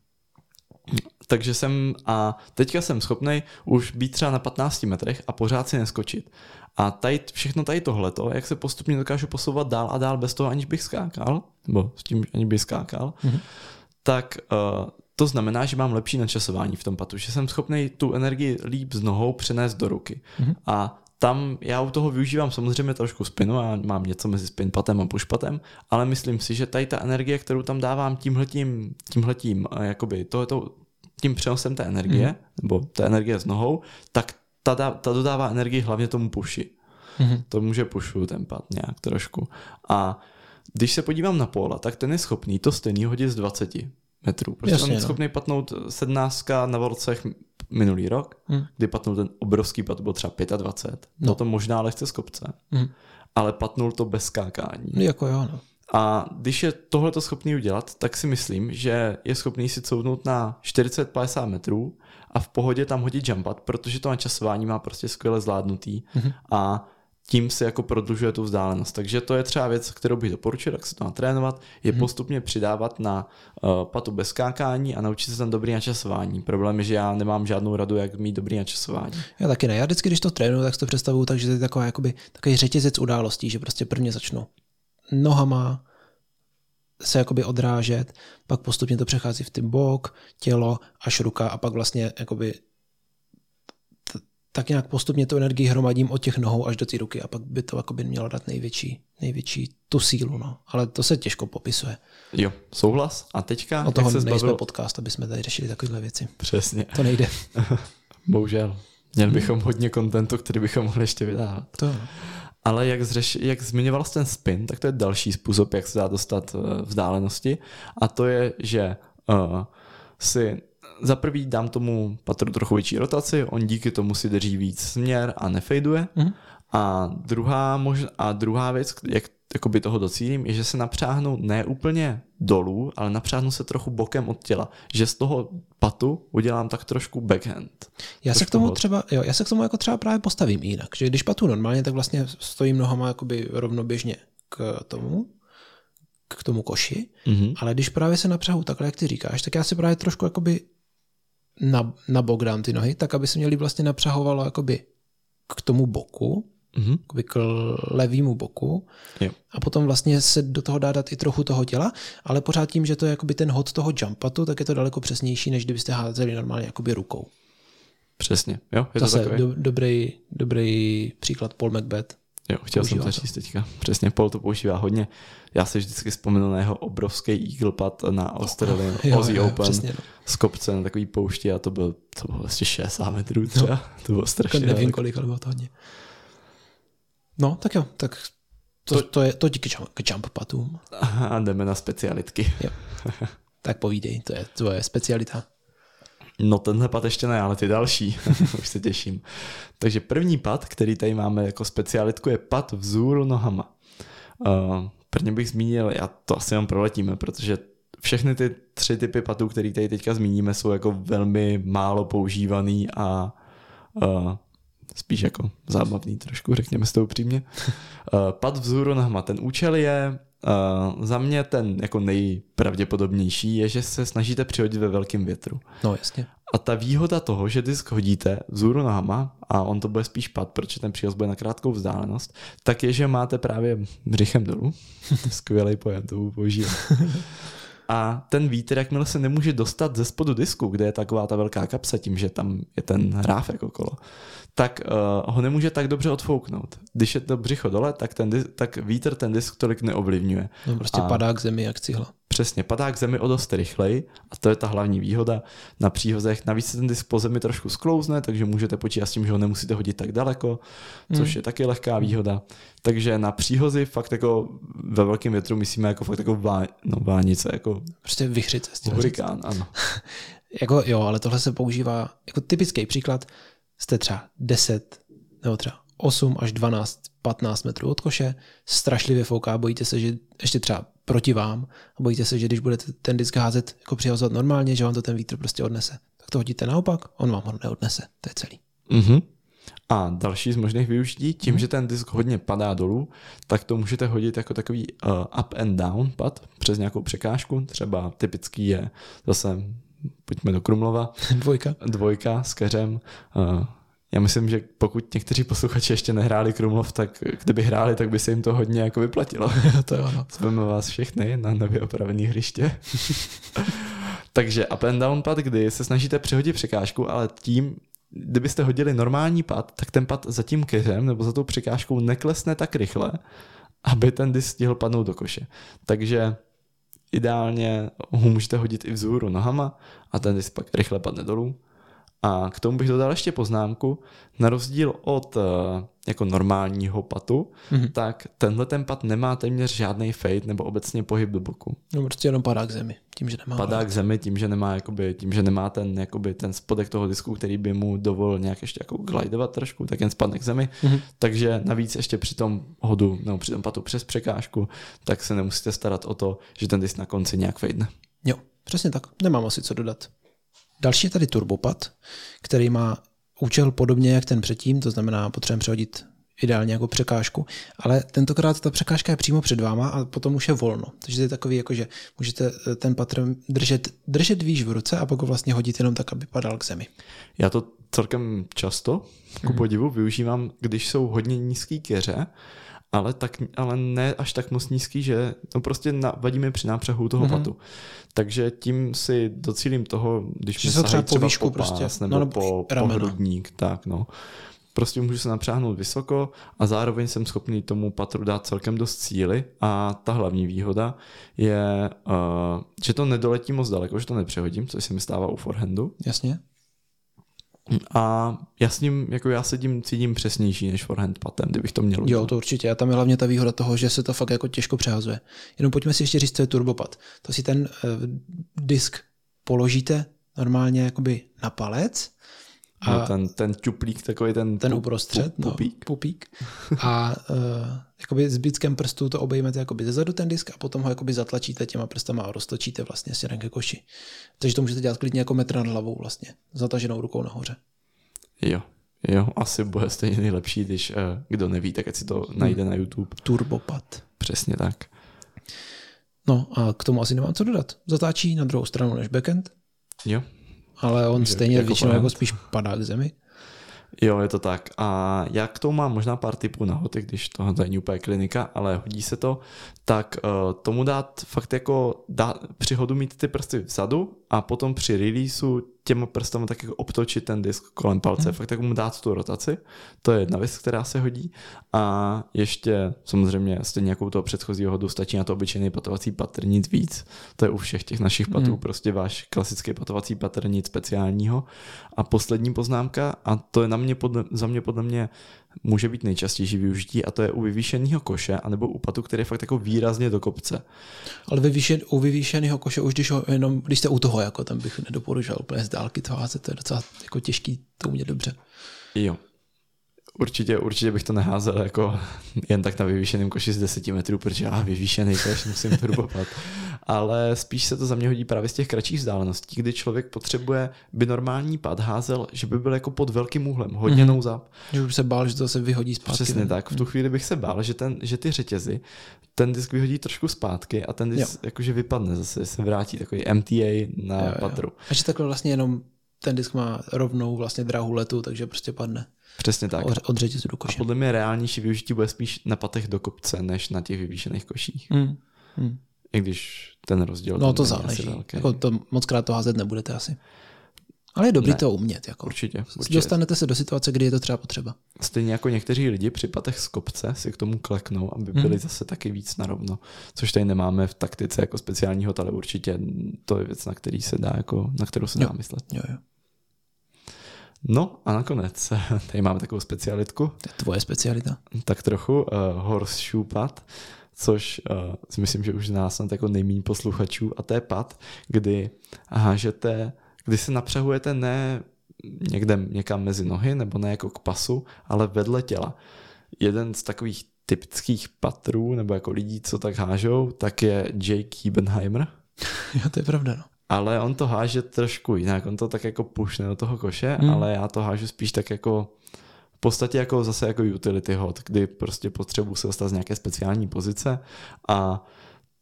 S2: Takže jsem a teďka jsem schopný už být třeba na 15 metrech a pořád si neskočit. A tady, všechno tady tohleto, jak se postupně dokážu posouvat dál a dál bez toho, aniž bych skákal, nebo s tím, aniž bych skákal, mm-hmm. tak uh, to znamená, že mám lepší načasování v tom patu, že jsem schopný tu energii líp z nohou přenést do ruky. Mm-hmm. A tam já u toho využívám samozřejmě trošku spinu, a mám něco mezi spinpatem a pushpatem, ale myslím si, že tady ta energie, kterou tam dávám tímhletím, tímhletím, eh, jakoby tohleto, tím přenosem té energie, mm. nebo té energie s nohou, tak ta, ta dodává energii hlavně tomu puši. Mm-hmm. To může pušu ten pad nějak trošku. A když se podívám na Pola, tak ten je schopný to stejný hodit z 20 metrů. Prostě Jasně, on je no. schopný patnout 17 na Vorcech minulý rok, hmm. kdy patnul ten obrovský pat, byl třeba 25. No. to možná lehce z kopce. Hmm. Ale patnul to bez skákání.
S1: Jako jo, no.
S2: A když je tohleto schopný udělat, tak si myslím, že je schopný si couvnout na 40-50 metrů a v pohodě tam hodit jumpat, protože to načasování má prostě skvěle zvládnutý mm-hmm. a tím se jako prodlužuje tu vzdálenost. Takže to je třeba věc, kterou bych doporučil, jak se to natrénovat, je hmm. postupně přidávat na uh, patu bez skákání a naučit se tam dobrý načasování. Problém je, že já nemám žádnou radu, jak mít dobrý načasování.
S1: Já taky ne. Já vždycky, když to trénuju, tak si to představuju tak, že to je taková, jakoby, takový řetězec událostí, že prostě prvně začnu nohama, se jakoby odrážet, pak postupně to přechází v ten bok, tělo až ruka a pak vlastně jakoby tak nějak postupně tu energii hromadím od těch nohou až do té ruky a pak by to jakoby mělo dát největší, největší tu sílu. No. Ale to se těžko popisuje.
S2: Jo, souhlas. A teďka,
S1: o toho se nejsme zbavil... podcast, aby jsme tady řešili takovéhle věci.
S2: Přesně.
S1: To nejde.
S2: Bohužel. Měli bychom hodně kontentu, který bychom mohli ještě vydávat.
S1: To.
S2: Ale jak, zřeš, jak zmiňoval jsi ten spin, tak to je další způsob, jak se dá dostat uh, vzdálenosti. A to je, že uh, si za prvý dám tomu patru trochu větší rotaci, on díky tomu si drží víc směr a nefejduje. Mm. A druhá, mož, a druhá věc, jak jakoby toho docílím, je, že se napřáhnu ne úplně dolů, ale napřáhnu se trochu bokem od těla. Že z toho patu udělám tak trošku backhand.
S1: Já se k tomu třeba, jo, já se k tomu jako třeba právě postavím jinak. Že když patu normálně, tak vlastně stojím nohama jakoby rovnoběžně k tomu, k tomu koši, mm-hmm. ale když právě se napřahu takhle, jak ty říkáš, tak já si právě trošku jakoby na, na bok dám ty nohy, tak aby se měli vlastně napřahovalo jakoby k tomu boku, mm-hmm. k levému boku
S2: jo.
S1: a potom vlastně se do toho dá dát i trochu toho těla, ale pořád tím, že to je jakoby ten hod toho jumpatu, tak je to daleko přesnější, než kdybyste házeli normálně jakoby rukou.
S2: Přesně, jo, je
S1: Zase to takový. Do, dobrý, dobrý příklad Paul Macbeth.
S2: Jo, chtěl jsem to říct teďka. Přesně, Paul to používá hodně. Já si vždycky vzpomenu na jeho obrovský eagle pad na Australian oh, Aussie jo, Open přesně, no. z kopce na takový poušti a to byl, to bylo vlastně 60 metrů třeba. No, to bylo strašně.
S1: Nevím kolik, ale bylo to hodně. No, tak jo, tak to, to, to je to díky jump, k jump patům.
S2: A jdeme na specialitky.
S1: Jo. Tak povídej, to je tvoje specialita.
S2: No tenhle pad ještě ne, ale ty další. Už se těším. Takže první pad, který tady máme jako specialitku, je pad vzůru nohama. Uh, prvně bych zmínil, já to asi jenom proletíme, protože všechny ty tři typy patů, které tady teďka zmíníme, jsou jako velmi málo používaný a uh, spíš jako zábavný trošku, řekněme s to upřímně. Uh, pad vzhůru nohama. Ten účel je Uh, za mě ten jako nejpravděpodobnější je, že se snažíte přihodit ve velkém větru.
S1: No jasně.
S2: A ta výhoda toho, že disk hodíte vzhůru nohama a on to bude spíš pad, protože ten příhoz bude na krátkou vzdálenost, tak je, že máte právě břichem dolů. Skvělý pojem, to používám. A ten vítr, jakmile se nemůže dostat ze spodu disku, kde je taková ta velká kapsa, tím, že tam je ten ráfek okolo, tak uh, ho nemůže tak dobře odfouknout. Když je to břicho dole, tak, ten, tak vítr ten disk tolik neovlivňuje.
S1: No prostě a... padá k zemi jak cihla.
S2: Přesně, padá k zemi o dost rychleji a to je ta hlavní výhoda na příhozech. Navíc se ten disk po zemi trošku sklouzne, takže můžete počítat s tím, že ho nemusíte hodit tak daleko, což
S1: Hmm.
S2: je taky lehká výhoda. Takže na příhozy fakt jako ve velkém větru myslíme jako fakt jako vá, no, vánice, jako
S1: Prostě vychřice. s tím říct.
S2: hurikán, ano.
S1: Jako, jo, ale tohle se používá jako typický příklad. Jste třeba 10 nebo třeba 8 až 12, 15 metrů od koše, strašlivě fouká, bojíte se, že ještě třeba proti vám a bojíte se, že když budete ten disk házet, jako přihazovat normálně, že vám to ten vítr prostě odnese. Tak to hodíte naopak, on vám ho neodnese. To je celý.
S2: Mhm. A další z možných využití, tím, že ten disk hodně padá dolů, tak to můžete hodit jako takový uh, up and down pad přes nějakou překážku. Třeba typický je zase, pojďme do Krumlova,
S1: Dvojka.
S2: dvojka s keřem. Uh, já myslím, že pokud někteří posluchači ještě nehráli Krumlov, tak kdyby hráli, tak by se jim to hodně jako vyplatilo.
S1: to jo, no.
S2: Zveme vás všechny na nově opravené hřiště. Takže up and down pad, kdy se snažíte přehodit překážku, ale tím, kdybyste hodili normální pad, tak ten pad za tím keřem nebo za tou překážkou neklesne tak rychle, aby ten disk stihl padnout do koše. Takže ideálně ho můžete hodit i vzhůru nohama a ten disk pak rychle padne dolů. A k tomu bych dodal ještě poznámku, na rozdíl od eh, jako normálního patu,
S1: Mhm.
S2: tak tenhle ten pad nemá téměř žádný fade nebo obecně pohyb do boku.
S1: no prostě jenom padá k zemi, tím, že nemá
S2: Padá k zemi tím, že nemá, jakoby, tím, že nemá ten, jakoby, ten spodek toho disku, který by mu dovolil nějak ještě jako glidovat trošku, tak jen spadne k zemi.
S1: Mhm.
S2: Takže navíc ještě při tom hodu nebo při tom patu přes překážku, tak se nemusíte starat o to, že ten disk na konci nějak fejdne.
S1: Jo, přesně tak. Nemám asi co dodat. Další je tady turbopad, který má účel podobně jak ten předtím, to znamená potřebujeme přehodit ideálně jako překážku, ale tentokrát ta překážka je přímo před váma a potom už je volno. Takže to je takový, jako že můžete eh, ten patr držet, držet výš v ruce a pak ho vlastně hodit jenom tak, aby padal k zemi.
S2: Já to celkem často, ku podivu, využívám, když jsou hodně nízký keře, ale, tak, ale ne až tak moc nízký, že to prostě na, vadí mi při nápřehu toho
S1: Mhm.
S2: patu. Takže tím si docílím toho, když mi
S1: třeba po výšku
S2: po pás,
S1: prostě,
S2: nebo,
S1: no, nebo
S2: po, po hrudník, tak no. Prostě můžu se napřáhnout vysoko a zároveň jsem schopný tomu patru dát celkem dost cíly a ta hlavní výhoda je, uh, že to nedoletí moc daleko, že to nepřehodím, což se mi stává u forehandu.
S1: Jasně?
S2: A já s ním, jako já se tím cítím přesnější než forehand patem, kdybych to měl
S1: Jo, to určitě. A tam je hlavně ta výhoda toho, že se to fakt jako těžko přehazuje. Jenom pojďme si ještě říct, co je turbopad. To si ten uh, disk položíte normálně jakoby na palec a
S2: No, ten, ten čuplík, takový ten,
S1: ten uprostřed,
S2: pu-
S1: no,
S2: pupík.
S1: pupík. A uh, jakoby zbytkem prstů to obejmete jakoby zezadu ten disk a potom ho jakoby zatlačíte těma prstama a roztočíte vlastně směrem ke koši. Takže to můžete dělat klidně jako metr nad hlavou vlastně, zataženou rukou nahoře.
S2: Jo, jo, asi bude stejně nejlepší, když uh, kdo neví, tak ať si to najde na YouTube.
S1: Turbopad.
S2: Přesně tak.
S1: No a k tomu asi nemám co dodat. Zatáčí na druhou stranu než backend,
S2: Jo,
S1: ale on
S2: Že
S1: stejně
S2: jako
S1: většinou jako spíš padá k zemi.
S2: Jo, je to tak. A já k tomu mám možná pár typů na hoty, když to není úplně klinika, ale hodí se to, tak uh, tomu dát fakt jako dát, při hodu mít ty prsty vzadu a potom při releaseu těma prstama tak jako obtočit ten disk kolem palce, hmm. fakt tak mu dát tu rotaci. To je jedna věc, která se hodí. A ještě samozřejmě stejně jako u toho předchozího hodu stačí na to obyčejný patovací patr, nic víc. To je u všech těch našich patů,
S1: Hmm.
S2: prostě váš klasický patovací patr, nic speciálního. A poslední poznámka, a to je na mě podle, za mě podle mě může být nejčastější využití, a to je u vyvýšeného koše, anebo u patu, který je fakt jako výrazně do kopce.
S1: Ale vyvýšen, u vyvýšeného koše už když, ho, jenom, když jste u toho, jako tam bych nedoporučoval úplně z dálky to házet, to je docela jako těžký to umět dobře.
S2: Jo. Určitě, určitě bych to neházel jako jen tak na vyvýšeném koši z 10 metrů, protože já vyvýšený koš musím turbovat. Ale spíš se to za mě hodí právě z těch kratších vzdáleností, kdy člověk potřebuje, by normální pad házel, že by byl jako pod velkým úhlem, hodně
S1: Mhm.
S2: mm-hmm. up.
S1: Že už se bál, že to se vyhodí zpátky.
S2: Přesně tak. V tu chvíli bych se bál, že, ten, že ty řetězy ten disk vyhodí trošku zpátky a ten disk jakože vypadne zase, se vrátí takový MTA na
S1: Jo,
S2: jo,
S1: jo.
S2: patru.
S1: A že takhle vlastně jenom ten disk má rovnou vlastně dráhu letu, takže prostě padne
S2: Přesně tak.
S1: od, řetězu do
S2: A
S1: koše.
S2: podle mě reálnější využití bude spíš na patech do kopce, než na těch vyvýšených koších.
S1: Hmm. Hmm.
S2: I když ten rozdíl
S1: No to záleží. Jako to moc krát to házet nebudete asi. Ale je dobrý
S2: Ne.
S1: to umět. Jako.
S2: Určitě, určitě.
S1: Dostanete se do situace, kdy je to třeba potřeba.
S2: Stejně jako někteří lidi při patech z kopce si k tomu kleknou, aby byli
S1: Mhm.
S2: zase taky víc narovno. Což tady nemáme v taktice jako speciálního, ale určitě to je věc, na, který se dá jako, na kterou se dá
S1: Jo.
S2: myslet.
S1: Jo, jo.
S2: No a nakonec, tady máme takovou specialitku,
S1: To je tvoje specialita.
S2: tak trochu uh, horseshoe pad, což uh, si myslím, že už zná snad jako nejméně posluchačů a to je pad, kdy hážete, kdy se napřahujete ne někde někam mezi nohy nebo ne jako k pasu, ale vedle těla. Jeden z takových typických patrů nebo jako lidí, co tak hážou, tak je Jake Kiebenheimer,
S1: Jo, to je pravda. No.
S2: Ale on to háže trošku jinak, on to tak jako pušne do toho koše,
S1: Hmm.
S2: ale já to hážu spíš tak jako v podstatě jako zase jako utility hod, kdy prostě potřebuji se dostat z nějaké speciální pozice a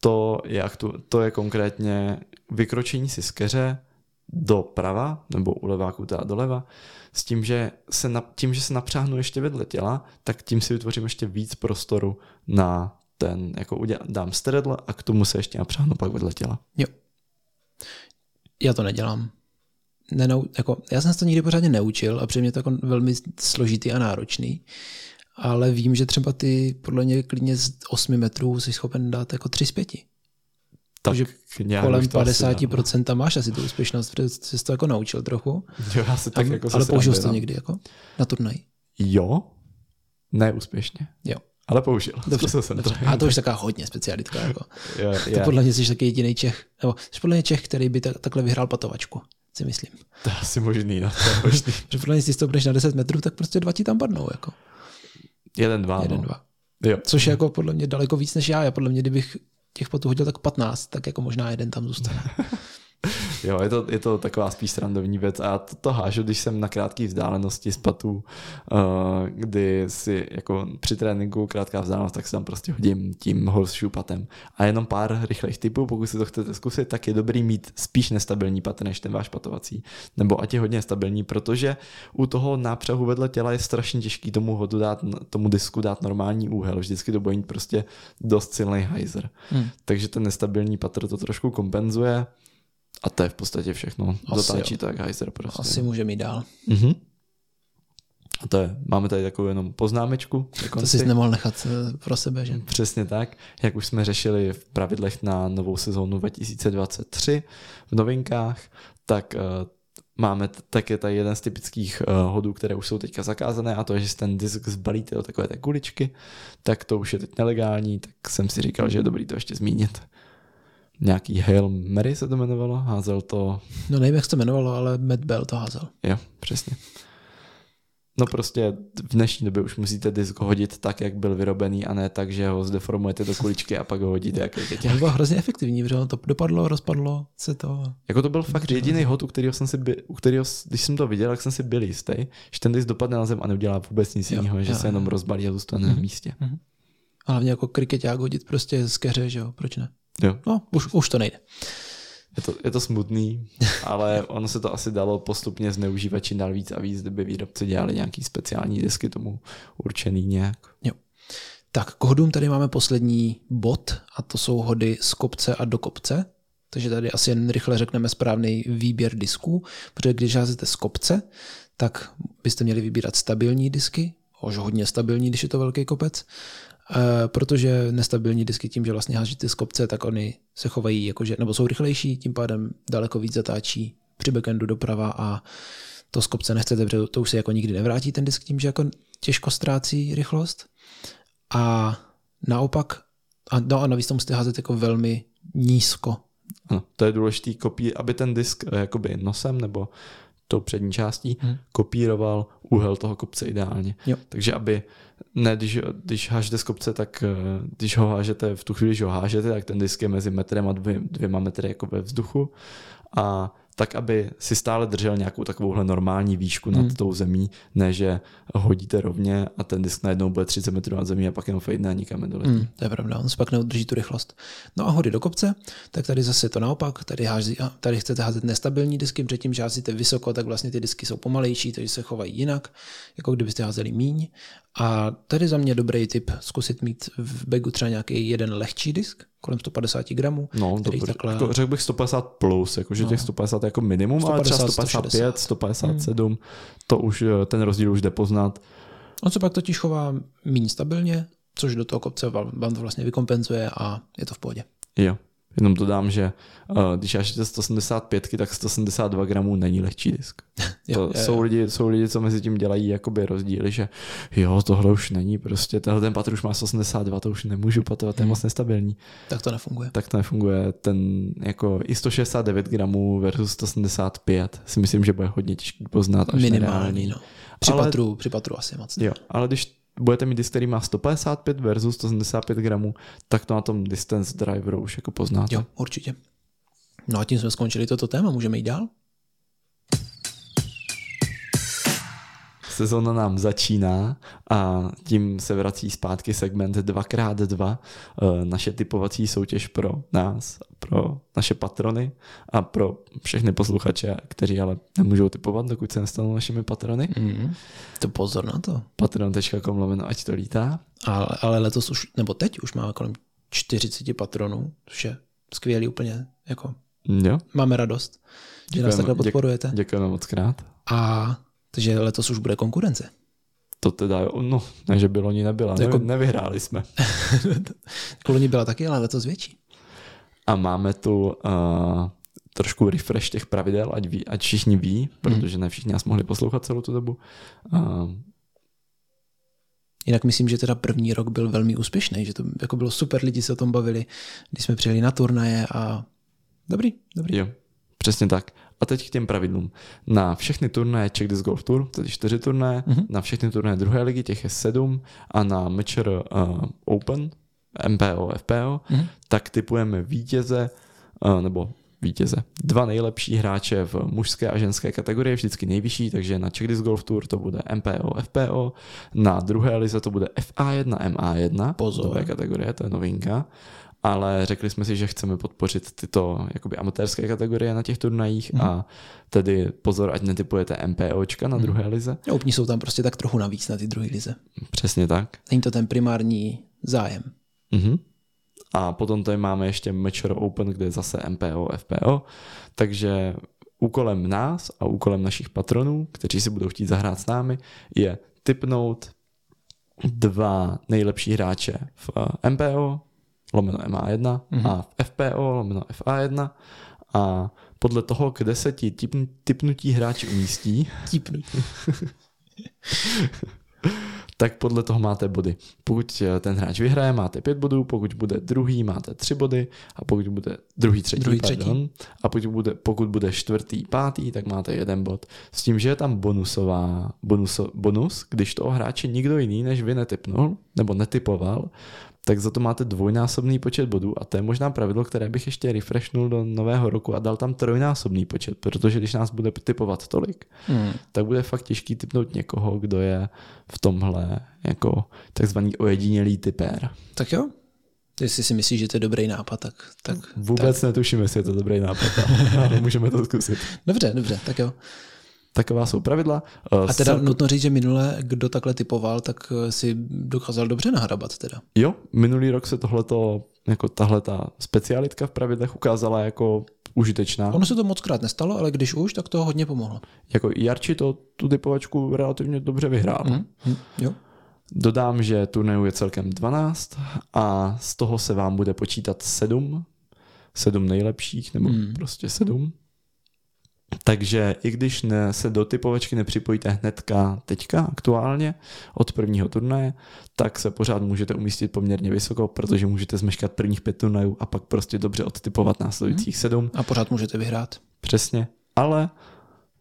S2: to je, aktu, to je konkrétně vykročení si z keře doprava, nebo u leváku teda doleva, s tím, že se, na, tím, že se napřáhnu ještě vedle těla, tak tím si vytvořím ještě víc prostoru na ten, jako udělám, dám stredl a k tomu se ještě napřáhnu pak vedle těla.
S1: Jo. Já to nedělám. Nenou, jako, já jsem se to nikdy pořádně neučil a při mě to jako velmi složitý a náročný. Ale vím, že třeba ty podle mě klidně z 8 metrů jsi schopen dát jako 3 z 5.
S2: Tak
S1: Takže Kolem
S2: bych to asi dal.
S1: 50% máš asi tu úspěšnost, protože jsi to jako naučil trochu.
S2: Jo, já se tak
S1: A-
S2: jako
S1: ale použil jsi to
S2: no.
S1: někdy jako na turnaj.
S2: Jo, ne úspěšně,
S1: Jo.
S2: Ale použil.
S1: Dobře,
S2: jsem
S1: dobře.
S2: to.
S1: A to už je taková hodně specialitka. Jako.
S2: Jo,
S1: To
S2: je,
S1: podle mě jsi taky jediný Čech, nebo jsi podle mě Čech, který by tak, takhle vyhrál patovačku, si myslím.
S2: to je asi možný, no, to je možný.
S1: Že podle mě, když stoupneš na 10 metrů, tak prostě dva ti tam padnou. Jako.
S2: Jeden, dva,
S1: Jeden,
S2: no.
S1: dva.
S2: Jo.
S1: Což je jako podle mě daleko víc než já. Já podle mě, kdybych těch potů hodil tak 15, tak jako možná jeden tam zůstane.
S2: Jo, je to, je to taková spíš srandovní věc a já to, to hážu, když jsem na krátké vzdálenosti z patů, uh, kdy si jako při tréninku krátká vzdálenost, tak si tam prostě hodím tím horseshoe patem. A jenom pár rychlých typů, pokud si to chcete zkusit, tak je dobrý mít spíš nestabilní pat než ten váš patovací. Nebo ať je hodně stabilní, protože u toho nápřahu vedle těla je strašně těžký tomu hodu dát, tomu disku dát normální úhel. Vždycky to bude mít prostě dost silný hyzer.
S1: Hmm.
S2: Takže ten nestabilní patr to trošku kompenzuje. A to je v podstatě všechno.
S1: Asi jo.
S2: to jak hyzer prostě.
S1: Asi může mít dál.
S2: Mhm. A to je, máme tady takovou jenom poznámečku.
S1: To jsi nemohl nechat eh, pro sebe, že?
S2: Přesně tak, jak už jsme řešili v pravidlech na novou sezónu 2023 v novinkách, tak uh, máme, t- tak je tady jeden z typických uh, hodů, které už jsou teďka zakázané a to je, že si ten disk zbalíte do takové té kuličky, tak to už je teď nelegální, tak jsem si říkal, že je dobrý to ještě zmínit. Nějaký Hail Mary se to jmenovalo, házel to,
S1: No nevím, jak se to jmenovalo, ale Matt Bell to házel.
S2: jo, přesně. No prostě v dnešní době už musíte disk hodit tak, jak byl vyrobený a ne tak, že ho zdeformujete do kuličky a pak ho hodíte jak je
S1: To bylo hrozně efektivní, protože ono to dopadlo, rozpadlo se to.
S2: Jako to byl fakt jediný hod, u kterého jsem si, by, u kterého, když jsem to viděl, tak jsem si byl jistý, že ten disk dopadne na zem a neudělá vůbec nic jiného, že
S1: jo,
S2: se jenom rozbalí a zůstane
S1: Mhm.
S2: na místě.
S1: A hlavně jako krikeťák hodit prostě z keře, že jo, proč ne?
S2: Jo.
S1: No, už, už to nejde.
S2: Je to, je to smutný, ale ono se to asi dalo postupně zneužívat čím dál víc a víc, kdyby výrobci dělali nějaký speciální disky tomu určený nějak.
S1: Tak k hodům tady máme poslední bod a to jsou hody z kopce a do kopce. Takže tady asi jen rychle řekneme správný výběr disků, protože když házíte z kopce, tak byste měli vybírat stabilní disky, už hodně stabilní, když je to velký kopec, protože nestabilní disky tím, že vlastně házíte z kopce, tak oni se chovají jakože, nebo jsou rychlejší, tím pádem daleko víc zatáčí při backendu doprava a to z kopce nechcete, protože to už se jako nikdy nevrátí ten disk tím, že jako těžko ztrácí rychlost. A naopak, a, no a navíc to musíte házet jako velmi nízko.
S2: Ano, to je důležitý kopí, aby ten disk eh, jakoby nosem nebo tou přední částí
S1: Hmm.
S2: kopíroval úhel toho kopce ideálně.
S1: Jo.
S2: Takže aby ne, když, když hážete z kopce, tak eh, když ho hážete v tu chvíli, že ho hážete, tak ten disk je mezi metrem a dvě, dvěma metry jako ve vzduchu a tak, aby si stále držel nějakou takovouhle normální výšku nad
S1: Hmm.
S2: tou zemí, ne, že hodíte rovně a ten disk najednou bude 30 metrů nad zemí a pak jenom fejdne a nikam nedoletí.
S1: Hmm, to je pravda, on se pak neudrží tu rychlost. No a hody do kopce, tak tady zase je to naopak, tady, hází, tady chcete házet nestabilní disky, předtím, že házíte vysoko, tak vlastně ty disky jsou pomalejší, takže se chovají jinak, jako kdybyste házeli míň. A tady za mě dobrý tip zkusit mít v begu třeba nějaký jeden lehčí disk, kolem 150 gramů.
S2: No, dobrý. Takhle... Řekl bych 150 plus, jakože no. těch 150 jako minimum, 150, ale třeba 155, 160. 157, hmm. to už, eh, ten rozdíl už jde poznat.
S1: On se pak totiž chová méně stabilně, což do toho kopce vám to vlastně vykompenzuje a je to v pohodě.
S2: Jo. Jenom dodám, že uh, když jášete 175, tak 172 gramů není lehčí disk. jo, to jo, jsou, jo. Lidi, jsou lidi, co mezi tím dělají jakoby rozdíly, že jo, tohle už není prostě, tenhle ten patr už má 182, to už nemůžu patovat, to je hmm. moc nestabilní.
S1: Tak to nefunguje.
S2: Tak to nefunguje. Ten jako i 169 gramů versus 175 si myslím, že bude hodně těžký poznat. Až
S1: Minimální, no. Při, ale, patru, při patru asi moc.
S2: Jo, ale když budete mít disk, který má 155 versus 175 gramů, tak to na tom distance driveru už jako poznáte.
S1: Jo, určitě. No a tím jsme skončili toto téma, můžeme jít dál?
S2: Sezona nám začíná a tím se vrací zpátky segment 2x2, eh, naše typovací soutěž pro nás, pro naše patrony a pro všechny posluchače, kteří ale nemůžou typovat, dokud se nestanou našimi patrony. Mm,
S1: to pozor na to.
S2: Patron.com lomeno, ať to lítá.
S1: Ale, ale letos už, nebo teď už máme kolem 40 patronů, což je skvělý úplně, jako
S2: jo.
S1: máme radost, že děkujeme, nás takhle podporujete.
S2: Děkujeme moc krát.
S1: A takže letos už bude konkurence.
S2: To teda, no, ne, že by loni nebyla, jako... nevyhráli jsme.
S1: loni byla taky, ale letos větší.
S2: A máme tu uh, trošku refresh těch pravidel, ať, ví, ať všichni ví, hmm. protože ne všichni nás mohli poslouchat celou tu dobu. Uh,
S1: Jinak myslím, že teda první rok byl velmi úspěšný, že to jako bylo super, lidi se o tom bavili, když jsme přijeli na turnaje a dobrý, dobrý.
S2: Jo, přesně tak. A teď k těm pravidlům. Na všechny turnaje Czech Disc Golf Tour, tedy čtyři turnaje, mm-hmm. na všechny turnaje druhé ligy, těch je sedm, a na Matcher uh, Open, MPO, FPO, mm-hmm. tak typujeme vítěze, uh, nebo vítěze. Dva nejlepší hráče v mužské a ženské kategorii, vždycky nejvyšší, takže na Czech Disc Golf Tour to bude MPO, FPO, na druhé lize to bude FA1, MA1,
S1: Pozor.
S2: nové kategorie, to je novinka ale řekli jsme si, že chceme podpořit tyto jakoby amatérské kategorie na těch turnajích mm. a tedy pozor, ať netypujete MPOčka na mm. druhé lize.
S1: Opní jsou tam prostě tak trochu navíc na ty druhé lize.
S2: Přesně tak.
S1: Není to ten primární zájem.
S2: Mm-hmm. A potom tady máme ještě Mature Open, kde je zase MPO, FPO, takže úkolem nás a úkolem našich patronů, kteří si budou chtít zahrát s námi, je typnout dva nejlepší hráče v MPO, lomeno MA1 mm-hmm. a v FPO lomeno FA1 a podle toho, kde se ti typ, typnutí hráči umístí,
S1: Tipnutí.
S2: tak podle toho máte body. Pokud ten hráč vyhraje, máte pět bodů, pokud bude druhý, máte tři body a pokud bude druhý, třetí, druhý, pardon, třetí. a pokud bude, pokud bude čtvrtý, pátý, tak máte jeden bod. S tím, že je tam bonusová, bonuso, bonus, když toho hráče nikdo jiný než vy netypnul, nebo netypoval, tak za to máte dvojnásobný počet bodů a to je možná pravidlo, které bych ještě refreshnul do nového roku a dal tam trojnásobný počet, protože když nás bude typovat tolik, hmm. tak bude fakt těžký typnout někoho, kdo je v tomhle jako takzvaný ojedinělý typér.
S1: Tak jo, Jestli si myslíš, že to je dobrý nápad, tak... tak
S2: Vůbec
S1: tak.
S2: netuším, jestli je to dobrý nápad, ale můžeme to zkusit.
S1: Dobře, dobře, tak jo.
S2: Taková jsou pravidla.
S1: A teda Sel... nutno říct, že minule, kdo takhle typoval, tak eh, si dokázal dobře nahrabat teda.
S2: Jo, minulý rok se tohleto, jako tahle ta specialitka v pravidlech ukázala jako užitečná.
S1: Ono se to moc krát nestalo, ale když už, tak to hodně pomohlo.
S2: Jako Jarči to tu typovačku relativně dobře vyhrál. Mm, mm, jo. Dodám, že turnajů je celkem 12 a z toho se vám bude počítat 7, 7 nejlepších, nebo mm. prostě 7. Takže i když ne, se do typovačky nepřipojíte hnedka teďka aktuálně od prvního turnaje, tak se pořád můžete umístit poměrně vysoko, protože můžete zmeškat prvních pět turnajů a pak prostě dobře odtypovat následujících sedm.
S1: A pořád můžete vyhrát.
S2: Přesně, ale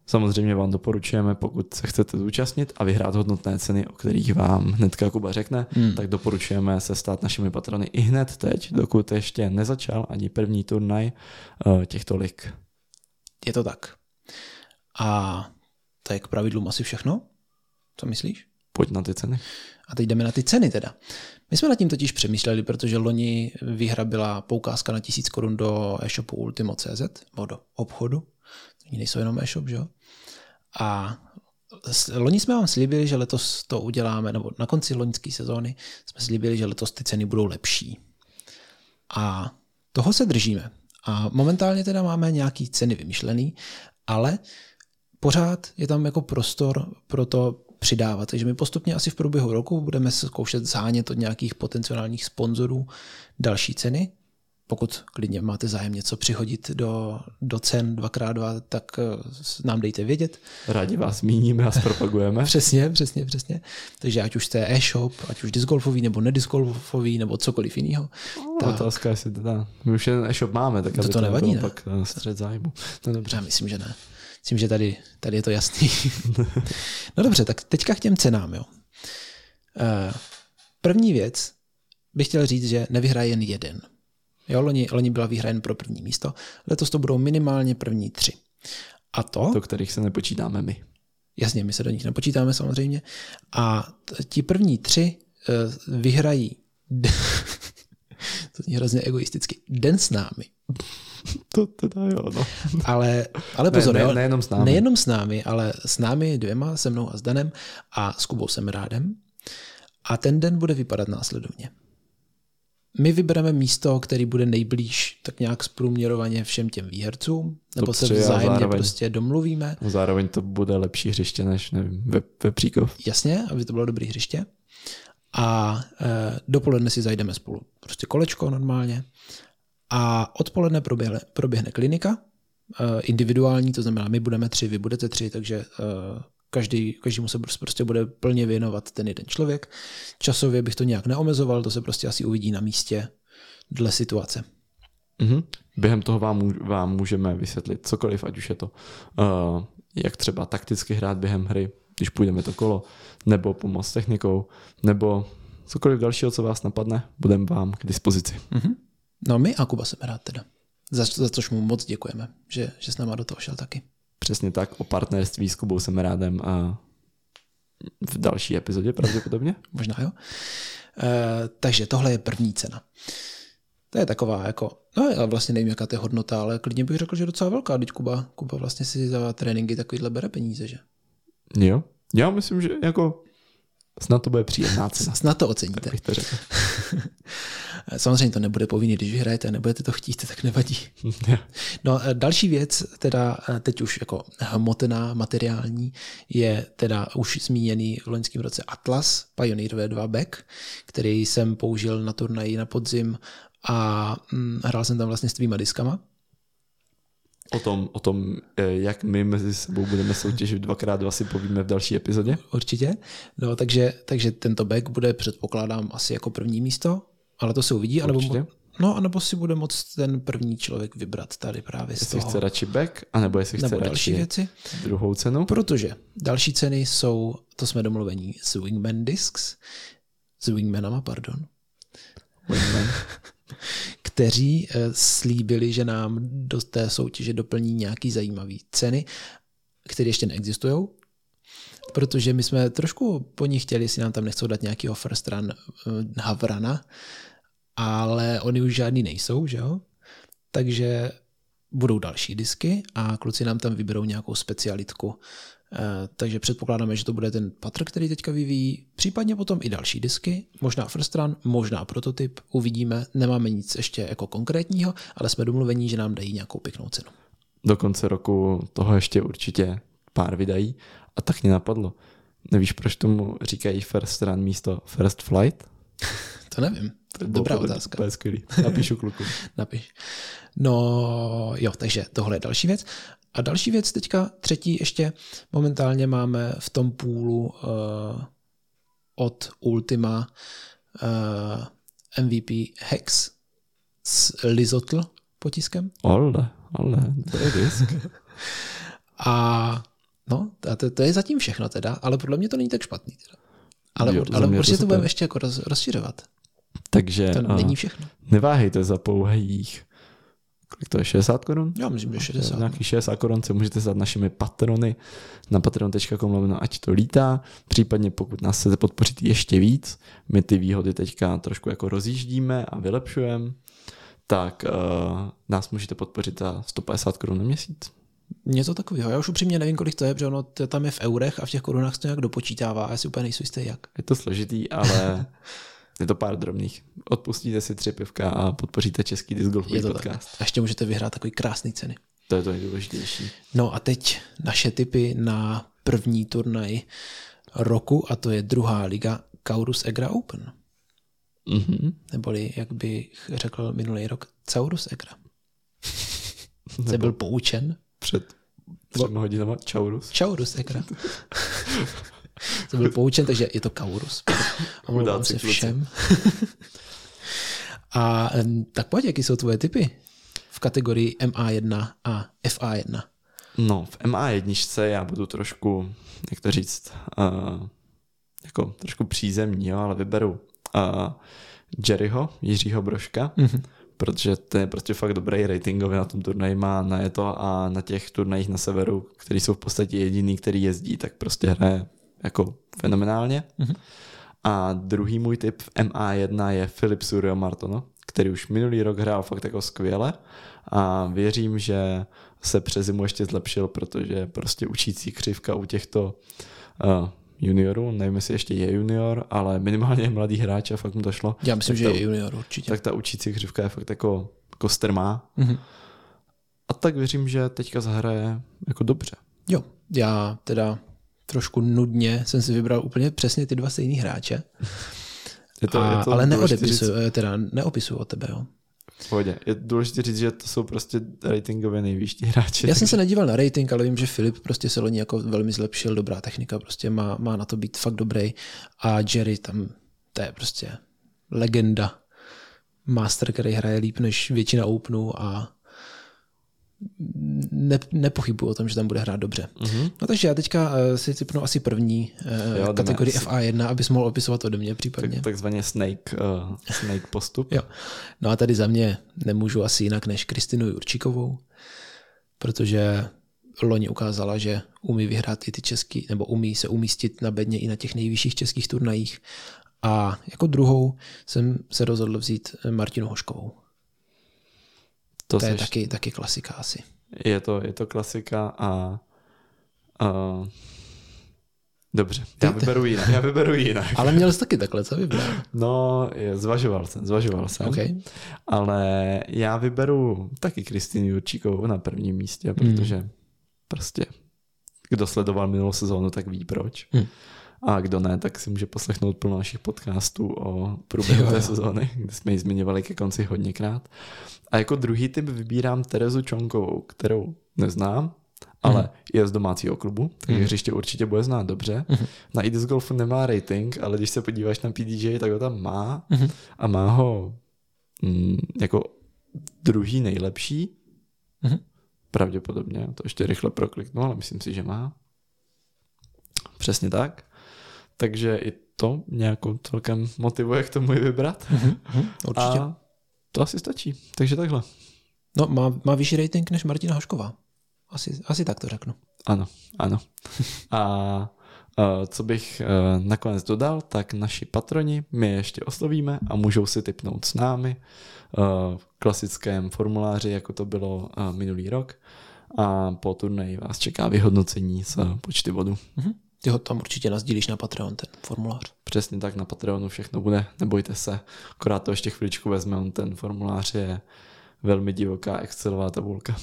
S2: samozřejmě vám doporučujeme, pokud se chcete zúčastnit a vyhrát hodnotné ceny, o kterých vám hnedka Kuba řekne, hmm. tak doporučujeme se stát našimi patrony i hned teď, dokud ještě nezačal ani první turnaj eh, těchto lik.
S1: Je to tak. A to je k pravidlům asi všechno? Co myslíš?
S2: Pojď na ty ceny.
S1: A teď jdeme na ty ceny teda. My jsme nad tím totiž přemýšleli, protože loni výhra byla poukázka na 1000 korun do e-shopu Ultimo.cz, nebo do obchodu. Oni nejsou jenom e-shop, že jo? A loni jsme vám slíbili, že letos to uděláme, nebo na konci loňské sezóny jsme slíbili, že letos ty ceny budou lepší. A toho se držíme. A momentálně teda máme nějaký ceny vymyšlený, ale pořád je tam jako prostor pro to přidávat. Takže my postupně asi v průběhu roku budeme zkoušet zhánět od nějakých potenciálních sponzorů další ceny. Pokud klidně máte zájem něco přihodit do, do cen 2x2, tak eh, nám dejte vědět.
S2: Rádi vás zmíníme a zpropagujeme.
S1: přesně, přesně, přesně. Takže ať už jste e-shop, ať už discgolfový nebo nediscgolfový nebo cokoliv jiného.
S2: No, tak... Otázka, jestli teda, my už jeden e-shop máme, tak
S1: to, to nevadí, ne?
S2: pak střed zájmu.
S1: No dobře, myslím, že ne. Myslím, že tady, tady je to jasný. no dobře, tak teďka k těm cenám. Jo. Uh, první věc bych chtěl říct, že nevyhraje jen jeden. Jo, loni, loni byla výhra jen pro první místo, letos to budou minimálně první tři. A to...
S2: Do kterých se nepočítáme my.
S1: Jasně, my se do nich nepočítáme samozřejmě. A ti první tři uh, vyhrají to je hrozně egoisticky, den s námi.
S2: To teda jo, no.
S1: Ale, ale pozor,
S2: ne, ne, nejenom s námi.
S1: Nejenom s námi, ale s námi dvěma, se mnou a s Danem a s Kubou jsem rádem. A ten den bude vypadat následovně. My vybereme místo, který bude nejblíž tak nějak zprůměrovaně všem těm výhercům, nebo se vzájemně zároveň, prostě domluvíme.
S2: Zároveň to bude lepší hřiště než nevím, ve, ve Příkov.
S1: Jasně, aby to bylo dobrý hřiště. A e, dopoledne si zajdeme spolu prostě kolečko normálně a odpoledne proběhne, proběhne klinika, eh, individuální, to znamená, my budeme tři, vy budete tři, takže eh, každý, každý mu se prostě bude plně věnovat ten jeden člověk. Časově bych to nějak neomezoval, to se prostě asi uvidí na místě dle situace.
S2: Mm-hmm. Během toho vám, vám můžeme vysvětlit cokoliv, ať už je to, uh, jak třeba takticky hrát během hry, když půjdeme to kolo, nebo pomoc technikou, nebo cokoliv dalšího, co vás napadne, budeme vám k dispozici.
S1: Mm-hmm. No my a Kuba rád teda. Za, za což mu moc děkujeme, že, že s náma do toho šel taky.
S2: Přesně tak, o partnerství s Kubou rádem a v další epizodě pravděpodobně.
S1: Možná jo. E, takže tohle je první cena. To je taková jako, no já vlastně nevím, jaká to je hodnota, ale klidně bych řekl, že docela velká, teď Kuba, Kuba vlastně si za tréninky takovýhle bere peníze, že?
S2: Jo, já myslím, že jako snad to bude příjemná cena.
S1: Snad to oceníte.
S2: to řekl.
S1: Samozřejmě to nebude povinný, když vyhrajete a nebudete to chtít, tak nevadí. No další věc, teda teď už jako hmotná, materiální, je teda už zmíněný v loňském roce Atlas Pioneer V2 Back, který jsem použil na turnaji na podzim a hm, hrál jsem tam vlastně s tvýma diskama.
S2: O tom, o tom, eh, jak my mezi sebou budeme soutěžit dvakrát dva si povíme v další epizodě.
S1: Určitě. No, takže, takže tento back bude, předpokládám, asi jako první místo ale to se uvidí. Anebo, no, anebo si bude moct ten první člověk vybrat tady právě z
S2: jestli
S1: toho.
S2: chce radši back, anebo jestli chce
S1: nebo další věci.
S2: druhou cenu.
S1: Protože další ceny jsou, to jsme domluvení, s Wingman Discs, s Wingmanama, pardon.
S2: Wingman.
S1: kteří eh, slíbili, že nám do té soutěže doplní nějaký zajímavý ceny, které ještě neexistují, protože my jsme trošku po nich chtěli, jestli nám tam nechcou dát nějakého first run uh, Havrana, ale oni už žádný nejsou, že jo? Takže budou další disky a kluci nám tam vyberou nějakou specialitku. Uh, takže předpokládáme, že to bude ten patr, který teďka vyvíjí, případně potom i další disky, možná first run, možná prototyp, uvidíme, nemáme nic ještě jako konkrétního, ale jsme domluvení, že nám dají nějakou pěknou cenu.
S2: Do konce roku toho ještě určitě pár vydají a tak mě napadlo. Nevíš, proč tomu říkají first run místo first flight?
S1: to nevím. To je dobrá otázka.
S2: To je skvělý. Napíšu kluku.
S1: Napiš. No jo, takže tohle je další věc. A další věc teďka, třetí ještě, momentálně máme v tom půlu uh, od Ultima uh, eh, MVP Hex s Lizotl potiskem.
S2: Ale, ale, to je disk.
S1: a No, to, to je zatím všechno teda, ale podle mě to není tak špatný. Teda. Ale, jo, ale určitě to, to budeme ještě jako roz, rozšiřovat.
S2: Takže
S1: to není všechno.
S2: Neváhejte za pouhých kolik to je, 60 korun?
S1: Já myslím, že 60.
S2: Nějaký 60 korun se můžete stát našimi patrony na patreon.com lomeno ať to lítá. Případně pokud nás chcete podpořit ještě víc, my ty výhody teďka trošku jako rozjíždíme a vylepšujeme, tak uh, nás můžete podpořit za 150 korun na měsíc
S1: Něco takového. Já už upřímně nevím, kolik to je, protože ono to tam je v eurech a v těch korunách se to nějak dopočítává já si úplně nejsou jistý jak.
S2: Je to složitý, ale je to pár drobných. Odpustíte si tři pivka a podpoříte český disc golfový podcast.
S1: tak. A ještě můžete vyhrát takový krásný ceny.
S2: To je to nejdůležitější.
S1: No a teď naše tipy na první turnaj roku a to je druhá liga Kaurus Egra Open.
S2: Mhm.
S1: Neboli, jak bych řekl minulý rok, Caurus Egra. Jsi byl poučen?
S2: Před třema hodinama Čaurus.
S1: Čaurus Egra. Jsi byl poučen, takže je to Kaurus. Omlouvám se všem. a tak pojď, jaký jsou tvoje typy v kategorii MA1 a FA1?
S2: No, v MA1 já budu trošku, jak to říct, uh, jako trošku přízemní, jo, ale vyberu uh, Jerryho, Jiřího Brožka,
S1: Mhm.
S2: protože to je prostě fakt dobrý ratingově na tom turnaji má na je to a na těch turnajích na severu, který jsou v podstatě jediný, který jezdí, tak prostě hraje jako fenomenálně.
S1: Mhm.
S2: A druhý můj tip v MA1 je Filip Surio Martono, který už minulý rok hrál fakt jako skvěle a věřím, že se přes zimu ještě zlepšil, protože prostě učící křivka u těchto uh, juniorů, nevím, jestli ještě je junior, ale minimálně je mladý hráč a fakt mu to šlo.
S1: Já myslím,
S2: tak
S1: že
S2: ta,
S1: je junior určitě.
S2: Tak ta učící křivka je fakt jako, jako strmá.
S1: Mhm.
S2: A tak věřím, že teďka zahraje jako dobře.
S1: Jo, já teda trošku nudně jsem si vybral úplně přesně ty dva stejný hráče,
S2: Je to,
S1: a,
S2: je to
S1: ale neodepisuju,
S2: říct,
S1: teda neopisuju od tebe. Jo.
S2: v pohodě. Je důležité říct, že to jsou prostě ratingově nejvyšší hráči.
S1: Já jsem se nedíval na rating, ale vím, že Filip prostě se loni jako velmi zlepšil, dobrá technika, prostě má, má na to být fakt dobrý. A Jerry tam, to je prostě legenda. Master, který hraje líp než většina Openů a ne, nepochybuji o tom, že tam bude hrát dobře.
S2: Mhm.
S1: No takže já teďka uh, si typnu asi první uh,
S2: Jo,
S1: kategorii
S2: asi.
S1: FA1, abys mohl opisovat ode mě případně.
S2: Tak, takzvaně snake, uh, snake postup.
S1: Jo. No a tady za mě nemůžu asi jinak než Kristinu Jurčíkovou, protože loni ukázala, že umí vyhrát i ty český, nebo umí se umístit na bedně i na těch nejvyšších českých turnajích. A jako druhou jsem se rozhodl vzít Martinu Hoškovou.
S2: To,
S1: To je taky, taky klasika asi.
S2: je, to, je to klasika a uh, dobře, já vyberu jinak. Já vyberu jinak.
S1: Ale měl jsi taky takhle, co vybral?
S2: No, je, zvažoval jsem, zvažoval jsem.
S1: Okay.
S2: Ale já vyberu taky Kristýnu Jurčíkovou na prvním místě, protože prostě kdo sledoval minulou sezónu, tak ví proč.
S1: Hmm.
S2: A kdo ne, tak si může poslechnout plno našich podcastů o průběhu té sezóny, kde jsme ji zmiňovali ke konci hodněkrát. A jako druhý typ vybírám Terezu Čonkovou, kterou neznám, ale
S1: Mhm.
S2: je z domácího klubu, takže
S1: Mhm.
S2: hřiště určitě bude znát dobře.
S1: Mhm.
S2: Na Idis Golfu nemá rating, ale když se podíváš na PDJ, tak ho tam má
S1: Mhm.
S2: a má ho mm, jako druhý nejlepší.
S1: Mhm.
S2: Pravděpodobně, to ještě rychle prokliknu, ale myslím si, že má. Přesně tak. Takže i to nějakou celkem motivuje k tomu vybrat.
S1: Mhm. Určitě.
S2: A to asi stačí. Takže takhle.
S1: No, má, má vyšší rating než Martina Hošková. Asi, asi tak to řeknu.
S2: Ano, ano. A co bych uh, nakonec dodal, tak naši patroni my je ještě oslovíme a můžou si typnout s námi uh, v klasickém formuláři, jako to bylo uh, minulý rok. A po turnaji vás čeká vyhodnocení z počty bodů.
S1: Mhm. Ty ho tam určitě nazdílíš na Patreon, ten formulář.
S2: Přesně tak na Patreonu všechno bude, nebojte se. Akorát to ještě chviličku vezme, on ten formulář je velmi divoká Excelová tabulka.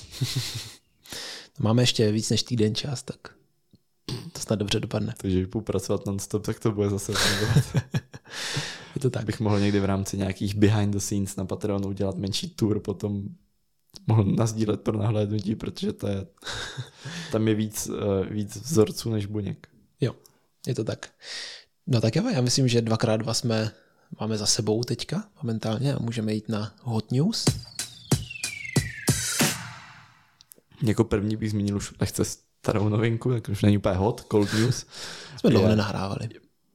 S1: Máme ještě víc než týden čas, tak to snad dobře dopadne.
S2: Takže když budu pracovat non-stop, tak to bude zase fungovat.
S1: Je to tak.
S2: bych mohl někdy v rámci nějakých behind the scenes na Patreonu udělat menší tour, potom mohl nazdílet pro nahlédnutí, protože to je, tam je víc, eh, víc vzorců než buněk.
S1: Jo, je to tak. No tak jo, já myslím, že dvakrát dva jsme máme za sebou teďka momentálně a můžeme jít na hot news.
S2: Jako první bych zmínil už lehce starou novinku, tak už není úplně hot, cold news.
S1: Jsme dlouho nenahrávali.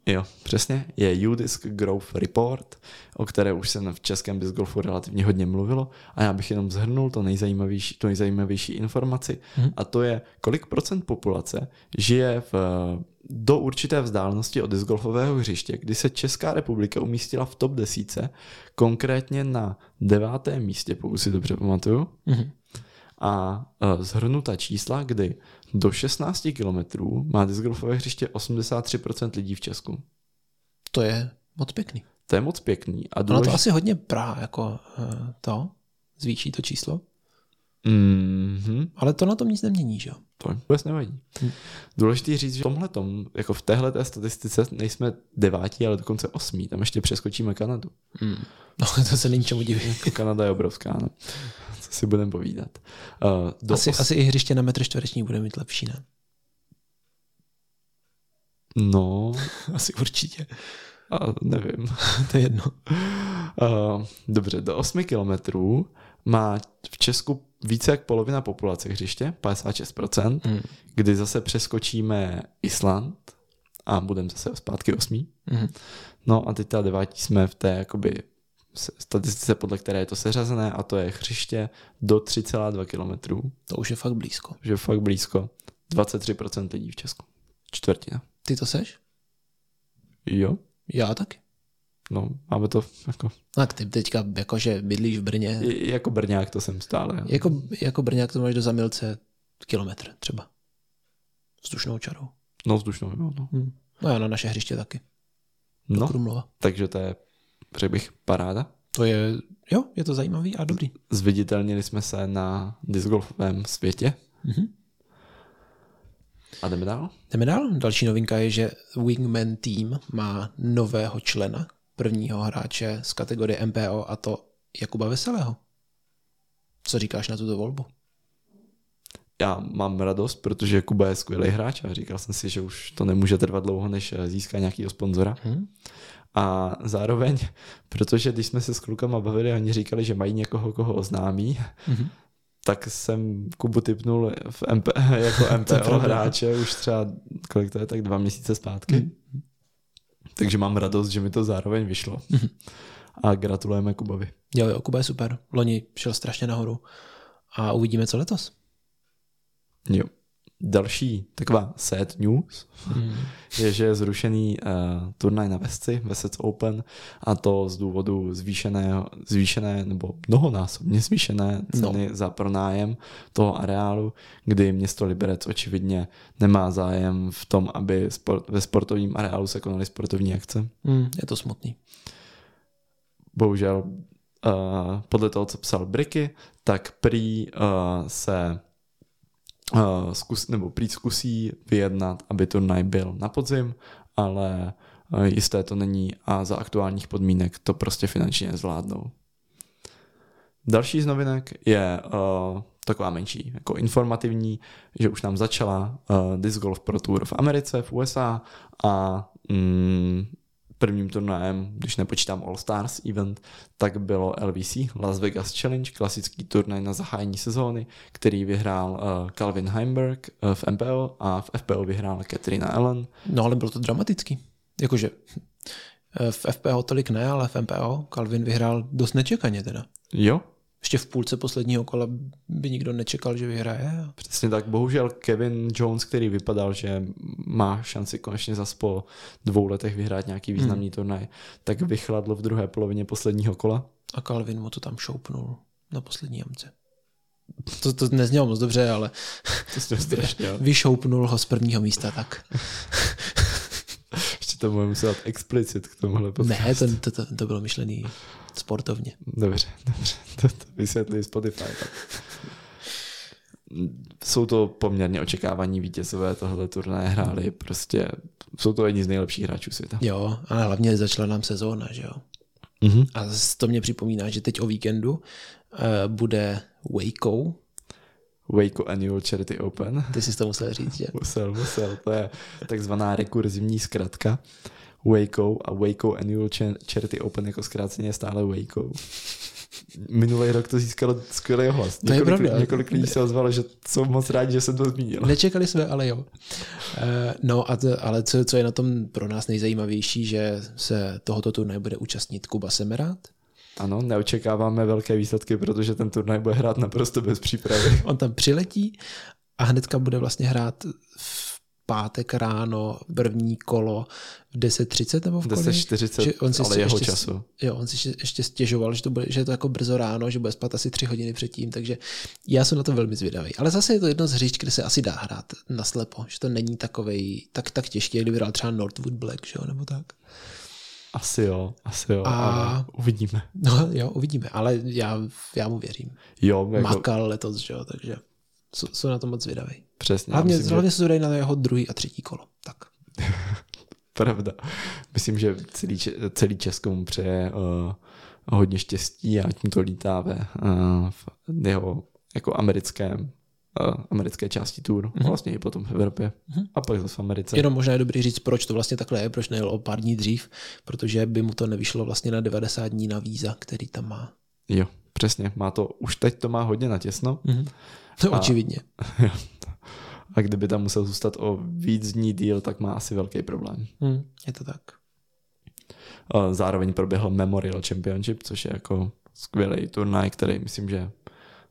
S2: Jo, přesně. Je UDisc Growth Report, o které už se v českém disc golfu relativně hodně mluvilo a já bych jenom zhrnul to nejzajímavější, to nejzajímavější informaci
S1: Mhm.
S2: a to je, kolik procent populace žije v, do určité vzdálenosti od disc golfového hřiště, kdy se Česká republika umístila v top desíce, konkrétně na devátém místě, pokud si dobře pamatuju.
S1: Mhm.
S2: a uh, zhrnuta čísla, kdy do 16 kilometrů má discgolfové hřiště 83% lidí v Česku.
S1: To je moc pěkný.
S2: To je moc pěkný. A
S1: Ono
S2: důlež...
S1: to asi hodně Praha jako uh, to zvýší to číslo,
S2: mm-hmm.
S1: ale to na tom nic nemění, že jo?
S2: To vůbec nevadí.
S1: Hm.
S2: Důležitý říct, že v tomhletom, jako v téhle statistice nejsme devátí, ale dokonce osmí. Tam ještě přeskočíme Kanadu.
S1: Hmm. No to se není čemu divit.
S2: Jako Kanada je obrovská, no. Co si budeme povídat. Uh, do
S1: Asi,
S2: os...
S1: asi i hřiště na metr čtvereční bude mít lepší, ne?
S2: No,
S1: Asi určitě.
S2: a nevím.
S1: to je jedno.
S2: Uh, dobře, do 8 kilometrů má v Česku více jak polovina populace hřiště, 56%,
S1: Hmm.
S2: kdy zase přeskočíme Island a budeme zase zpátky osmý.
S1: Hmm.
S2: No a teď ta devátí jsme v té jakoby statistice, podle které je to seřazené a to je hřiště do 3,2 km,
S1: To už je fakt blízko.
S2: že je fakt blízko. 23% lidí v Česku. Čtvrtina.
S1: Ty to seš?
S2: Jo,
S1: Já taky.
S2: No, máme to jako,
S1: Tak ty teďka jakože bydlíš v Brně.
S2: i- jako Brňák to jsem stále.
S1: Jako, jako Brňák to máš do Zamilce kilometr třeba. Vzdušnou čarou.
S2: No vzdušnou, jo, no.
S1: Hmm. No já na naše hřiště taky. Do
S2: no.
S1: Krumlova.
S2: Takže to je, řekl bych, paráda.
S1: To je, jo, je to zajímavý a dobrý.
S2: Zviditelnili jsme se na discgolfovém světě.
S1: Mhm.
S2: A jdeme dál?
S1: Jdeme dál. Další novinka je, že Wingman Team má nového člena, prvního hráče z kategorie MPO a to Jakuba Veselého. Co říkáš na tuto volbu?
S2: Já mám radost, protože Kuba je skvělý hráč a říkal jsem si, že už to nemůže trvat dlouho, než získá nějakého sponzora.
S1: Hm?
S2: A zároveň, protože když jsme se s klukama bavili, oni říkali, že mají někoho, koho oznámí,
S1: Mhm.
S2: tak jsem Kubu typnul v MP, jako MPO hráče už třeba, kolik to je, tak dva měsíce zpátky.
S1: Mhm.
S2: Takže mám radost, že mi to zároveň vyšlo.
S1: Mhm.
S2: A gratulujeme Kubovi.
S1: Jo, jo, Kuba je super. Loni šel strašně nahoru. A uvidíme, co letos.
S2: Jo. Další taková sad news
S1: Hmm.
S2: je, že je zrušený uh, turnaj na Vesci, Vesec Open, a to z důvodu zvýšené, zvýšené nebo mnohonásobně zvýšené ceny no. za pronájem toho areálu, kdy město Liberec očividně nemá zájem v tom, aby sport, ve sportovním areálu se konaly sportovní akce.
S1: Hmm, je to smutný.
S2: Bohužel uh, podle toho, co psal Bricky, tak prý uh, se uh, zkus, nebo prý zkusí vyjednat, aby turnaj byl na podzim, ale uh, jisté to není a za aktuálních podmínek to prostě finančně nezvládnou. Další z novinek je uh, taková menší, jako informativní, že už nám začala uh, Disc Golf Pro Tour v Americe, v USA a mm, prvním turnajem, když nepočítám All Stars event, tak bylo LVC, Las Vegas Challenge, klasický turnaj na zahájení sezóny, který vyhrál uh, Calvin Heimberg uh, v MPO a v FPO vyhrála Katrina Allen.
S1: No ale bylo to dramatický. Jakože eh, v FPO tolik ne, ale v MPO Calvin vyhrál dost nečekaně teda.
S2: Jo,
S1: Ještě v půlce posledního kola by nikdo nečekal, že vyhraje.
S2: přesně tak. Bohužel Kevin Jones, který vypadal, že má šanci konečně zas po dvou letech vyhrát nějaký významný hmm. turnaj, tak vychladl v druhé polovině posledního kola.
S1: A Calvin mu to tam šoupnul na poslední jamce. To, to neznělo moc dobře, ale
S2: To strašně,
S1: vyšoupnul ho z prvního místa tak.
S2: Ještě to budeme muset explicit k tomuhle
S1: Ne, to, to, to, to bylo myšlený sportovně.
S2: Dobře, dobře, to, to vysvětlí Spotify. Tak. Jsou to poměrně očekávaní vítězové tohle turnaje hráli, prostě jsou to jedni z nejlepších hráčů světa.
S1: Jo, ale hlavně začala nám sezóna, že jo.
S2: Mm-hmm.
S1: A to mě připomíná, že teď o víkendu uh, bude Waco.
S2: Waco Annual Charity Open.
S1: Ty jsi to musel říct, že?
S2: Musel, musel, to je takzvaná rekurzivní zkratka. Waco a Waco Annual Cha- Charity Open jako zkráceně je stále Waco. Minulý rok to získalo skvělý ohlas.
S1: To je
S2: Několik,
S1: pravda.
S2: několik lidí se ozvalo, že jsou moc rádi, že jsem to zmínil.
S1: Nečekali jsme, ale jo. Eh, No, a to, ale co, co je na tom pro nás nejzajímavější, že se tohoto turnaje bude účastnit Kuba Semerát.
S2: Ano, neočekáváme velké výsledky, protože ten turnaj bude hrát naprosto bez přípravy.
S1: On tam přiletí a hnedka bude vlastně hrát v pátek ráno první kolo v 10.30 nebo v kolik?
S2: 10.40,
S1: Že on si
S2: ale jeho
S1: ještě-
S2: času.
S1: Jo, on si ještě- stěžoval, že, to bude, že je to jako brzo ráno, že bude spát asi tři hodiny předtím, takže já jsem na to velmi zvědavý. Ale zase je to jedno z hřišť, kde se asi dá hrát naslepo, že to není takovej, tak, tak těžké, kdyby hrál třeba Northwood Black, že jo, nebo tak.
S2: Asi jo, asi jo,
S1: A-
S2: ale uvidíme.
S1: No jo, uvidíme, ale já, já mu věřím.
S2: Jo, jako,
S1: Makal letos, že jo, takže jsou, jsou na to moc zvědavý.
S2: přesně.
S1: Hlavně,
S2: myslím,
S1: hlavně se to dají na jeho druhý a třetí kolo. Tak.
S2: že, pravda. Myslím, že celý, celý Česko mu přeje uh, hodně štěstí a ať mu to lítá ve uh, v jeho jako americkém americké části tour, mm-hmm. vlastně i potom v Evropě mm-hmm. a pak zase v Americe.
S1: Jenom možná je dobrý říct, proč to vlastně takhle je, proč nejel o pár dní dřív, protože by mu to nevyšlo vlastně na 90 dní na víza, který tam má.
S2: Jo, přesně, má to, už teď to má hodně natěsno
S1: Mhm. No,
S2: A-
S1: očividně.
S2: a kdyby tam musel zůstat o víc dní díl, tak má asi velký problém.
S1: Hm, je to tak.
S2: Zároveň proběhl Memorial Championship, což je jako skvělý turnaj, který myslím, že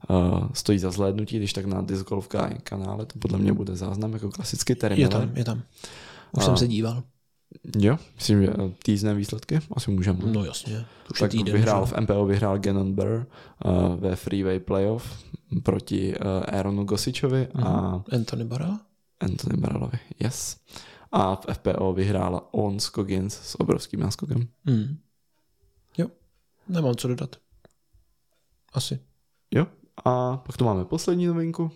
S2: uh, stojí za zhlédnutí, když tak na Guy kanále, to podle mě bude záznam jako klasický terén.
S1: Je tam, je tam. Už
S2: A-
S1: jsem se díval.
S2: Jo, myslím, že týzné výsledky asi můžeme.
S1: No jasně. To už
S2: tak
S1: týden.
S2: vyhrál
S1: že?
S2: v MPO vyhrál Gannon Burr uh, ve Freeway Playoff proti uh, Aaronu Gosičovi a
S1: Anthony Barra?
S2: Anthony Barrelovi. Yes. A v FPO vyhrála On Scoggins s obrovským náskokem.
S1: Hm. Jo, nemám co dodat. Asi.
S2: Jo. A pak tu máme poslední novinku.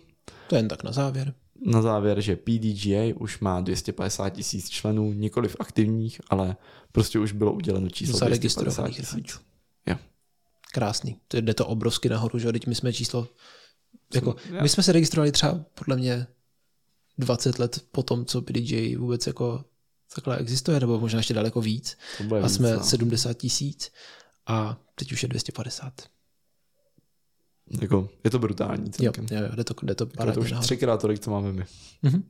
S1: To jen tak na závěr.
S2: Na závěr, že PDGA už má 250 tisíc členů, nikoliv aktivních, ale prostě už bylo uděleno číslo 250
S1: Zaregistrovaných
S2: tisíc.
S1: hráčů.
S2: Jo.
S1: Krásný. To jde to obrovsky nahoru, že? Teď my jsme číslo... Jako, my jsme se registrovali třeba podle mě 20 let po tom, co PDJ vůbec jako takhle existuje, nebo možná ještě daleko víc. A
S2: víc,
S1: jsme
S2: no.
S1: 70 tisíc a teď už je 250.
S2: Jako, je to brutální
S1: Jo,
S2: celkem.
S1: jo, jo, jde to, jde to
S2: Jako je to už
S1: nahoru.
S2: třikrát tolik, co máme my.
S1: Mhm.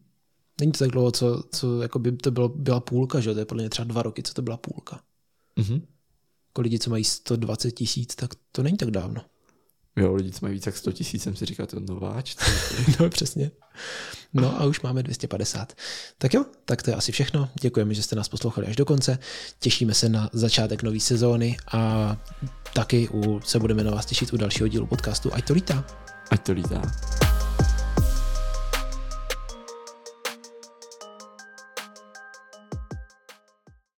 S1: Není to tak dlouho, co, co jako by to bylo, byla půlka, že jo? To je podle mě třeba dva roky, co to byla půlka.
S2: Mhm.
S1: Jako lidi, co mají 120 tisíc, tak to není tak dávno.
S2: Jo, lidi, co mají víc jak 100 tisíc, jsem si říkal, to je nováč.
S1: No, přesně. No a už máme 250. Tak jo, tak to je asi všechno. Děkujeme, že jste nás poslouchali až do konce. Těšíme se na začátek nové sezóny a taky u, se budeme na vás těšit u dalšího dílu podcastu Ať to lítá.
S2: Ať to lítá.